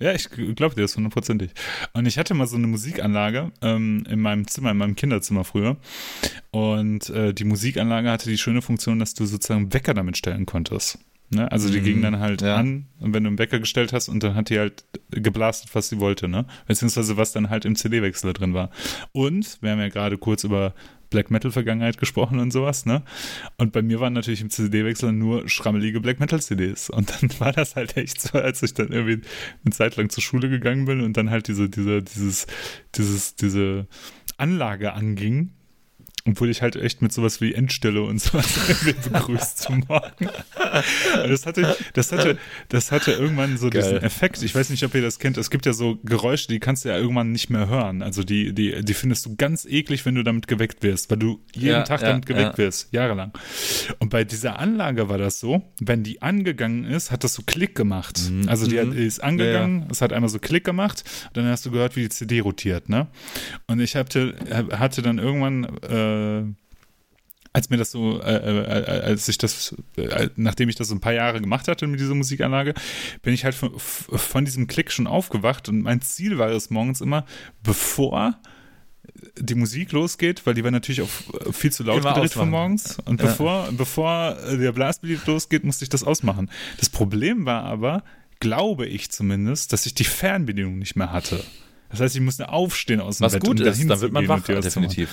Ja, ich glaube dir das hundertprozentig. Und ich hatte mal so eine Musikanlage ähm, in meinem Zimmer, in meinem Kinderzimmer früher. Und äh, die Musikanlage hatte die schöne Funktion, dass du sozusagen Wecker damit stellen konntest. Ne? Also die Mhm, ging dann halt ja. an, wenn du einen Wecker gestellt hast und dann hat die halt geblastet, was sie wollte, ne? Beziehungsweise was dann halt im CD-Wechsler drin war. Und wir haben ja gerade kurz über Black Metal Vergangenheit gesprochen und sowas, ne? Und bei mir waren natürlich im CD-Wechsler nur schrammelige Black Metal CDs. Und dann war das halt echt so, als ich dann irgendwie eine Zeit lang zur Schule gegangen bin und dann halt diese, diese, dieses, dieses, diese Anlage anging. Obwohl ich halt echt mit sowas wie Endstelle und sowas begrüßt zum Morgen. Das hatte, das hatte, das hatte irgendwann so Geil. diesen Effekt. Ich weiß nicht, ob ihr das kennt. Es gibt ja so Geräusche, die kannst du ja irgendwann nicht mehr hören. Also die, die, die findest du ganz eklig, wenn du damit geweckt wirst, weil du jeden Ja, Tag ja, damit geweckt ja. wirst, jahrelang. Und bei dieser Anlage war das so, wenn die angegangen ist, hat das so Klick gemacht. Mhm. Also die hat, Mhm. ist angegangen, es hat einmal so Klick gemacht, dann hast du gehört, wie die CD rotiert, ne? Und ich hatte, hatte dann irgendwann, äh, als mir das so, äh, äh, als ich das, äh, nachdem ich das so ein paar Jahre gemacht hatte mit dieser Musikanlage, bin ich halt von, von diesem Klick schon aufgewacht und mein Ziel war es morgens immer, bevor die Musik losgeht, weil die war natürlich auch viel zu laut Immer gedreht von morgens. Und Ja. bevor, bevor der Blasbeat losgeht, musste ich das ausmachen. Das Problem war aber, glaube ich zumindest, dass ich die Fernbedienung nicht mehr hatte. Das heißt, ich musste aufstehen aus dem Was Bett, gut um ist, dann wird man wach, was zu definitiv.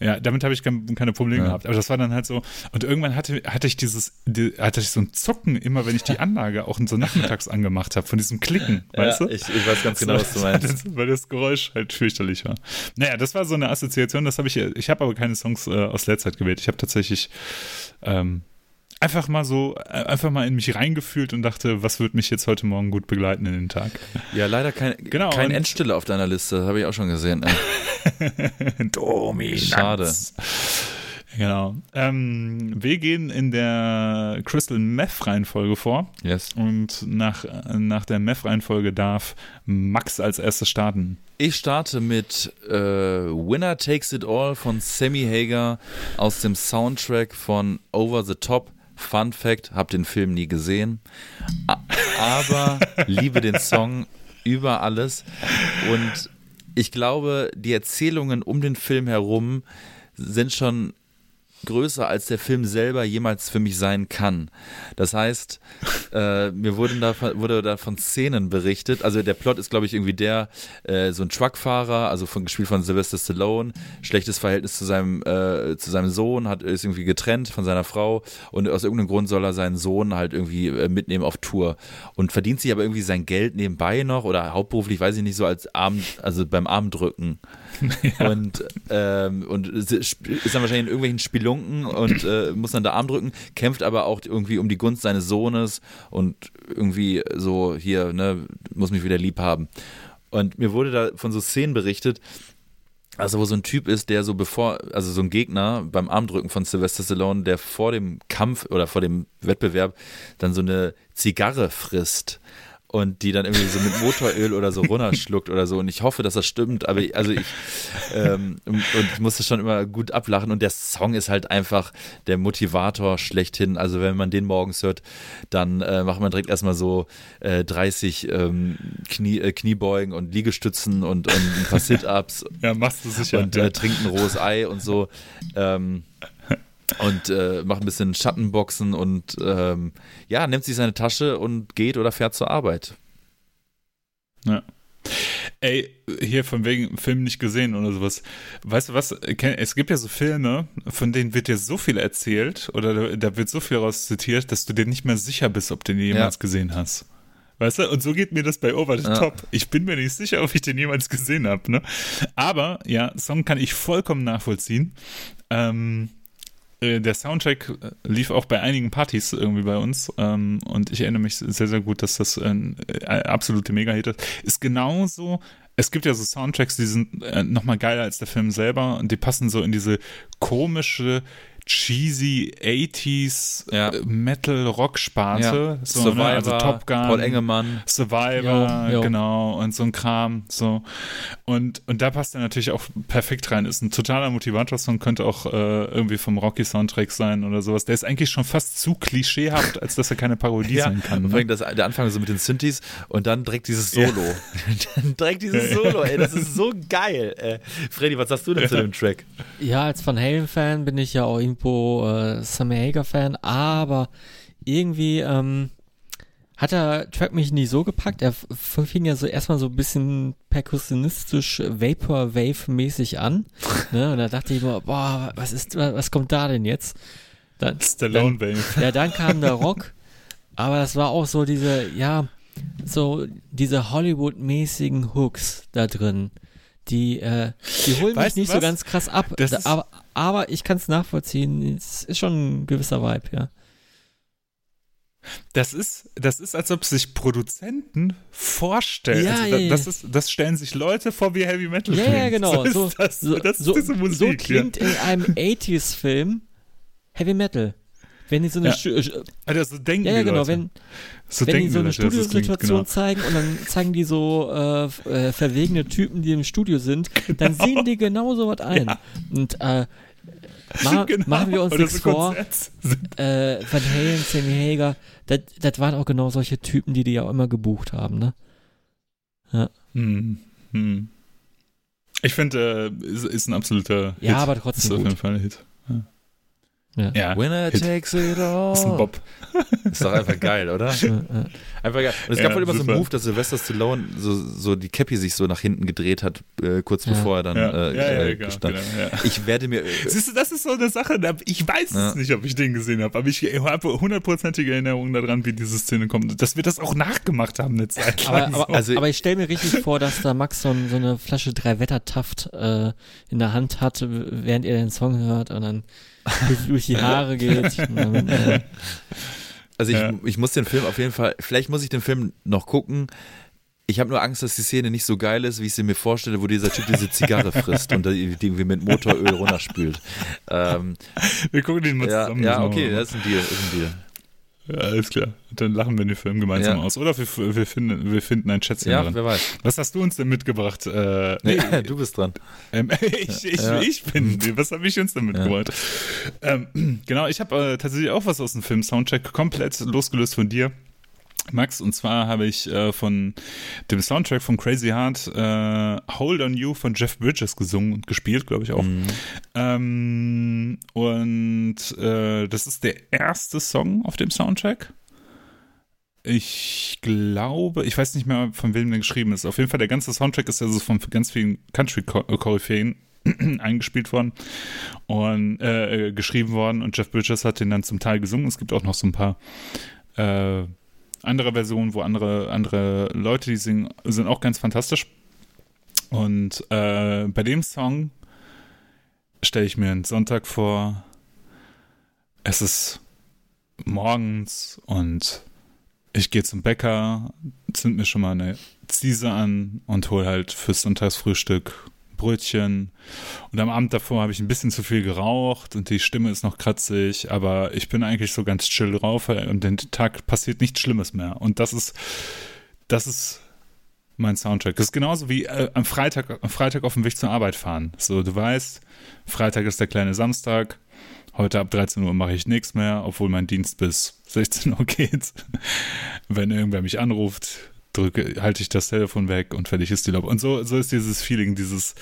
Ja, damit habe ich kein, keine Probleme Ja. gehabt. Aber das war dann halt so. Und irgendwann hatte, hatte ich dieses, die, hatte ich so ein Zucken immer, wenn ich die Anlage auch so nachmittags angemacht habe, von diesem Klicken, weißt du? ich, ich weiß ganz genau, was du Das- meinst. Weil das Geräusch halt fürchterlich war. Naja, das war so eine Assoziation, das habe ich, ich habe aber keine Songs äh, aus der Zeit gewählt. Ich habe tatsächlich ähm, einfach mal so, äh, einfach mal in mich reingefühlt und dachte, was wird mich jetzt heute Morgen gut begleiten in den Tag? Ja, leider kein, Genau, kein Endstille auf deiner Liste, habe ich auch schon gesehen. Dominanz. Schade. Genau. Ähm, wir gehen in der Crystal Meth Reihenfolge vor Yes. und nach, nach der Meth Reihenfolge darf Max als erstes starten. Ich starte mit äh, Winner Takes It All von Sammy Hager aus dem Soundtrack von Over the Top. Fun Fact, hab den Film nie gesehen, aber liebe den Song über alles. Und ich glaube, die Erzählungen um den Film herum sind schon größer, als der Film selber jemals für mich sein kann. Das heißt, äh, mir wurden da, wurde da von Szenen berichtet. Also der Plot ist, glaube ich, irgendwie der, äh, so ein Truckfahrer, also von, gespielt von Sylvester Stallone, schlechtes Verhältnis zu seinem, äh, zu seinem Sohn, hat, ist irgendwie getrennt von seiner Frau und aus irgendeinem Grund soll er seinen Sohn halt irgendwie äh, mitnehmen auf Tour und verdient sich aber irgendwie sein Geld nebenbei noch oder hauptberuflich, weiß ich nicht, so als Arm, also beim Armdrücken. Ja. Und, ähm, und ist dann wahrscheinlich in irgendwelchen Spelunken und äh, muss dann da Arm drücken, kämpft aber auch irgendwie um die Gunst seines Sohnes und irgendwie so hier, ne, muss mich wieder lieb haben. Und mir wurde da von so Szenen berichtet, also wo so ein Typ ist, der so bevor, also so ein Gegner beim Armdrücken von Sylvester Stallone, der vor dem Kampf oder vor dem Wettbewerb dann so eine Zigarre frisst und die dann irgendwie so mit Motoröl oder so runterschluckt oder so. Und ich hoffe, dass das stimmt, aber ich, also ich, ähm, und ich musste schon immer gut ablachen. Und der Song ist halt einfach der Motivator schlechthin. Also wenn man den morgens hört, dann äh, macht man direkt erstmal so äh, 30 ähm, Knie, äh, Kniebeugen und Liegestützen und, und ein paar Sit-Ups. Ja, machst du sicher. Und äh, trinkt ein rohes Ei und so. Ähm, und äh, macht ein bisschen Schattenboxen und ähm, ja, nimmt sich seine Tasche und geht oder fährt zur Arbeit. Ja. Ey, hier von wegen Film nicht gesehen oder sowas. Weißt du was? Es gibt ja so Filme, von denen wird dir so viel erzählt oder da wird so viel raus zitiert, dass du dir nicht mehr sicher bist, ob du den jemals ja. gesehen hast. Weißt du? Und so geht mir das bei Over the ja. Top. Ich bin mir nicht sicher, ob ich den jemals gesehen habe. Ne? Aber ja, Song kann ich vollkommen nachvollziehen. Ähm, äh, der Soundtrack äh, lief auch bei einigen Partys irgendwie bei uns ähm, und ich erinnere mich sehr, sehr gut, dass das ein äh, absolute Mega-Hit ist. Ist genauso, es gibt ja so Soundtracks, die sind äh, nochmal geiler als der Film selber und die passen so in diese komische, cheesy 80s ja. Äh, Metal Rock Sparte. Ja. So, Survivor, ne? also Top Gun, Paul Engemann, Survivor, jo, jo. genau und so ein Kram. So und und da passt er natürlich auch perfekt rein. Ist ein totaler Motivator-Song, könnte auch äh, irgendwie vom Rocky Soundtrack sein oder sowas. Der ist eigentlich schon fast zu klischeehaft, als dass er keine Parodie ja, sein kann. Ne? Das, der Anfang so mit den Synthes und dann direkt dieses Solo. dann direkt dieses Solo. Ey, das ist so geil. Äh, Freddy, was sagst du denn zu dem Track? Ja, als Van Halen-Fan bin ich ja auch irgendwo äh, Sammy Hager-Fan, aber irgendwie ähm, hat der Track mich nie so gepackt. Er fing ja so erstmal so ein bisschen perkussionistisch Vaporwave-mäßig an. ne? Und da dachte ich immer, boah, was ist, was kommt da denn jetzt? Dann, Stallone Wave. Ja, dann kam der Rock, aber das war auch so diese, ja, so diese Hollywood-mäßigen Hooks da drin. Die, äh, die holen weißt mich nicht so ganz krass ab. aber, aber ich kann es nachvollziehen. Es ist schon ein gewisser Vibe, ja. Das ist, das ist, als ob sich Produzenten vorstellen. Ja, also, das, ist, das stellen sich Leute vor wie Heavy Metal. Ja, ja genau. So, so, das, das so, Musik, so, klingt ja. in einem 80s-Film Heavy Metal. Wenn die so eine ja. Stu also so denken ja, ja, genau, die wenn, so wenn die so eine Studiosituation genau. zeigen und dann zeigen die so äh, äh, verwegene Typen, die im Studio sind, genau. dann sehen die genau so was ein. Ja. Und äh, ma genau. machen wir uns nichts so vor. Äh, Van Halen, Sammy Hager, das, waren auch genau solche Typen, die die ja auch immer gebucht haben, ne? Ja. Hm. Hm. Ich finde, äh, ist, ist, ein absoluter Ja, aber trotzdem. Ist auf jeden Fall ein Hit. Ja. Ja. ja. Winner Hit. takes it all. Das ist ein Bob. ist doch einfach geil, oder? einfach geil. Und es gab ja, wohl immer super. so einen Move, dass Sylvester Stallone so, so die Cappy sich so nach hinten gedreht hat, äh, kurz ja. bevor er dann ja. Äh, ja, äh, genau, stand. Genau, ich werde mir. Äh, Siehst du, das ist so eine Sache, ich weiß es nicht, ob ich den gesehen habe, aber ich habe hundertprozentige Erinnerungen daran, wie diese Szene kommt. Dass wir das auch nachgemacht haben eine Zeit lang. Aber, aber, also, aber ich stelle mir richtig vor, dass da Max so, so eine Flasche Drei-Wetter-Taft äh, in der Hand hat, während er den Song hört und dann durch die Haare geht. also ich, ja. ich muss den Film auf jeden Fall, vielleicht muss ich den Film noch gucken. Ich habe nur Angst, dass die Szene nicht so geil ist, wie ich sie mir vorstelle, wo dieser Typ diese Zigarre frisst und die irgendwie mit Motoröl runterspült. Ähm, Wir gucken den mal ja, zusammen. Ja, okay, das ist ein Deal, das ist ein Deal. Ja, alles klar. Dann lachen wir den Film gemeinsam ja. aus. Oder wir, wir, finden, wir finden ein Schätzchen ja, drin. wer weiß. Was hast du uns denn mitgebracht? Äh, nee, du bist dran. Ähm, ich, ich, ja. ich bin. Was habe ich uns denn mitgebracht? Ähm, genau, ich habe äh, tatsächlich auch was aus dem Film Soundcheck komplett losgelöst von dir. Max, und zwar habe ich äh, von dem Soundtrack von Crazy Heart äh, Hold on You von Jeff Bridges gesungen und gespielt, glaube ich auch. Mhm. Ähm, und äh, das ist der erste Song auf dem Soundtrack. Ich glaube, ich weiß nicht mehr, von wem der geschrieben ist. Auf jeden Fall, der ganze Soundtrack ist also von ganz vielen Country-Koryphäen eingespielt worden und äh, geschrieben worden und Jeff Bridges hat den dann zum Teil gesungen. Es gibt auch noch so ein paar äh, andere Versionen, wo andere, andere Leute, die singen, sind auch ganz fantastisch. Und äh, bei dem Song stelle ich mir einen Sonntag vor. Es ist morgens und ich gehe zum Bäcker, zünd mir schon mal eine Ziese an und hol halt fürs Sonntagsfrühstück Brötchen. Und am Abend davor habe ich ein bisschen zu viel geraucht und die Stimme ist noch kratzig, aber ich bin eigentlich so ganz chill drauf und den Tag passiert nichts Schlimmes mehr. Und das ist, das ist mein Soundtrack. Das ist genauso wie äh, am Freitag, am Freitag auf dem Weg zur Arbeit fahren. So, du weißt, Freitag ist der kleine Samstag. Heute ab 13 Uhr mache ich nichts mehr, obwohl mein Dienst bis 16 Uhr geht. Wenn irgendwer mich anruft, drücke, halte ich das Telefon weg und fertig ist die Laube. Und so, so ist dieses Feeling, dieses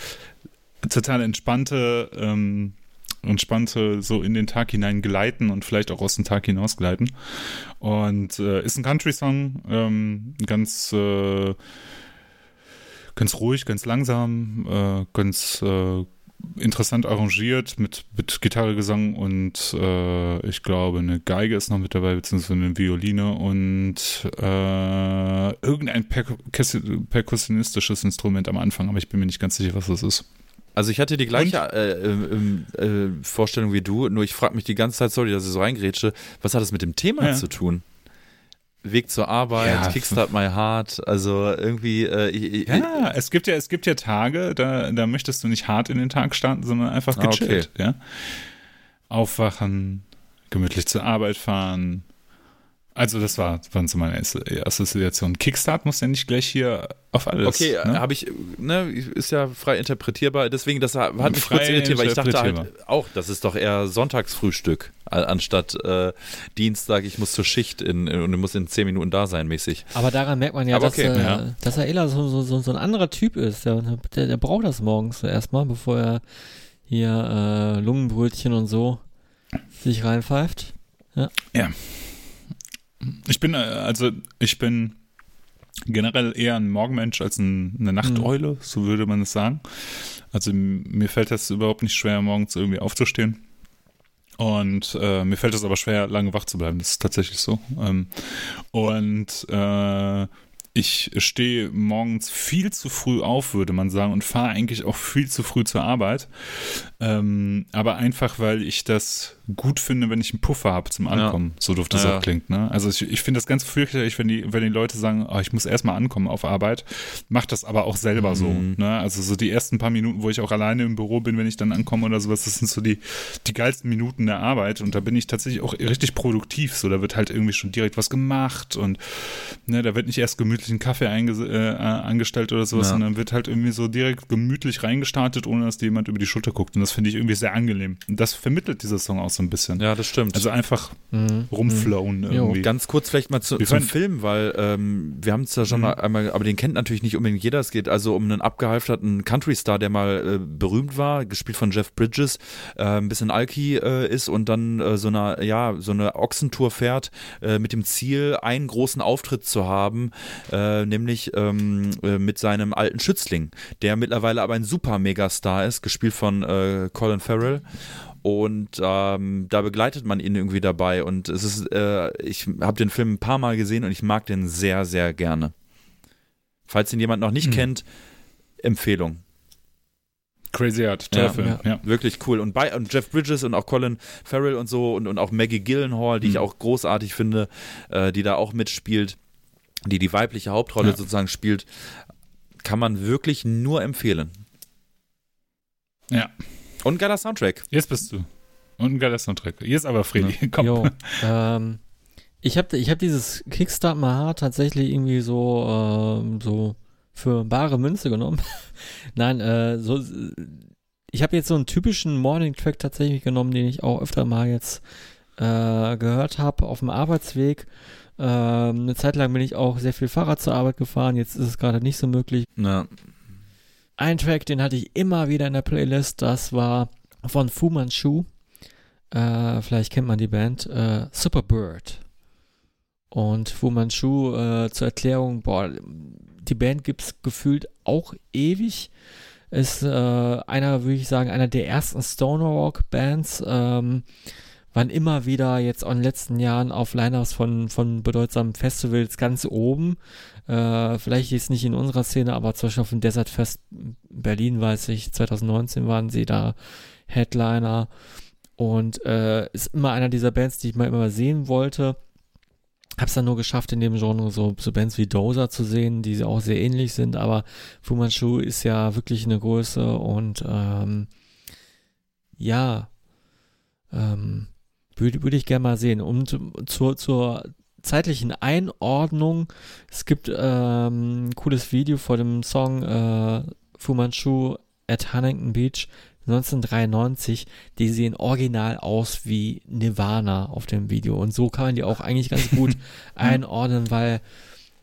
total entspannte, ähm, entspannte, so in den Tag hinein gleiten und vielleicht auch aus dem Tag hinaus gleiten. Und äh, ist ein Country-Song, ähm, ganz, äh, ganz ruhig, ganz langsam, äh, ganz äh, interessant arrangiert mit, mit Gitarre, Gesang und äh, ich glaube eine Geige ist noch mit dabei, beziehungsweise eine Violine und äh, irgendein perkussionistisches Instrument am Anfang, aber ich bin mir nicht ganz sicher, was das ist. Also ich hatte die gleiche äh, äh, Vorstellung wie du, nur ich frage mich die ganze Zeit, sorry, dass ich so reingrätsche, was hat das mit dem Thema ja. zu tun? Weg zur Arbeit, ja. Kickstart My Heart, also irgendwie. Äh, ich, ja, es gibt ja, es gibt ja Tage, da, da möchtest du nicht hart in den Tag starten, sondern einfach gechillt, ah, okay. ja. Aufwachen, gemütlich zur Arbeit fahren, also das war, waren so meine Assoziationen. Kickstart muss ja nicht gleich hier auf alles. Okay, ne? habe ich, ne, ist ja frei interpretierbar. Deswegen, das hat mich frei kurz irritiert, weil ich dachte halt auch, das ist doch eher Sonntagsfrühstück, anstatt äh, Dienstag, ich muss zur Schicht in, und muss in zehn Minuten da sein, mäßig. Aber daran merkt man ja, dass, okay, äh, ja. dass er eher so, so, so, ein anderer Typ ist. Der, der, der braucht das morgens erstmal, bevor er hier äh, Lungenbrötchen und so sich reinpfeift. Ja. ja. Ich bin, äh, also ich bin generell eher ein Morgenmensch als ein, eine Nachteule, mhm. so würde man es sagen. Also mir fällt das überhaupt nicht schwer, morgens irgendwie aufzustehen. Und äh, mir fällt es aber schwer, lange wach zu bleiben. Das ist tatsächlich so. Ähm, und äh, ich stehe morgens viel zu früh auf, würde man sagen, und fahre eigentlich auch viel zu früh zur Arbeit. Ähm, aber einfach, weil ich das gut finde, wenn ich einen Puffer habe zum Ankommen, ja. so doof das ja. auch klingt. Ne? Also ich, ich finde das ganz fürchterlich, wenn die, wenn die Leute sagen, oh, ich muss erstmal ankommen auf Arbeit, macht das aber auch selber mhm. so. Ne? Also so die ersten paar Minuten, wo ich auch alleine im Büro bin, wenn ich dann ankomme oder sowas, das sind so die, die geilsten Minuten der Arbeit und da bin ich tatsächlich auch richtig produktiv. So, da wird halt irgendwie schon direkt was gemacht und ne, da wird nicht erst gemütlich ein Kaffee äh, angestellt oder sowas, ja. sondern wird halt irgendwie so direkt gemütlich reingestartet, ohne dass dir jemand über die Schulter guckt. Und das finde ich irgendwie sehr angenehm. Und das vermittelt dieser Song auch so ein bisschen. Ja, das stimmt. Also einfach mhm. rumflowen mhm. irgendwie. Ganz kurz vielleicht mal zu, zum Film, weil ähm, wir haben es ja schon mhm. einmal, aber den kennt natürlich nicht unbedingt jeder. Es geht also um einen abgehalfterten Country-Star, der mal äh, berühmt war, gespielt von Jeff Bridges, äh, ein bisschen Alki äh, ist und dann äh, so eine, ja, so eine Ochsentour fährt äh, mit dem Ziel, einen großen Auftritt zu haben, äh, nämlich ähm, mit seinem alten Schützling, der mittlerweile aber ein super Megastar ist, gespielt von Colin Farrell. Und ähm, da begleitet man ihn irgendwie dabei. Und es ist, äh, ich habe den Film ein paar Mal gesehen und ich mag den sehr, sehr gerne. Falls ihn jemand noch nicht mhm. kennt, Empfehlung. Crazy Art, toller ja, Film. Ja. ja. Wirklich cool. Und, bei, und Jeff Bridges und auch Colin Farrell und so und, und auch Maggie Gyllenhaal, die mhm. ich auch großartig finde, äh, die da auch mitspielt, die die weibliche Hauptrolle ja. sozusagen spielt, kann man wirklich nur empfehlen. Ja. Und ein geiler Soundtrack. Jetzt bist du. Und ein geiler Soundtrack. Jetzt aber Freddy, ja. komm. Jo, ähm, ich habe ich hab dieses Kickstart My tatsächlich irgendwie so, ähm, so für bare Münze genommen. Nein, äh, so, ich habe jetzt so einen typischen Morning-Track tatsächlich genommen, den ich auch öfter mal jetzt äh, gehört habe auf dem Arbeitsweg. Ähm, eine Zeit lang bin ich auch sehr viel Fahrrad zur Arbeit gefahren, jetzt ist es gerade nicht so möglich. Ja. Ein Track, den hatte ich immer wieder in der Playlist, das war von Fu Manchu. Äh, vielleicht kennt man die Band. Äh, Superbird. Und Fu Manchu äh, zur Erklärung, boah, die Band gibt es gefühlt auch ewig. Ist äh, einer, würde ich sagen, einer der ersten Stoner Rock Bands. Ähm, waren immer wieder jetzt in den letzten Jahren auf Lineups von, von bedeutsamen Festivals ganz oben. Äh, vielleicht jetzt nicht in unserer Szene, aber zum Beispiel auf dem Desert Fest Berlin, weiß ich, 2019 waren sie da Headliner. Und äh, ist immer einer dieser Bands, die ich mal immer sehen wollte. Hab's dann nur geschafft, in dem Genre so, so Bands wie Dozer zu sehen, die auch sehr ähnlich sind, aber Fu Manchu ist ja wirklich eine Größe und ähm, ja, ähm, würde, würde ich gerne mal sehen. Und zur, zur zeitlichen Einordnung, es gibt ähm, ein cooles Video vor dem Song äh, Fu Manchu at Huntington Beach 1993, die sehen original aus wie Nirvana auf dem Video. Und so kann man die auch eigentlich ganz gut einordnen, weil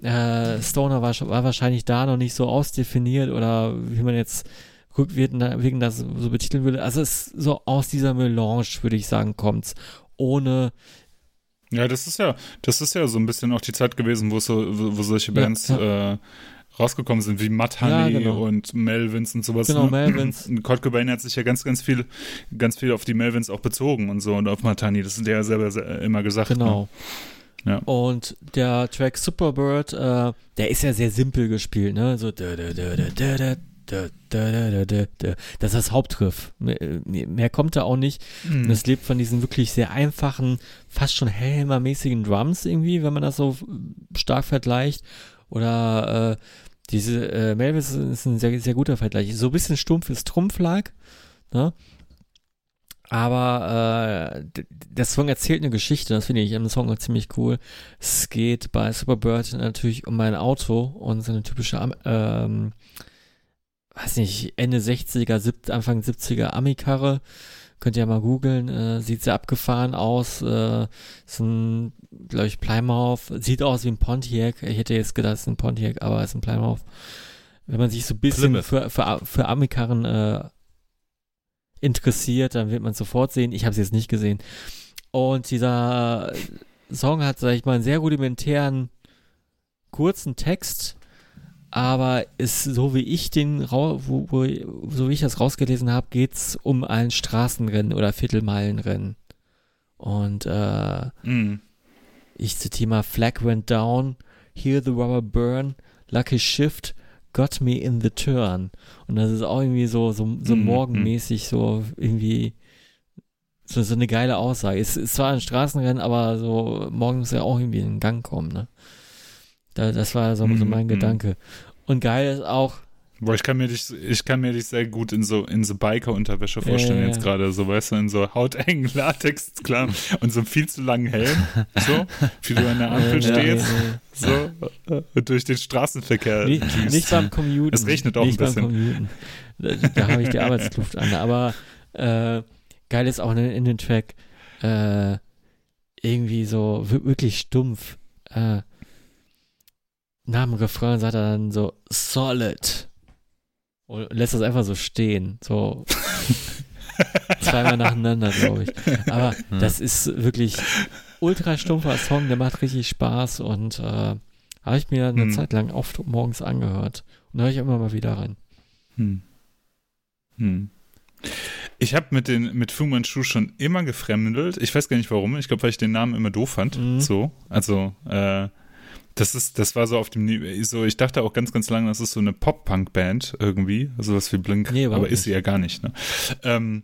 äh, Stoner war, war, wahrscheinlich da noch nicht so ausdefiniert oder wie man jetzt rückwirkend das so betiteln würde. Also es ist so aus dieser Melange, würde ich sagen, kommt's ohne ja, das ist ja, das ist ja so ein bisschen auch die Zeit gewesen, wo so, wo, wo solche Bands ja, ja. Äh, rausgekommen sind, wie Matt Honey ja, genau. und Melvins und sowas. Genau, ne? Melvins. Und Kurt Cobain hat sich ja ganz, ganz viel, ganz viel auf die Melvins auch bezogen und so und auf Matt Honey. Das ist ja selber immer gesagt. Genau. Ne? Ja. Und der Track Superbird, äh, der ist ja sehr simpel gespielt, ne? So da, da, da, da, da, da, das ist das Hauptgriff. Mehr kommt da auch nicht. Mhm. Und es lebt von diesen wirklich sehr einfachen, fast schon Helmer-mäßigen Drums irgendwie, wenn man das so stark vergleicht. Oder äh, diese äh, Melvis ist ein sehr, sehr guter Vergleich. So ein bisschen stumpf ist Trumpflag. Ne? Aber äh, der Song erzählt eine Geschichte, das finde ich im Song ziemlich cool. Es geht bei Superbird natürlich um mein Auto und so eine typische ähm, weiß nicht, Ende 60er, sieb, Anfang 70er Amikarre. Könnt ihr ja mal googeln, äh, sieht sehr abgefahren aus. Äh, ist ein, glaube ich, Plymouth. Sieht aus wie ein Pontiac. Ich hätte jetzt gedacht, es ist ein Pontiac, aber es ist ein Plymouth. Wenn man sich so ein bisschen für, für, für Amikarren äh, interessiert, dann wird man sofort sehen. Ich habe es jetzt nicht gesehen. Und dieser Song hat, sag ich mal, einen sehr rudimentären, kurzen Text, aber ist so wie ich den wo, wo, so wie ich das rausgelesen habe, geht's um ein Straßenrennen oder Viertelmeilenrennen. Und äh, mm. ich zitiere mal Flag went down, hear the rubber burn, lucky shift, got me in the turn. Und das ist auch irgendwie so so, so mm, morgenmäßig so irgendwie so, so eine geile Aussage. Es ist zwar ein Straßenrennen, aber so morgens ja auch irgendwie in Gang kommen, ne? Da, das war so, so mein mm, Gedanke. Und geil ist auch. Boah, ich kann mir dich, ich kann mir dich sehr gut in so, in so Biker-Unterwäsche vorstellen ja, jetzt gerade, so, weißt du, in so hautengen Latex, klar, und so einem viel zu langen Helm, so, wie du an der Ampel stehst, so, und durch den Straßenverkehr nicht, düst. nicht beim Commuten. Es regnet auch nicht ein bisschen. Da, da habe ich die Arbeitsluft an, aber, äh, geil ist auch in, in den Track, äh, irgendwie so, wirklich stumpf, äh, nach dem Refrain sagt er dann so solid und lässt das einfach so stehen, so zweimal nacheinander, glaube ich. Aber hm. das ist wirklich ultra stumpfer Song, der macht richtig Spaß und äh, habe ich mir eine hm. Zeit lang oft morgens angehört und höre ich immer mal wieder rein. Hm. Hm. Ich habe mit den mit Fu Manchu schon immer gefremdelt. Ich weiß gar nicht warum. Ich glaube, weil ich den Namen immer doof fand. Mhm. So, also äh, das ist, das war so auf dem Niveau, so, ich dachte auch ganz, ganz lange, das ist so eine Pop-Punk-Band irgendwie, also was wie Blink, nee, aber ist sie ja gar nicht, ne? Ähm,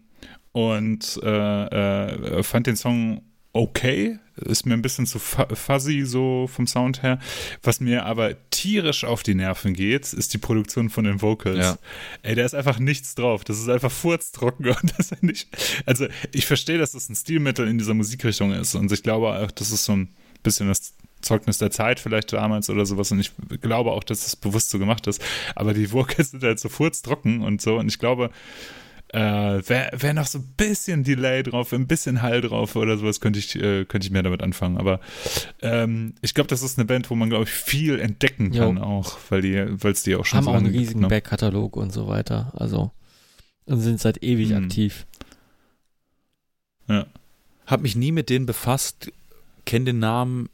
und äh, äh, fand den Song okay, ist mir ein bisschen zu fuzzy so vom Sound her. Was mir aber tierisch auf die Nerven geht, ist die Produktion von den Vocals. Ja. Ey, da ist einfach nichts drauf. Das ist einfach furztrocken und das ist nicht. Also ich verstehe, dass das ein Stilmittel in dieser Musikrichtung ist und ich glaube auch, das ist so ein bisschen das Zeugnis der Zeit vielleicht damals oder sowas und ich glaube auch, dass das bewusst so gemacht ist, aber die Vocals sind halt so furztrocken und so und ich glaube, äh, wäre wär noch so ein bisschen Delay drauf, ein bisschen Hall drauf oder sowas, könnte ich, äh, könnte ich mehr damit anfangen. Aber ähm, ich glaube, das ist eine Band, wo man, glaube ich, viel entdecken kann jo. auch, weil die, weil es die auch schon Haben so auch einen riesigen ne? Backkatalog und so weiter. Also und sind seit ewig hm. aktiv. Ja. Hab mich nie mit denen befasst, kenne den Namen,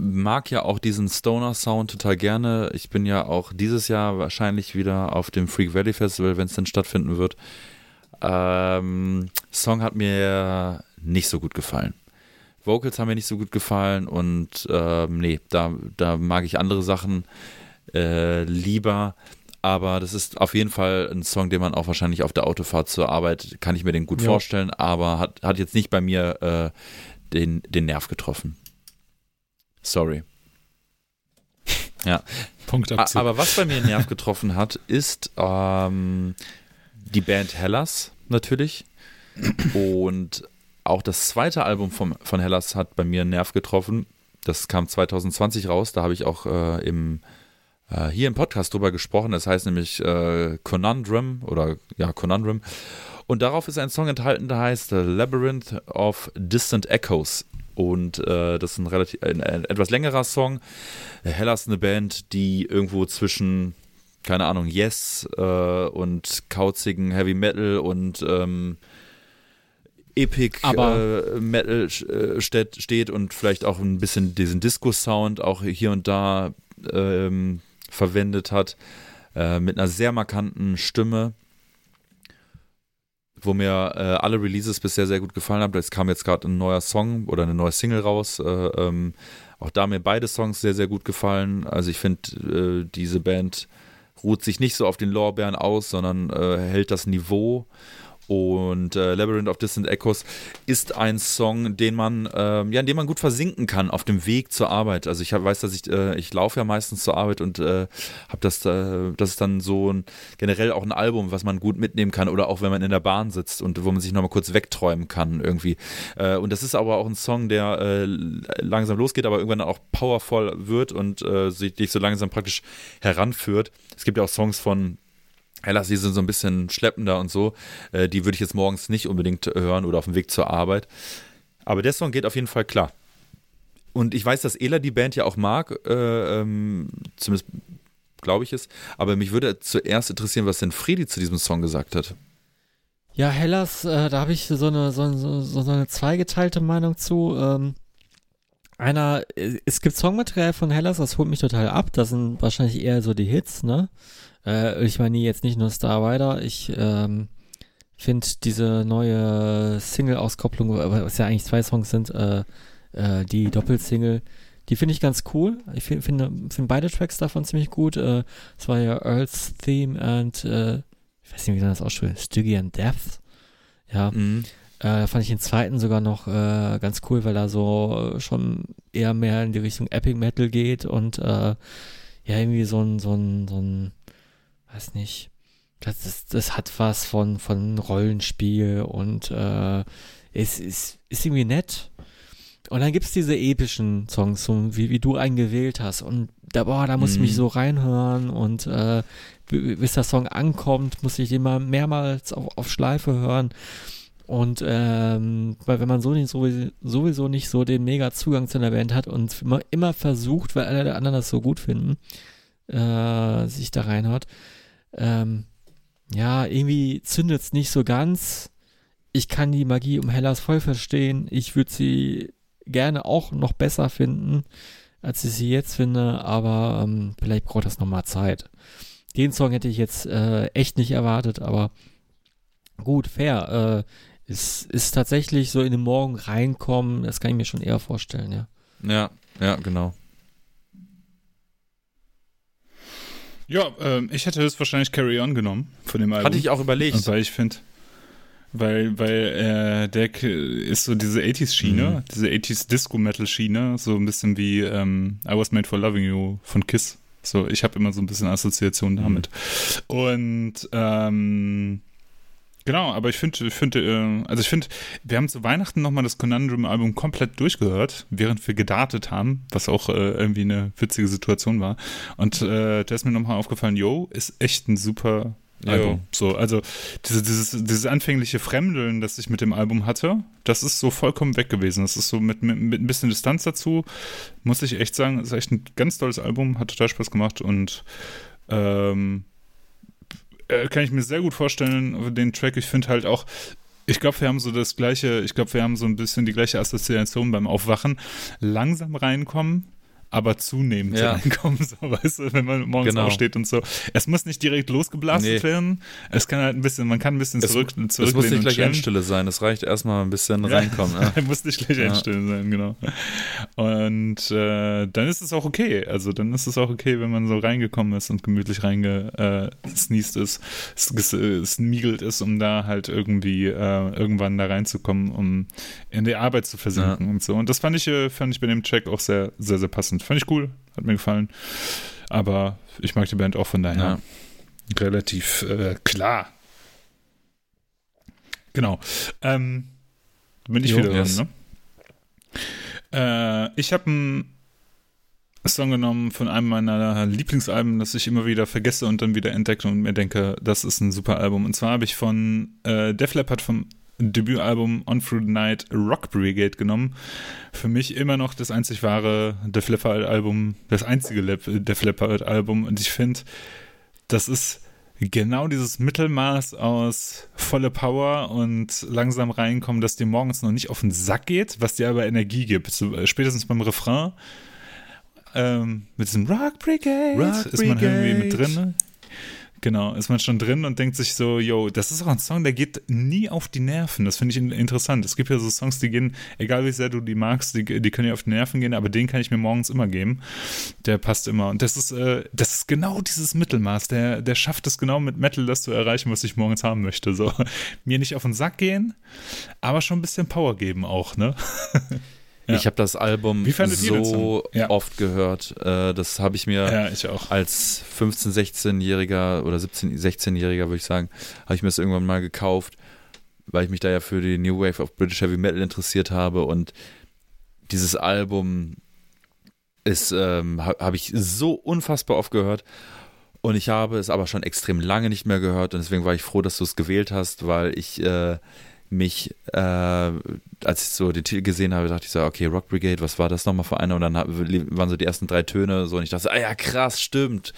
mag ja auch diesen Stoner-Sound total gerne. Ich bin ja auch dieses Jahr wahrscheinlich wieder auf dem Freak Valley Festival, wenn es denn stattfinden wird. Ähm, Song hat mir nicht so gut gefallen. Vocals haben mir nicht so gut gefallen und ähm, nee, da, da mag ich andere Sachen äh, lieber. Aber das ist auf jeden Fall ein Song, den man auch wahrscheinlich auf der Autofahrt zur Arbeit, kann ich mir den gut ja. vorstellen, aber hat, hat jetzt nicht bei mir äh, den, den Nerv getroffen. Sorry. Ja. Punkt Aber was bei mir den Nerv getroffen hat, ist ähm, die Band Hellas natürlich. Und auch das zweite Album vom, von Hellas hat bei mir einen Nerv getroffen. Das kam 2020 raus. Da habe ich auch äh, im, äh, hier im Podcast drüber gesprochen. Das heißt nämlich äh, Conundrum oder ja, Conundrum. Und darauf ist ein Song enthalten, der heißt Labyrinth of Distant Echoes. Und äh, das ist ein relativ ein, ein etwas längerer Song. Hellas eine Band, die irgendwo zwischen keine Ahnung, Yes äh, und kauzigen Heavy Metal und ähm, Epic äh, Metal äh, steht, steht und vielleicht auch ein bisschen diesen Disco-Sound auch hier und da ähm, verwendet hat, äh, mit einer sehr markanten Stimme, wo mir äh, alle Releases bisher sehr gut gefallen haben. Es kam jetzt gerade ein neuer Song oder eine neue Single raus. Äh, ähm, auch da mir beide Songs sehr, sehr gut gefallen. Also ich finde, äh, diese Band ruht sich nicht so auf den Lorbeeren aus, sondern äh, hält das Niveau. Und äh, Labyrinth of Distant Echoes ist ein Song, den man, äh, ja, in dem man gut versinken kann auf dem Weg zur Arbeit. Also ich hab, weiß, dass ich, äh, ich laufe ja meistens zur Arbeit und äh, habe das, äh, das ist dann so ein, generell auch ein Album, was man gut mitnehmen kann oder auch wenn man in der Bahn sitzt und wo man sich nochmal kurz wegträumen kann irgendwie. Äh, und das ist aber auch ein Song, der langsam losgeht, aber irgendwann auch powerful wird und sich dich so langsam praktisch heranführt. Es gibt ja auch Songs von Hellas, die sind so ein bisschen schleppender und so. Äh, die würde ich jetzt morgens nicht unbedingt hören oder auf dem Weg zur Arbeit. Aber der Song geht auf jeden Fall klar. Und ich weiß, dass Ela die Band ja auch mag, äh, ähm, zumindest glaube ich es. Aber mich würde zuerst interessieren, was denn Fredi zu diesem Song gesagt hat. Ja, Hellas, äh, da habe ich so eine, so, so, so, eine zweigeteilte Meinung zu. Ähm, einer, es gibt Songmaterial von Hellas, das holt mich total ab. Das sind wahrscheinlich eher so die Hits, ne? Äh, ich meine jetzt nicht nur Star Rider, ich ähm, finde diese neue Single-Auskopplung, was ja eigentlich zwei Songs sind, äh, äh, die Doppelsingle, die finde ich ganz cool. Ich finde find, find beide Tracks davon ziemlich gut. Äh, es war ja Earth's Theme und äh, ich weiß nicht, wie man das ausspricht, Stygian Death. Ja. Mhm. Äh, fand ich den zweiten sogar noch äh, ganz cool, weil er so schon eher mehr in die Richtung Epic Metal geht und äh, ja, irgendwie so ein, so ein, so ein weiß nicht, das, das, das hat was von, von Rollenspiel und äh, es ist, ist irgendwie nett. Und dann gibt es diese epischen Songs, so wie, wie du einen gewählt hast. Und da, boah, da muss ich mich mhm. so reinhören und äh, bis der Song ankommt, muss ich den mal mehrmals auf, auf Schleife hören. Und ähm, weil wenn man so nicht, sowieso, sowieso nicht so den mega Zugang zu einer Band hat und immer, immer versucht, weil alle der anderen das so gut finden, äh, sich da reinhört, ähm, ja, irgendwie zündet es nicht so ganz. Ich kann die Magie um Hellas voll verstehen. Ich würde sie gerne auch noch besser finden, als ich sie jetzt finde, aber ähm, vielleicht braucht das nochmal Zeit. Den Song hätte ich jetzt äh, echt nicht erwartet, aber gut, fair. Äh, es ist tatsächlich so in den Morgen reinkommen, das kann ich mir schon eher vorstellen, ja. Ja, ja, genau. Ja, ähm, ich hätte das wahrscheinlich Carry On genommen von dem Album. Hatte ich auch überlegt. Und weil ich finde, weil, weil äh, Deck ist so diese 80s-Schiene, mhm. diese 80s-Disco-Metal-Schiene, so ein bisschen wie ähm, I Was Made for Loving You von Kiss. So, ich habe immer so ein bisschen Assoziation damit. Mhm. Und ähm, Genau, aber ich finde, ich finde, äh, also ich finde, wir haben zu Weihnachten nochmal das Conundrum-Album komplett durchgehört, während wir gedartet haben, was auch äh, irgendwie eine witzige Situation war. Und äh, da ist mir nochmal aufgefallen, yo, ist echt ein super, Album. So, also diese, dieses, dieses anfängliche Fremdeln, das ich mit dem Album hatte, das ist so vollkommen weg gewesen. Das ist so mit, mit, mit ein bisschen Distanz dazu, muss ich echt sagen, ist echt ein ganz tolles Album, hat total Spaß gemacht und ähm, äh, kann ich mir sehr gut vorstellen, den Track. Ich finde halt auch, ich glaube, wir haben so das gleiche, ich glaube, wir haben so ein bisschen die gleiche Assoziation beim Aufwachen. Langsam reinkommen, aber zunehmend ja. reinkommen, so, weißt du, wenn man morgens genau. aufsteht und so. Es muss nicht direkt losgeblastet nee. werden. Es kann halt ein bisschen, man kann ein bisschen es, zurück, zurück Es muss nicht gleich Endstille sein. Es reicht erstmal ein bisschen ja. reinkommen. Ja. muss nicht gleich ja. Endstille sein, genau. Und äh, dann ist es auch okay. Also dann ist es auch okay, wenn man so reingekommen ist und gemütlich reingesneezed äh, ist, smiegelt ist, um da halt irgendwie äh, irgendwann da reinzukommen, um in die Arbeit zu versinken und so. Und das fand ich, äh, fand ich bei dem Check auch sehr, sehr, sehr passend. Fand ich cool, hat mir gefallen. Aber ich mag die Band auch von daher. Ja. Relativ äh, klar. Genau. Ähm, bin ich jo, wieder yes. dran, ne? Äh, ich habe einen Song genommen von einem meiner Lieblingsalben, das ich immer wieder vergesse und dann wieder entdecke und mir denke, das ist ein super Album. Und zwar habe ich von äh, Def Leppard vom Debütalbum On Through the Night Rock Brigade genommen. Für mich immer noch das einzig wahre Def Leppard Album, das einzige Def Leppard Album. Und ich finde, das ist genau dieses Mittelmaß aus volle Power und langsam reinkommen, dass dir morgens noch nicht auf den Sack geht, was dir aber Energie gibt. So, äh, spätestens beim Refrain. Ähm, mit diesem Rock Brigade Rock ist man irgendwie mit drin. Genau, ist man schon drin und denkt sich so, yo, das ist auch ein Song, der geht nie auf die Nerven. Das finde ich interessant. Es gibt ja so Songs, die gehen, egal wie sehr du die magst, die, die können ja auf die Nerven gehen, aber den kann ich mir morgens immer geben. Der passt immer. Und das ist, äh, das ist genau dieses Mittelmaß. Der, der schafft es genau mit Metal, das zu erreichen, was ich morgens haben möchte. So, mir nicht auf den Sack gehen, aber schon ein bisschen Power geben auch, ne? Ja. Ich habe das Album so ja. oft gehört. Äh, das habe ich mir ich als 15-, 16-Jähriger oder 17-, 16-Jähriger, würde ich sagen, habe ich mir das irgendwann mal gekauft, weil ich mich da ja für die New Wave of British Heavy Metal interessiert habe. Und dieses Album ist, ähm, habe ich so unfassbar oft gehört. Und ich habe es aber schon extrem lange nicht mehr gehört. Und deswegen war ich froh, dass du es gewählt hast, weil ich äh, mich, äh, als ich so den Titel gesehen habe, dachte ich so, okay, Rock Brigade, was war das nochmal für eine? Und dann waren so die ersten drei Töne so und ich dachte, ah ja, krass, stimmt.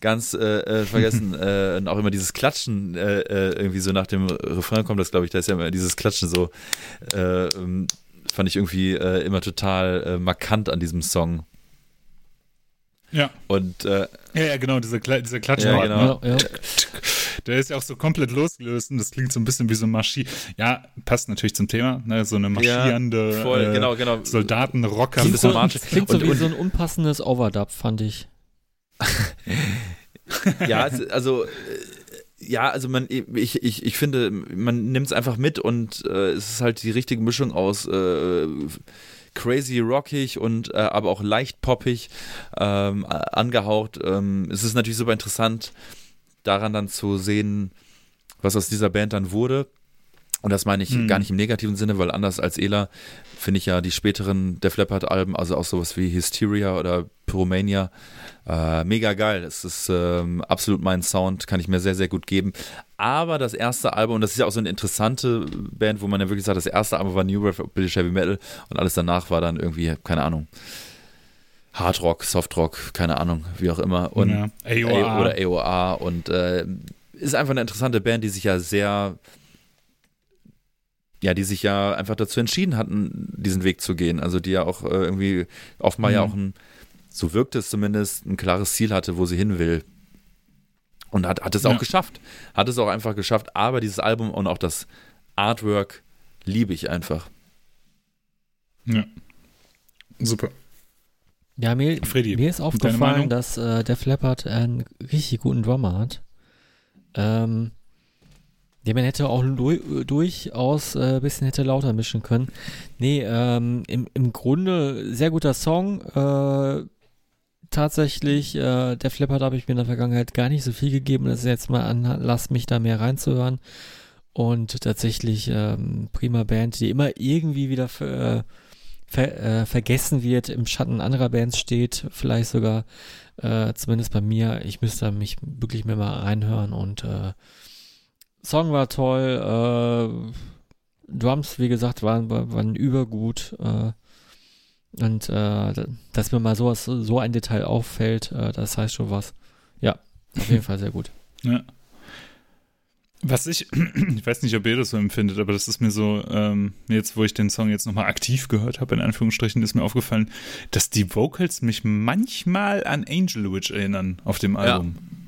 Ganz äh, äh, vergessen. äh, und auch immer dieses Klatschen, äh, äh, irgendwie so nach dem Refrain kommt das, glaube ich, da ist ja immer dieses Klatschen so, äh, ähm, fand ich irgendwie immer total markant an diesem Song. Ja. Und äh, ja, ja, genau, dieser, Kla dieser Klatschen. Ja, genau. Ja, ja. Der ist ja auch so komplett losgelöst und das klingt so ein bisschen wie so ein Marschier. Ja, passt natürlich zum Thema, ne? so eine marschierende ja, voll, äh, genau, genau. Soldatenrocker. Klingt, so, klingt so wie und, so ein unpassendes Overdub, fand ich. ja, also äh, ja, also man, ich, ich, ich finde, man nimmt es einfach mit und äh, es ist halt die richtige Mischung aus äh, crazy rockig und äh, aber auch leicht poppig ähm, angehaucht. Ähm, es ist natürlich super interessant, daran dann zu sehen, was aus dieser Band dann wurde. Und das meine ich hm. gar nicht im negativen Sinne, weil anders als Ela finde ich ja die späteren Def Leppard-Alben, also auch sowas wie Hysteria oder Pyromania, äh, mega geil. Es ist ähm, absolut mein Sound, kann ich mir sehr, sehr gut geben. Aber das erste Album, und das ist ja auch so eine interessante Band, wo man ja wirklich sagt, das erste Album war New Wave British Heavy Metal und alles danach war dann irgendwie, keine Ahnung, Hardrock, Softrock, keine Ahnung, wie auch immer. Und ja. AOA. oder AOA. Und äh, ist einfach eine interessante Band, die sich ja sehr, ja, die sich ja einfach dazu entschieden hatten, diesen Weg zu gehen. Also die ja auch äh, irgendwie oftmal mhm. ja auch ein, so wirkt es zumindest, ein klares Ziel hatte, wo sie hin will. Und hat, hat es auch ja. geschafft. Hat es auch einfach geschafft. Aber dieses Album und auch das Artwork liebe ich einfach. Ja. Super. Ja, mir, Freddy, mir ist aufgefallen, dass äh, der Flappert einen richtig guten Drummer hat. Ähm, ja, man hätte auch du durchaus ein äh, bisschen hätte lauter mischen können. Nee, ähm, im, im Grunde sehr guter Song. Äh, tatsächlich, äh, der Flappert habe ich mir in der Vergangenheit gar nicht so viel gegeben. Das ist jetzt mal an, lass mich da mehr reinzuhören. Und tatsächlich ähm, prima Band, die immer irgendwie wieder für, äh, ver äh, vergessen wird, im Schatten anderer Bands steht, vielleicht sogar, äh, zumindest bei mir. Ich müsste mich wirklich mehr mal reinhören und äh, Song war toll, äh, Drums, wie gesagt, waren, waren übergut. Äh, und äh, dass mir mal sowas, so ein Detail auffällt, äh, das heißt schon was. Ja, auf jeden Fall sehr gut. Ja. Was ich, ich weiß nicht, ob ihr das so empfindet, aber das ist mir so, ähm, jetzt wo ich den Song jetzt nochmal aktiv gehört habe, in Anführungsstrichen, ist mir aufgefallen, dass die Vocals mich manchmal an Angel Witch erinnern auf dem Album. Ja.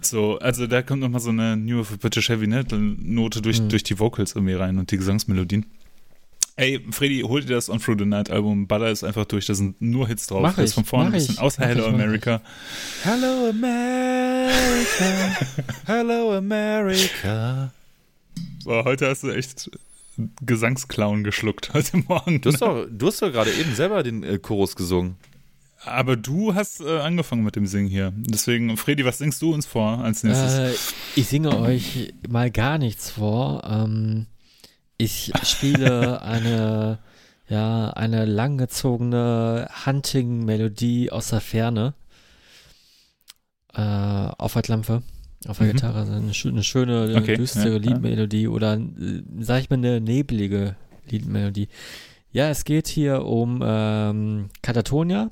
So, also da kommt nochmal so eine New of British Heavy Metal Note durch, mhm. durch die Vocals irgendwie rein und die Gesangsmelodien. Ey, Freddy, hol dir das On Through the Night Album, baller ist einfach durch, da sind nur Hits drauf. Mach das ich, von vorne bis hin, außer Hello ich, America. Hello America, Hello America. So, heute hast du echt Gesangsclown geschluckt heute Morgen. Du hast doch, du hast doch gerade eben selber den äh, Chorus gesungen. Aber du hast äh, angefangen mit dem Singen hier. Deswegen, Freddy, was singst du uns vor als nächstes? Äh, ich singe euch mal gar nichts vor. Ähm, ich spiele eine, ja, eine langgezogene Hunting-Melodie aus der Ferne äh, auf der Klampfe, auf der mhm. Gitarre. Eine, eine schöne, okay. düstere ja, Liedmelodie ja. oder, äh, sag ich mal, eine neblige Liedmelodie. Ja, es geht hier um ähm, Katatonia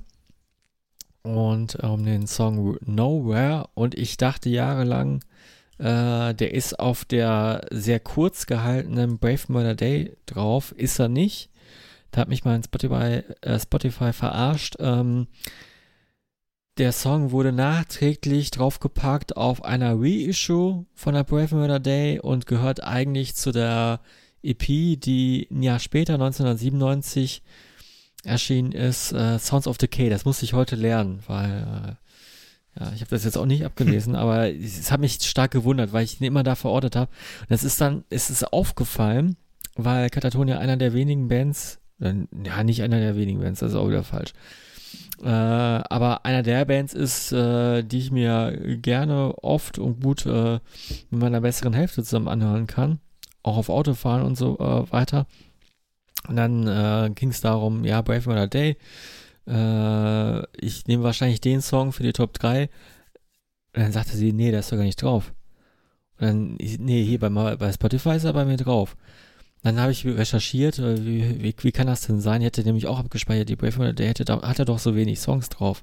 und um den Song Nowhere und ich dachte jahrelang, äh, der ist auf der sehr kurz gehaltenen Brave Murder Day drauf. Ist er nicht. Da hat mich mein Spotify, äh, Spotify verarscht. Ähm, der Song wurde nachträglich draufgepackt auf einer Reissue von der Brave Murder Day und gehört eigentlich zu der EP, die ein Jahr später, 1997, erschienen ist, äh, Sounds of Decay. Das musste ich heute lernen, weil äh, ja, ich habe das jetzt auch nicht abgelesen, aber es hat mich stark gewundert, weil ich ihn immer da verortet habe. Und das ist dann, es ist aufgefallen, weil Katatonia einer der wenigen Bands, ja, nicht einer der wenigen Bands, das ist auch wieder falsch. Äh, aber einer der Bands ist, äh, die ich mir gerne oft und gut äh, mit meiner besseren Hälfte zusammen anhören kann. Auch auf Autofahren und so äh, weiter. Und dann äh, ging es darum, ja, Brave Mother Day äh, ich nehme wahrscheinlich den Song für die Top 3. Und dann sagte sie, nee, der ist doch gar nicht drauf. Und dann, nee, hier bei, bei Spotify ist er bei mir drauf. Dann habe ich recherchiert, äh, wie, wie, wie, kann das denn sein? Ich hätte nämlich auch abgespeichert, die Brave der hätte, hat er doch so wenig Songs drauf.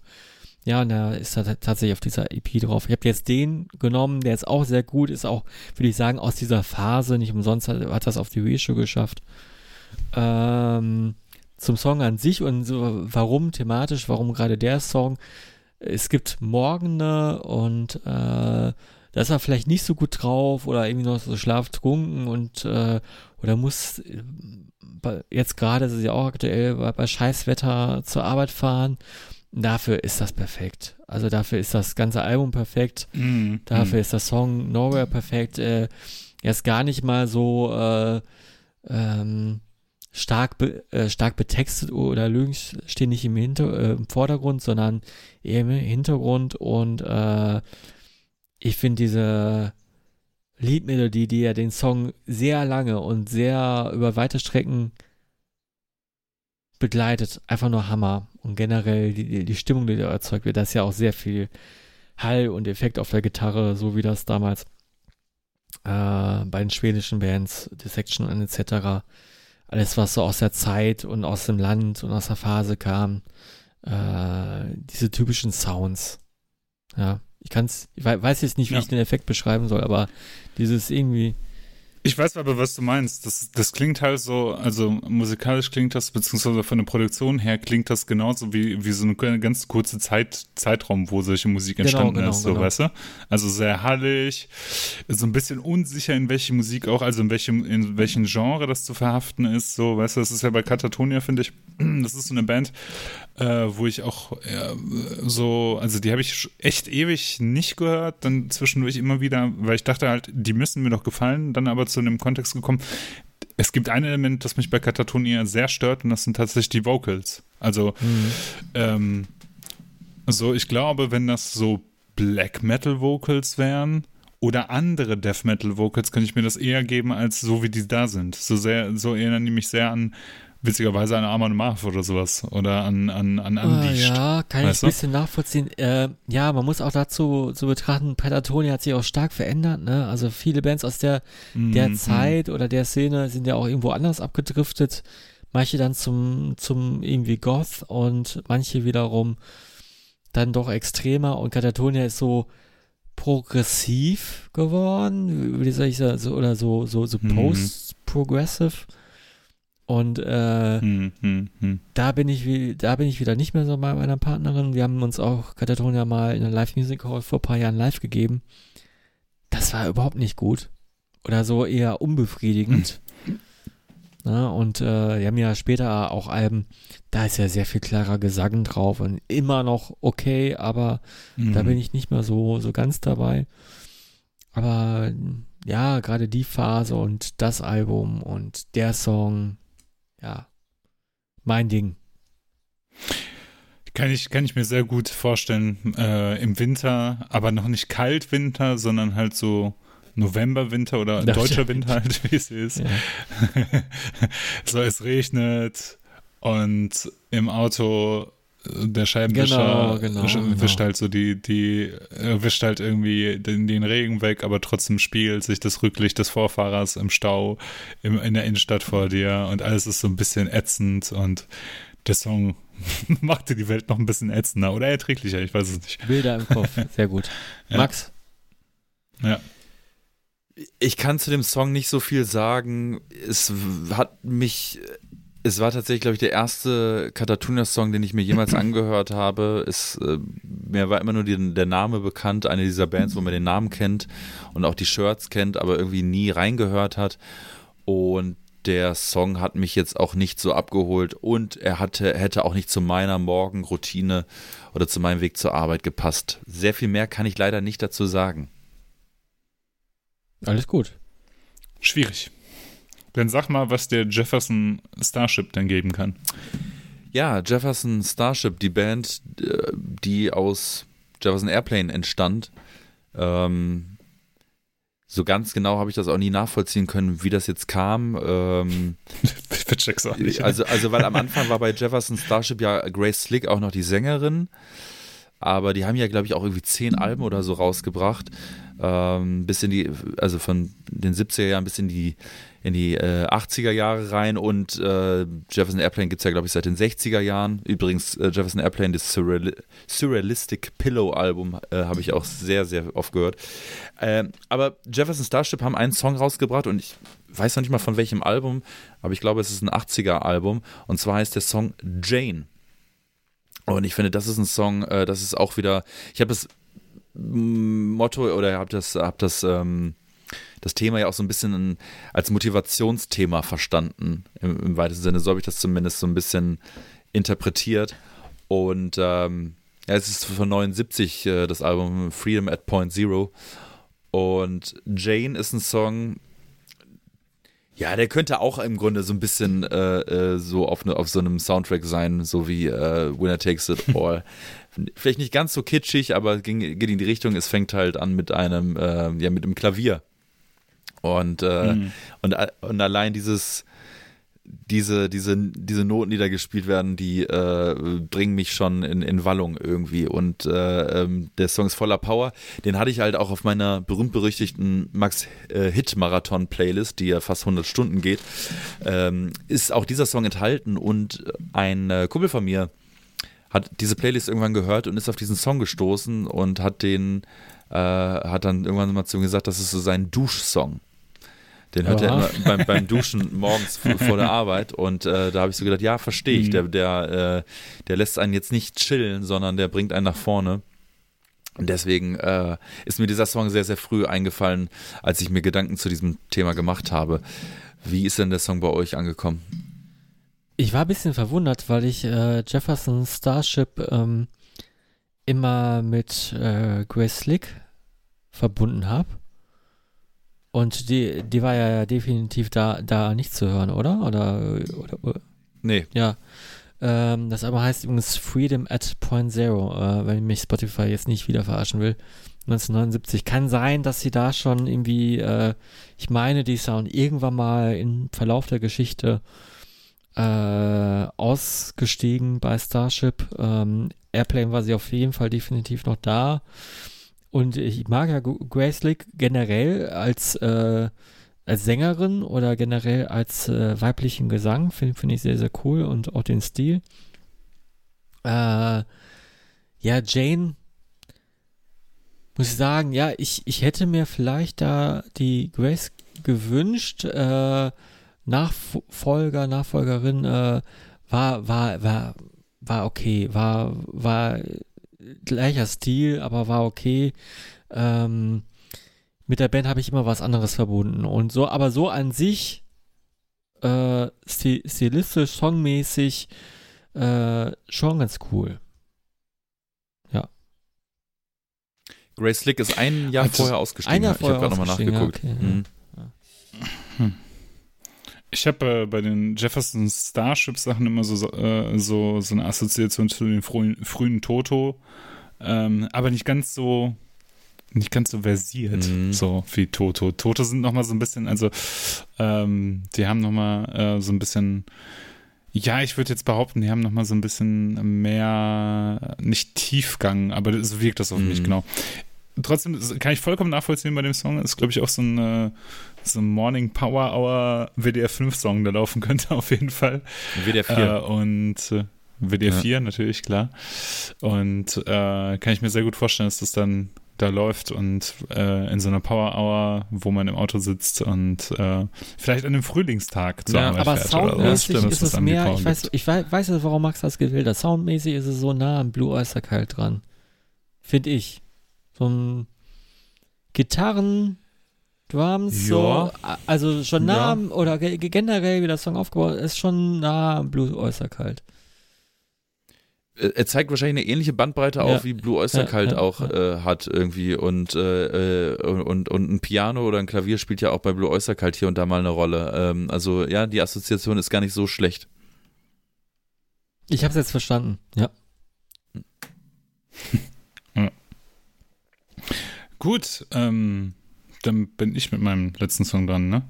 Ja, und da ist er tatsächlich auf dieser EP drauf. Ich habe jetzt den genommen, der ist auch sehr gut, ist auch, würde ich sagen, aus dieser Phase, nicht umsonst hat, hat das auf die Reissue geschafft. Ähm, zum Song an sich und so, warum thematisch, warum gerade der Song. Es gibt Morgene und äh, da ist er vielleicht nicht so gut drauf oder irgendwie noch so schlaftrunken und äh, oder muss äh, jetzt gerade, ist es ja auch aktuell, bei, bei Scheißwetter zur Arbeit fahren. Dafür ist das perfekt. Also dafür ist das ganze Album perfekt. Mm, dafür mm. ist der Song Nowhere perfekt. Äh, er ist gar nicht mal so äh, ähm, stark, be, äh, stark betextet oder Lügen stehen nicht im, Hinter, äh, im Vordergrund, sondern eher im Hintergrund und äh, ich finde diese Liedmelodie, die ja den Song sehr lange und sehr über weite Strecken begleitet, einfach nur Hammer. Und generell die, die Stimmung, die da erzeugt wird, da ist ja auch sehr viel Hall und Effekt auf der Gitarre, so wie das damals äh, bei den schwedischen Bands, Dissection und etc alles, was so aus der Zeit und aus dem Land und aus der Phase kam, äh, diese typischen Sounds. Ja, ich kann's, ich weiß jetzt nicht, wie ja. ich den Effekt beschreiben soll, aber dieses irgendwie, ich weiß aber, was du meinst. Das, das klingt halt so, also musikalisch klingt das, beziehungsweise von der Produktion her klingt das genauso wie, wie so eine ganz kurze Zeit, Zeitraum, wo solche Musik genau, entstanden genau, genau, ist, so, genau. weißt du? Also sehr hallig, so ein bisschen unsicher, in welche Musik auch, also in welchem, in welchem Genre das zu verhaften ist, so, weißt du, das ist ja bei Katatonia, finde ich, das ist so eine Band, äh, wo ich auch ja, so, also die habe ich echt ewig nicht gehört, dann zwischendurch immer wieder, weil ich dachte halt, die müssen mir doch gefallen, dann aber zu einem Kontext gekommen. Es gibt ein Element, das mich bei Katatonia sehr stört, und das sind tatsächlich die Vocals. Also, mhm. ähm, so, ich glaube, wenn das so Black Metal Vocals wären oder andere Death Metal Vocals, könnte ich mir das eher geben, als so wie die da sind. So sehr, so erinnern die mich sehr an witzigerweise an Arman Marv oder sowas oder an, an, an Unleashed. Uh, ja, kann ich ein bisschen nachvollziehen. Äh, ja, man muss auch dazu so betrachten, Petatonia hat sich auch stark verändert, ne? Also viele Bands aus der, der mm, Zeit oder der Szene sind ja auch irgendwo anders abgedriftet. Manche dann zum, zum irgendwie Goth und manche wiederum dann doch extremer und Katatonia ist so progressiv geworden, wie soll ich sagen, so, oder so, so, so mhm. post-progressive. Und äh, hm, hm, hm. da bin ich wie, da bin ich wieder nicht mehr so bei meiner Partnerin. Wir haben uns auch Katatonia mal in der Live Music Hall vor ein paar Jahren live gegeben. Das war überhaupt nicht gut. Oder so eher unbefriedigend. Na, und äh, wir haben ja später auch Alben, da ist ja sehr viel klarer Gesang drauf und immer noch okay, aber mhm. da bin ich nicht mehr so, so ganz dabei. Aber ja, gerade die Phase und das Album und der Song, ja, mein Ding. Kann ich, kann ich mir sehr gut vorstellen, äh, im Winter, aber noch nicht kalt Winter, sondern halt so November Winter oder das deutscher Winter halt, wie es ist. Ja. so, es regnet und im Auto der Scheibenwischer genau, genau, wischt genau. halt so die, die, wischt halt irgendwie den, den, Regen weg, aber trotzdem spielt sich das Rücklicht des Vorfahrers im Stau im, in der Innenstadt vor dir und alles ist so ein bisschen ätzend und der Song machte die Welt noch ein bisschen ätzender oder erträglicher, ich weiß es nicht. Bilder im Kopf, sehr gut. Ja. Max? Ja. Ich kann zu dem Song nicht so viel sagen. Es hat mich es war tatsächlich, glaube ich, der erste Katatunia-Song, den ich mir jemals angehört habe. Es, äh, mir war immer nur die, der Name bekannt, eine dieser Bands, wo man den Namen kennt und auch die Shirts kennt, aber irgendwie nie reingehört hat. Und der Song hat mich jetzt auch nicht so abgeholt und er hatte, hätte auch nicht zu meiner Morgenroutine oder zu meinem Weg zur Arbeit gepasst. Sehr viel mehr kann ich leider nicht dazu sagen. Alles gut. Schwierig. Dann sag mal, was der Jefferson Starship denn geben kann. Ja, Jefferson Starship, die Band, äh, die aus Jefferson Airplane entstand. Ähm, so ganz genau habe ich das auch nie nachvollziehen können, wie das jetzt kam. Ähm, ich auch nicht. Also, also, weil am Anfang war bei Jefferson Starship ja Grace Slick auch noch die Sängerin. Aber die haben ja, glaube ich, auch irgendwie zehn Alben oder so rausgebracht. Ähm, bis in die, also von den 70er Jahren bis in die in die äh, 80er Jahre rein und äh, Jefferson Airplane gibt es ja, glaube ich, seit den 60er Jahren. Übrigens, äh, Jefferson Airplane, das Surreal Surrealistic Pillow Album, äh, habe ich auch sehr, sehr oft gehört. Ähm, aber Jefferson Starship haben einen Song rausgebracht und ich weiß noch nicht mal von welchem Album, aber ich glaube, es ist ein 80er Album und zwar heißt der Song Jane. Und ich finde, das ist ein Song, äh, das ist auch wieder, ich habe das Motto oder habe das, hab das ähm, das Thema ja auch so ein bisschen als Motivationsthema verstanden, im, im weitesten Sinne. So habe ich das zumindest so ein bisschen interpretiert. Und ähm, ja, es ist von 79 äh, das Album Freedom at Point Zero. Und Jane ist ein Song, ja, der könnte auch im Grunde so ein bisschen äh, äh, so auf, ne, auf so einem Soundtrack sein, so wie äh, Winner Takes It All. Vielleicht nicht ganz so kitschig, aber ging, geht in die Richtung, es fängt halt an mit einem, äh, ja, mit einem Klavier. Und, äh, mhm. und, und allein dieses, diese, diese, diese Noten, die da gespielt werden, die äh, bringen mich schon in, in Wallung irgendwie. Und äh, ähm, der Song ist voller Power. Den hatte ich halt auch auf meiner berühmt-berüchtigten Max-Hit-Marathon-Playlist, die ja fast 100 Stunden geht. Ähm, ist auch dieser Song enthalten und ein äh, Kumpel von mir hat diese Playlist irgendwann gehört und ist auf diesen Song gestoßen und hat den, äh, hat dann irgendwann mal zu ihm gesagt, das ist so sein Duschsong. Den hört er immer beim, beim Duschen morgens vor der Arbeit und äh, da habe ich so gedacht, ja, verstehe ich. Mhm. Der, der, äh, der lässt einen jetzt nicht chillen, sondern der bringt einen nach vorne. Und deswegen äh, ist mir dieser Song sehr, sehr früh eingefallen, als ich mir Gedanken zu diesem Thema gemacht habe. Wie ist denn der Song bei euch angekommen? Ich war ein bisschen verwundert, weil ich äh, Jefferson Starship ähm, immer mit äh, Grace Slick verbunden habe. Und die, die war ja definitiv da, da nicht zu hören, oder? Oder, oder, oder? Nee. Ja. Ähm, das aber heißt übrigens Freedom at Point Zero, äh, wenn mich Spotify jetzt nicht wieder verarschen will. 1979. Kann sein, dass sie da schon irgendwie, äh, ich meine, die Sound irgendwann mal im Verlauf der Geschichte äh, ausgestiegen bei Starship. Ähm, Airplane war sie auf jeden Fall definitiv noch da. Und ich mag ja Grace Slick generell als, äh, als Sängerin oder generell als äh, weiblichen Gesang. Finde find ich sehr, sehr cool und auch den Stil. Äh, ja, Jane, muss ich sagen, ja, ich, ich hätte mir vielleicht da die Grace gewünscht. Äh, Nachfolger, Nachfolgerin äh, war, war, war, war okay, war, war gleicher Stil, aber war okay. Ähm, mit der Band habe ich immer was anderes verbunden. Und so, aber so an sich, äh, stilistisch, songmäßig, äh, schon ganz cool. Ja. Grace Slick ist ein Jahr Hat vorher ausgestiegen. Ein Jahr vorher ich habe gerade nochmal nachgeguckt. Ja, okay, mhm. hm. Ich habe äh, bei den Jefferson Starship Sachen immer so, äh, so, so eine Assoziation zu den frühen, frühen Toto, ähm, aber nicht ganz so nicht ganz so versiert, mhm. so wie Toto. Toto sind nochmal so ein bisschen, also ähm, die haben nochmal äh, so ein bisschen ja, ich würde jetzt behaupten, die haben noch mal so ein bisschen mehr, nicht Tiefgang, aber so wirkt das auf mhm. mich, genau. Trotzdem kann ich vollkommen nachvollziehen bei dem Song. Ist, glaube ich, auch so ein, so ein Morning Power Hour WDR 5 Song, der laufen könnte, auf jeden Fall. WDR 4. Äh, und äh, WDR 4, ja. natürlich, klar. Und äh, kann ich mir sehr gut vorstellen, dass das dann da läuft und äh, in so einer Power Hour, wo man im Auto sitzt und äh, vielleicht an einem Frühlingstag zur ja, Arbeit aber fährt. Soundmäßig so. ist es mehr, ich weiß, ich weiß, weiß warum Max das gewählt hat. Soundmäßig ist es so nah am Blue Oyster Cult dran. Finde ich. So ein Gitarren, Drums, ja. so, also schon nah, ja. oder generell, wie der Song aufgebaut ist, schon nah am Blue Oyster Cult. Äh, er zeigt wahrscheinlich eine ähnliche Bandbreite ja. auf, wie Blue Oyster Cult ja, ja, auch äh, hat irgendwie und, äh, äh, und, und ein Piano oder ein Klavier spielt ja auch bei Blue Oyster Cult hier und da mal eine Rolle. Ähm, also ja, die Assoziation ist gar nicht so schlecht. Ich habe es jetzt verstanden, ja. Gut, ähm, dann bin ich mit meinem letzten Song dran, ne?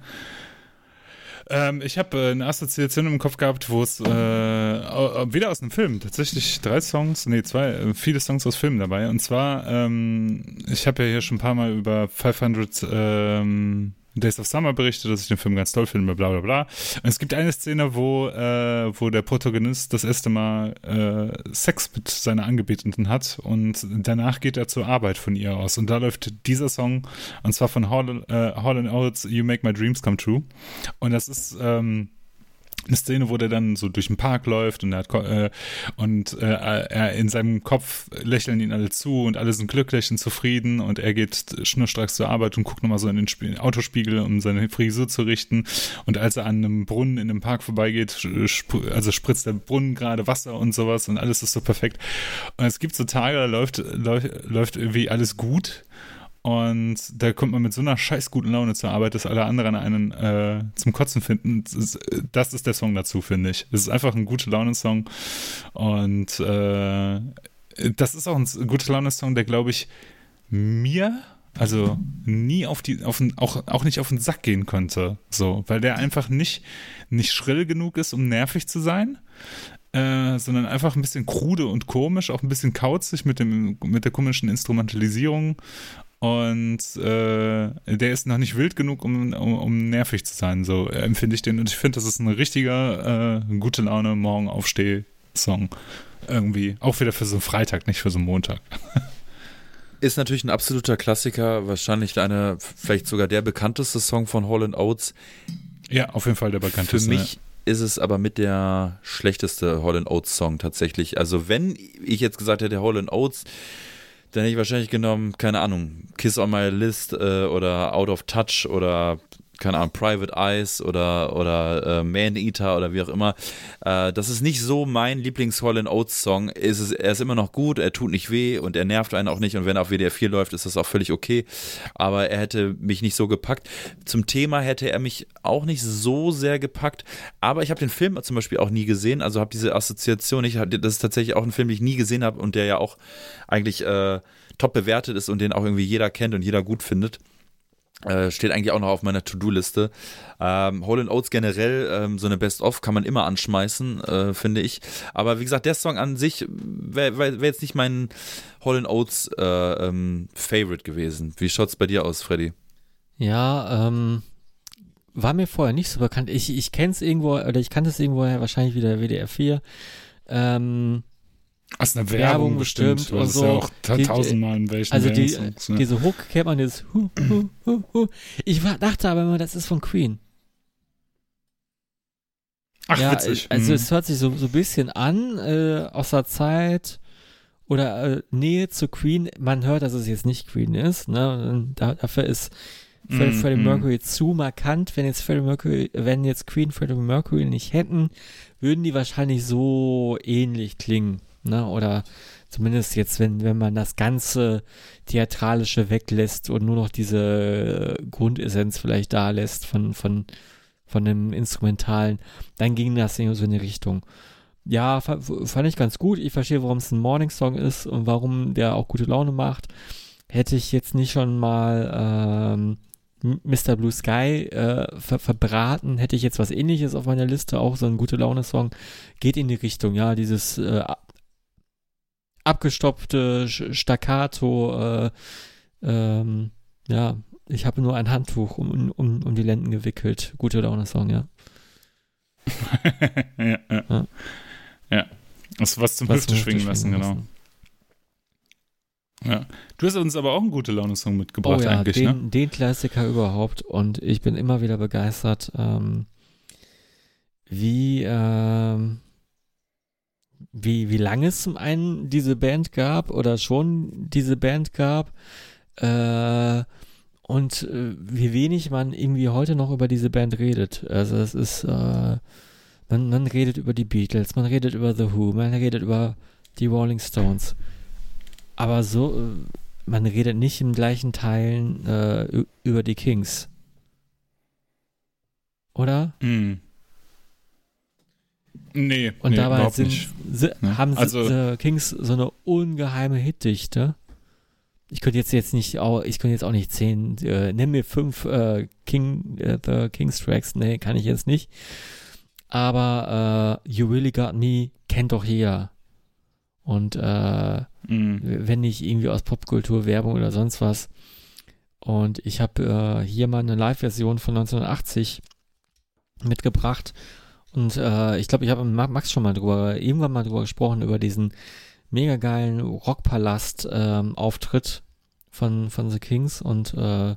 Ähm, ich habe äh, eine Assoziation im Kopf gehabt, wo es äh, wieder aus einem Film, tatsächlich drei Songs, nee, zwei, äh, viele Songs aus Filmen dabei. Und zwar, ähm, ich habe ja hier schon ein paar Mal über 500 ähm, Days of Summer berichtet, dass ich den Film ganz toll finde, bla bla bla. Und es gibt eine Szene, wo, äh, wo der Protagonist das erste Mal äh, Sex mit seiner Angebeteten hat und danach geht er zur Arbeit von ihr aus. Und da läuft dieser Song, und zwar von Hall, äh, Hall Oates, You Make My Dreams Come True. Und das ist, ähm, eine Szene, wo der dann so durch den Park läuft und er hat äh, und äh, er in seinem Kopf lächeln ihn alle zu und alle sind glücklich und zufrieden und er geht schnurstracks zur Arbeit und guckt nochmal so in den Sp Autospiegel, um seine Frisur zu richten. Und als er an einem Brunnen in einem Park vorbeigeht, sp also spritzt der Brunnen gerade Wasser und sowas und alles ist so perfekt. Und es gibt so Tage, da läuft, läuft, läuft irgendwie alles gut und da kommt man mit so einer scheiß guten Laune zur Arbeit, dass alle anderen einen äh, zum Kotzen finden. Das ist, das ist, der Song dazu, finde ich. Es ist einfach ein gute Laune-Song. Und äh, das ist auch ein gute Laune-Song, der, glaube ich, mir, also nie auf die, auf den, auch, auch nicht auf den Sack gehen könnte. So, weil der einfach nicht, nicht schrill genug ist, um nervig zu sein. Äh, sondern einfach ein bisschen krude und komisch, auch ein bisschen kauzig mit, dem, mit der komischen Instrumentalisierung und äh, der ist noch nicht wild genug, um, um, um nervig zu sein. So empfinde ich den. Und ich finde, das ist ein richtiger äh, gute Laune morgen Aufsteh-Song. Irgendwie. Auch wieder für so einen Freitag, nicht für so einen Montag. Ist natürlich ein absoluter Klassiker, wahrscheinlich einer, vielleicht sogar der bekannteste Song von Holland Oates. Ja, auf jeden Fall der bekannteste. Für mich ist es aber mit der schlechteste Holland Oates Song tatsächlich. Also wenn ich jetzt gesagt hätte, Holland Oates dann hätte ich wahrscheinlich genommen, keine Ahnung, Kiss on My List äh, oder Out of Touch oder keine Ahnung, Private Eyes oder, oder äh, Man Eater oder wie auch immer. Äh, das ist nicht so mein Lieblings-Holland Oates-Song. er ist immer noch gut, er tut nicht weh und er nervt einen auch nicht. Und wenn er auf WDR 4 läuft, ist das auch völlig okay. Aber er hätte mich nicht so gepackt. Zum Thema hätte er mich auch nicht so sehr gepackt. Aber ich habe den Film zum Beispiel auch nie gesehen. Also habe diese Assoziation. Ich, das ist tatsächlich auch ein Film, den ich nie gesehen habe und der ja auch eigentlich äh, top bewertet ist und den auch irgendwie jeder kennt und jeder gut findet. Äh, steht eigentlich auch noch auf meiner To-Do-Liste. Ähm, Hole Oates generell, ähm, so eine Best-of kann man immer anschmeißen, äh, finde ich. Aber wie gesagt, der Song an sich wäre wär, jetzt nicht mein Hole Oates äh, ähm, Favorite gewesen. Wie schaut's bei dir aus, Freddy? Ja, ähm, war mir vorher nicht so bekannt. Ich, ich kenne es irgendwo, oder ich kannte es irgendwoher, wahrscheinlich wieder WDR 4. Ähm, aus einer Werbung, Werbung bestimmt, bestimmt und so. Ja auch tausendmal in welchen Also die, Songs, ne? diese Hook kennt man dieses hu, hu, hu, hu. Ich dachte aber immer, das ist von Queen. Ach, ja, witzig. Also mhm. es hört sich so, so ein bisschen an, äh, aus der Zeit oder äh, Nähe zu Queen. Man hört, dass es jetzt nicht Queen ist. Ne? Da, dafür ist Freddie, mm, Freddie Mercury zu markant. Wenn jetzt Freddie Mercury, wenn jetzt Queen Freddie Mercury nicht hätten, würden die wahrscheinlich so ähnlich klingen ne? Oder zumindest jetzt, wenn, wenn man das ganze Theatralische weglässt und nur noch diese Grundessenz vielleicht da lässt von, von, von dem Instrumentalen, dann ging das in so eine Richtung. Ja, fand ich ganz gut. Ich verstehe, warum es ein Morning-Song ist und warum der auch gute Laune macht. Hätte ich jetzt nicht schon mal ähm, Mr. Blue Sky äh, ver verbraten, hätte ich jetzt was ähnliches auf meiner Liste, auch so ein gute Laune-Song. Geht in die Richtung, ja, dieses äh, abgestopfte Staccato, äh, ähm, ja, ich habe nur ein Handtuch um, um, um die Lenden gewickelt. Gute Laune-Song, ja. ja, ja. ja. Ja. Das was zum was Hüfte schwingen lassen, genau. Lassen. Ja. Du hast uns aber auch einen gute Laune-Song mitgebracht, oh ja, eigentlich, den, ne? Den Klassiker überhaupt und ich bin immer wieder begeistert, ähm, wie, ähm, wie, wie lange es zum einen diese Band gab oder schon diese Band gab äh, und äh, wie wenig man irgendwie heute noch über diese Band redet. Also es ist, äh, man, man redet über die Beatles, man redet über The Who, man redet über die Rolling Stones. Aber so, äh, man redet nicht in gleichen Teilen äh, über die Kings. Oder? Mhm. Nee, und nee, dabei sind, sind, haben also, The Kings so eine ungeheime Hitdichte. Ich könnte jetzt jetzt nicht auch, ich könnte jetzt auch nicht zehn, äh, nenn mir fünf äh, King, äh, The Kings Tracks, nee, kann ich jetzt nicht. Aber äh, You Really Got Me kennt doch jeder. Und äh, mm. wenn nicht irgendwie aus Popkultur, Werbung oder sonst was. Und ich habe äh, hier mal eine Live-Version von 1980 mitgebracht und äh, ich glaube, ich habe mit Max schon mal drüber, irgendwann mal drüber gesprochen, über diesen mega geilen Rockpalast-Auftritt ähm, von, von The Kings und äh,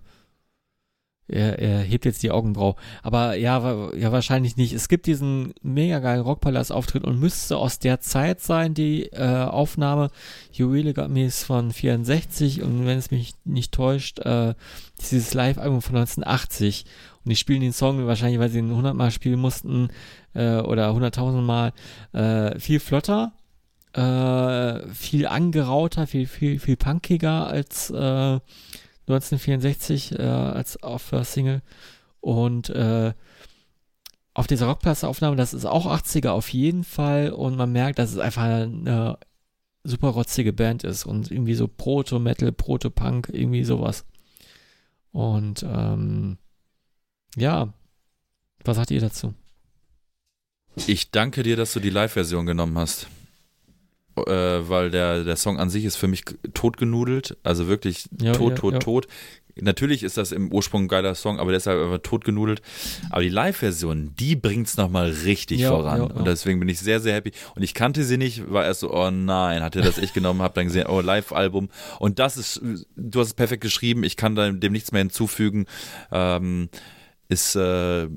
er, er hebt jetzt die Augenbraue. Aber ja, ja, wahrscheinlich nicht. Es gibt diesen mega geilen Rockpalast-Auftritt und müsste aus der Zeit sein, die äh, Aufnahme. You Really Got Me ist von 64 und wenn es mich nicht täuscht, äh, dieses Live-Album von 1980. Und die spielen den Song wahrscheinlich, weil sie ihn 100 Mal spielen mussten äh, oder 100.000 Mal äh, viel flotter, äh, viel angerauter, viel, viel, viel punkiger als äh, 1964 äh, als auf der Single. Und äh, auf dieser Rockplatzeraufnahme, das ist auch 80er auf jeden Fall und man merkt, dass es einfach eine super rotzige Band ist und irgendwie so Proto-Metal, Proto-Punk, irgendwie sowas. Und ähm, ja, was sagt ihr dazu? Ich danke dir, dass du die Live-Version genommen hast. Äh, weil der, der Song an sich ist für mich totgenudelt. Also wirklich ja, tot, ja, tot, ja. tot. Natürlich ist das im Ursprung ein geiler Song, aber deshalb einfach totgenudelt. Aber die Live-Version, die bringt es nochmal richtig voran. Und deswegen bin ich sehr, sehr happy. Und ich kannte sie nicht, war erst so, oh nein, hat er das echt genommen, hab dann gesehen, oh, Live-Album. Und das ist, du hast es perfekt geschrieben, ich kann dem nichts mehr hinzufügen. Ähm, ist äh,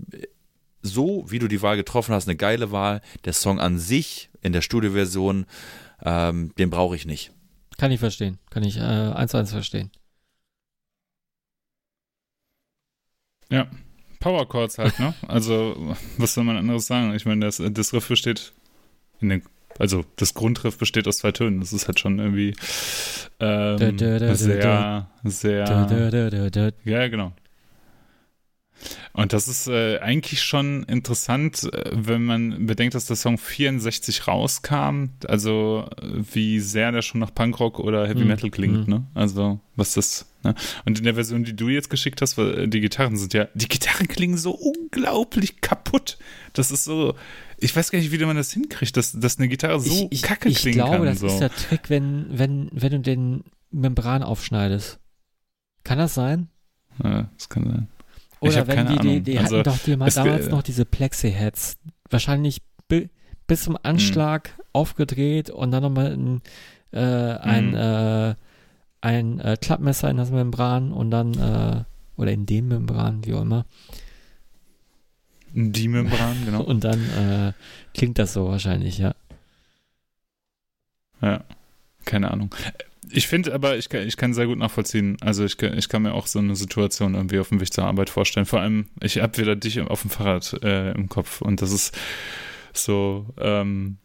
so, wie du die Wahl getroffen hast, eine geile Wahl. Der Song an sich in der Studioversion, ähm, den brauche ich nicht. Kann ich verstehen. Kann ich äh, eins zu eins verstehen. Ja, Power Chords halt, ne? Also, was soll man anderes sagen? Ich meine, das, das Riff besteht in den also das Grundriff besteht aus zwei Tönen. Das ist halt schon irgendwie ähm, sehr, sehr. Ja, genau. Und das ist äh, eigentlich schon interessant, äh, wenn man bedenkt, dass der Song 64 rauskam. Also wie sehr der schon nach Punkrock oder Heavy hm, Metal klingt, mhm. ne? Also was das. Ne? Und in der Version, die du jetzt geschickt hast, die Gitarren sind ja, die Gitarren klingen so unglaublich kaputt. Das ist so, ich weiß gar nicht, wie man das hinkriegt, dass, dass eine Gitarre so ich, ich, kacke klingen kann. Ich glaube, das so. ist der Trick, wenn, wenn, wenn du den Membran aufschneidest. Kann das sein? Ja, das kann sein. Oder wenn die, die, die also, hatten doch die mal damals noch diese Plexi-Heads. Wahrscheinlich bi bis zum Anschlag mh. aufgedreht und dann nochmal ein, äh, ein, äh, ein äh, Klappmesser in das Membran und dann, äh, oder in dem Membran, wie auch immer. Die Membran, genau. und dann äh, klingt das so wahrscheinlich, ja. Ja, keine Ahnung. Ich finde aber, ich kann, ich kann sehr gut nachvollziehen. Also ich, ich kann mir auch so eine Situation irgendwie auf dem Weg zur Arbeit vorstellen. Vor allem, ich habe wieder dich auf dem Fahrrad äh, im Kopf und das ist so, ähm,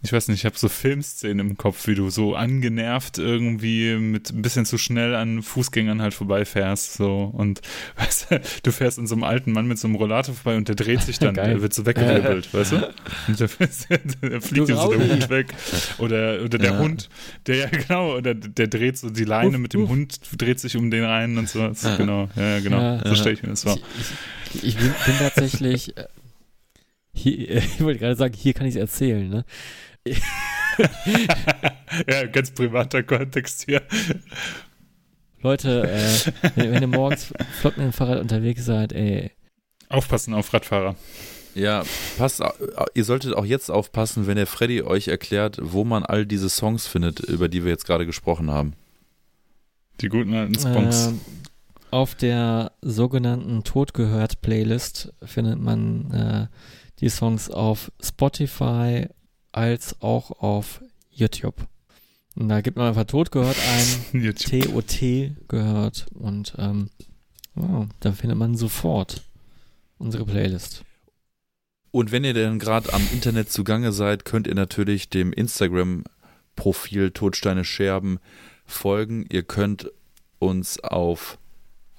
ich weiß nicht, ich habe so Filmszenen im Kopf, wie du so angenervt irgendwie mit ein bisschen zu schnell an Fußgängern halt vorbeifährst, so und weißt du, du fährst in so einem alten Mann mit so einem Rollator vorbei und der dreht sich dann, der wird so weggewirbelt, weißt du? Und der, der fliegt so der Hund weg oder oder der ja. Hund, der ja genau, oder der dreht so die Leine uff, mit dem uff. Hund dreht sich um den rein und so, ja. genau, ja genau, ja, so stelle ich mir das vor. Ich, ich, ich bin, bin tatsächlich äh, hier, ich wollte gerade sagen, hier kann ich es erzählen, ne? ja, ganz privater Kontext hier. Leute, äh, wenn, wenn, ihr morgens flott mit dem Fahrrad unterwegs seid, ey. Aufpassen auf Radfahrer. Ja, passt, ihr solltet auch jetzt aufpassen, wenn der Freddy euch erklärt, wo man all diese Songs findet, über die wir jetzt gerade gesprochen haben. Die guten alten Songs. Äh, auf der sogenannten Todgehört Playlist findet man äh, die Songs auf Spotify, als auch auf YouTube. Und da gibt man einfach Tod gehört ein, TOT gehört und ähm, wow, dann findet man sofort unsere Playlist. Und wenn ihr denn gerade am Internet zugange seid, könnt ihr natürlich dem Instagram-Profil Todsteine Scherben folgen. Ihr könnt uns auf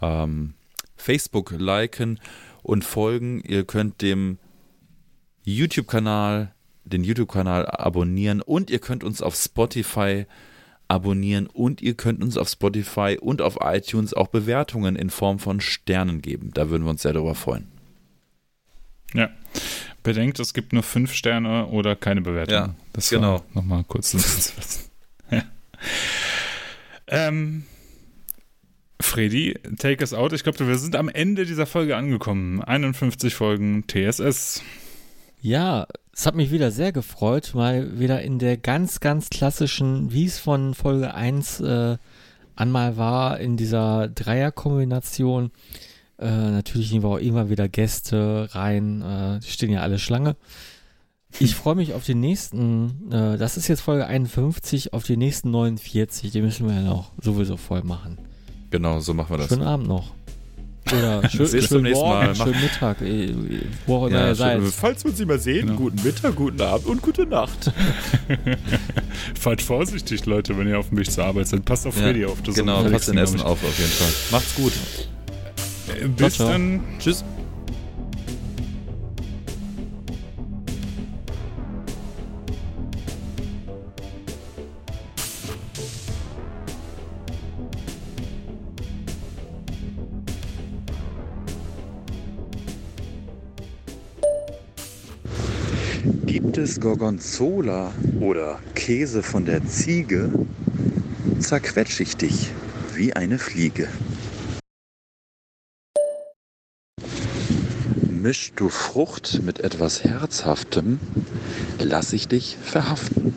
ähm, Facebook liken und folgen. Ihr könnt dem YouTube-Kanal den YouTube-Kanal abonnieren und ihr könnt uns auf Spotify abonnieren und ihr könnt uns auf Spotify und auf iTunes auch Bewertungen in Form von Sternen geben. Da würden wir uns sehr darüber freuen. Ja. Bedenkt, es gibt nur fünf Sterne oder keine Bewertung. Ja, das genau. Nochmal kurz. ja. ähm, Freddy, take us out. Ich glaube, wir sind am Ende dieser Folge angekommen. 51 Folgen TSS. Ja, es hat mich wieder sehr gefreut, mal wieder in der ganz, ganz klassischen, wie es von Folge 1 äh, einmal war, in dieser Dreierkombination. Äh, natürlich nehmen wir auch immer wieder Gäste rein, äh, die stehen ja alle Schlange. Ich freue mich auf die nächsten, äh, das ist jetzt Folge 51, auf die nächsten 49, die müssen wir ja noch sowieso voll machen. Genau, so machen wir das. Schönen Abend noch. Oder schön, Bis schön Morgen, schönen Mittag, äh, wo auch immer ja, ihr seid. Falls wir uns nicht mehr sehen, genau. guten Mittag, guten Abend und gute Nacht. Fahrt vorsichtig, Leute, wenn ihr auf dem Weg zur Arbeit seid. Passt auf ja, Freddy auf. Das genau, passt in Essen auf, auf jeden Fall. Macht's gut. Äh, bis ciao, ciao. dann. Tschüss. Es Gorgonzola oder Käse von der Ziege, zerquetsch ich dich wie eine Fliege. Mischst du Frucht mit etwas Herzhaftem, lass ich dich verhaften.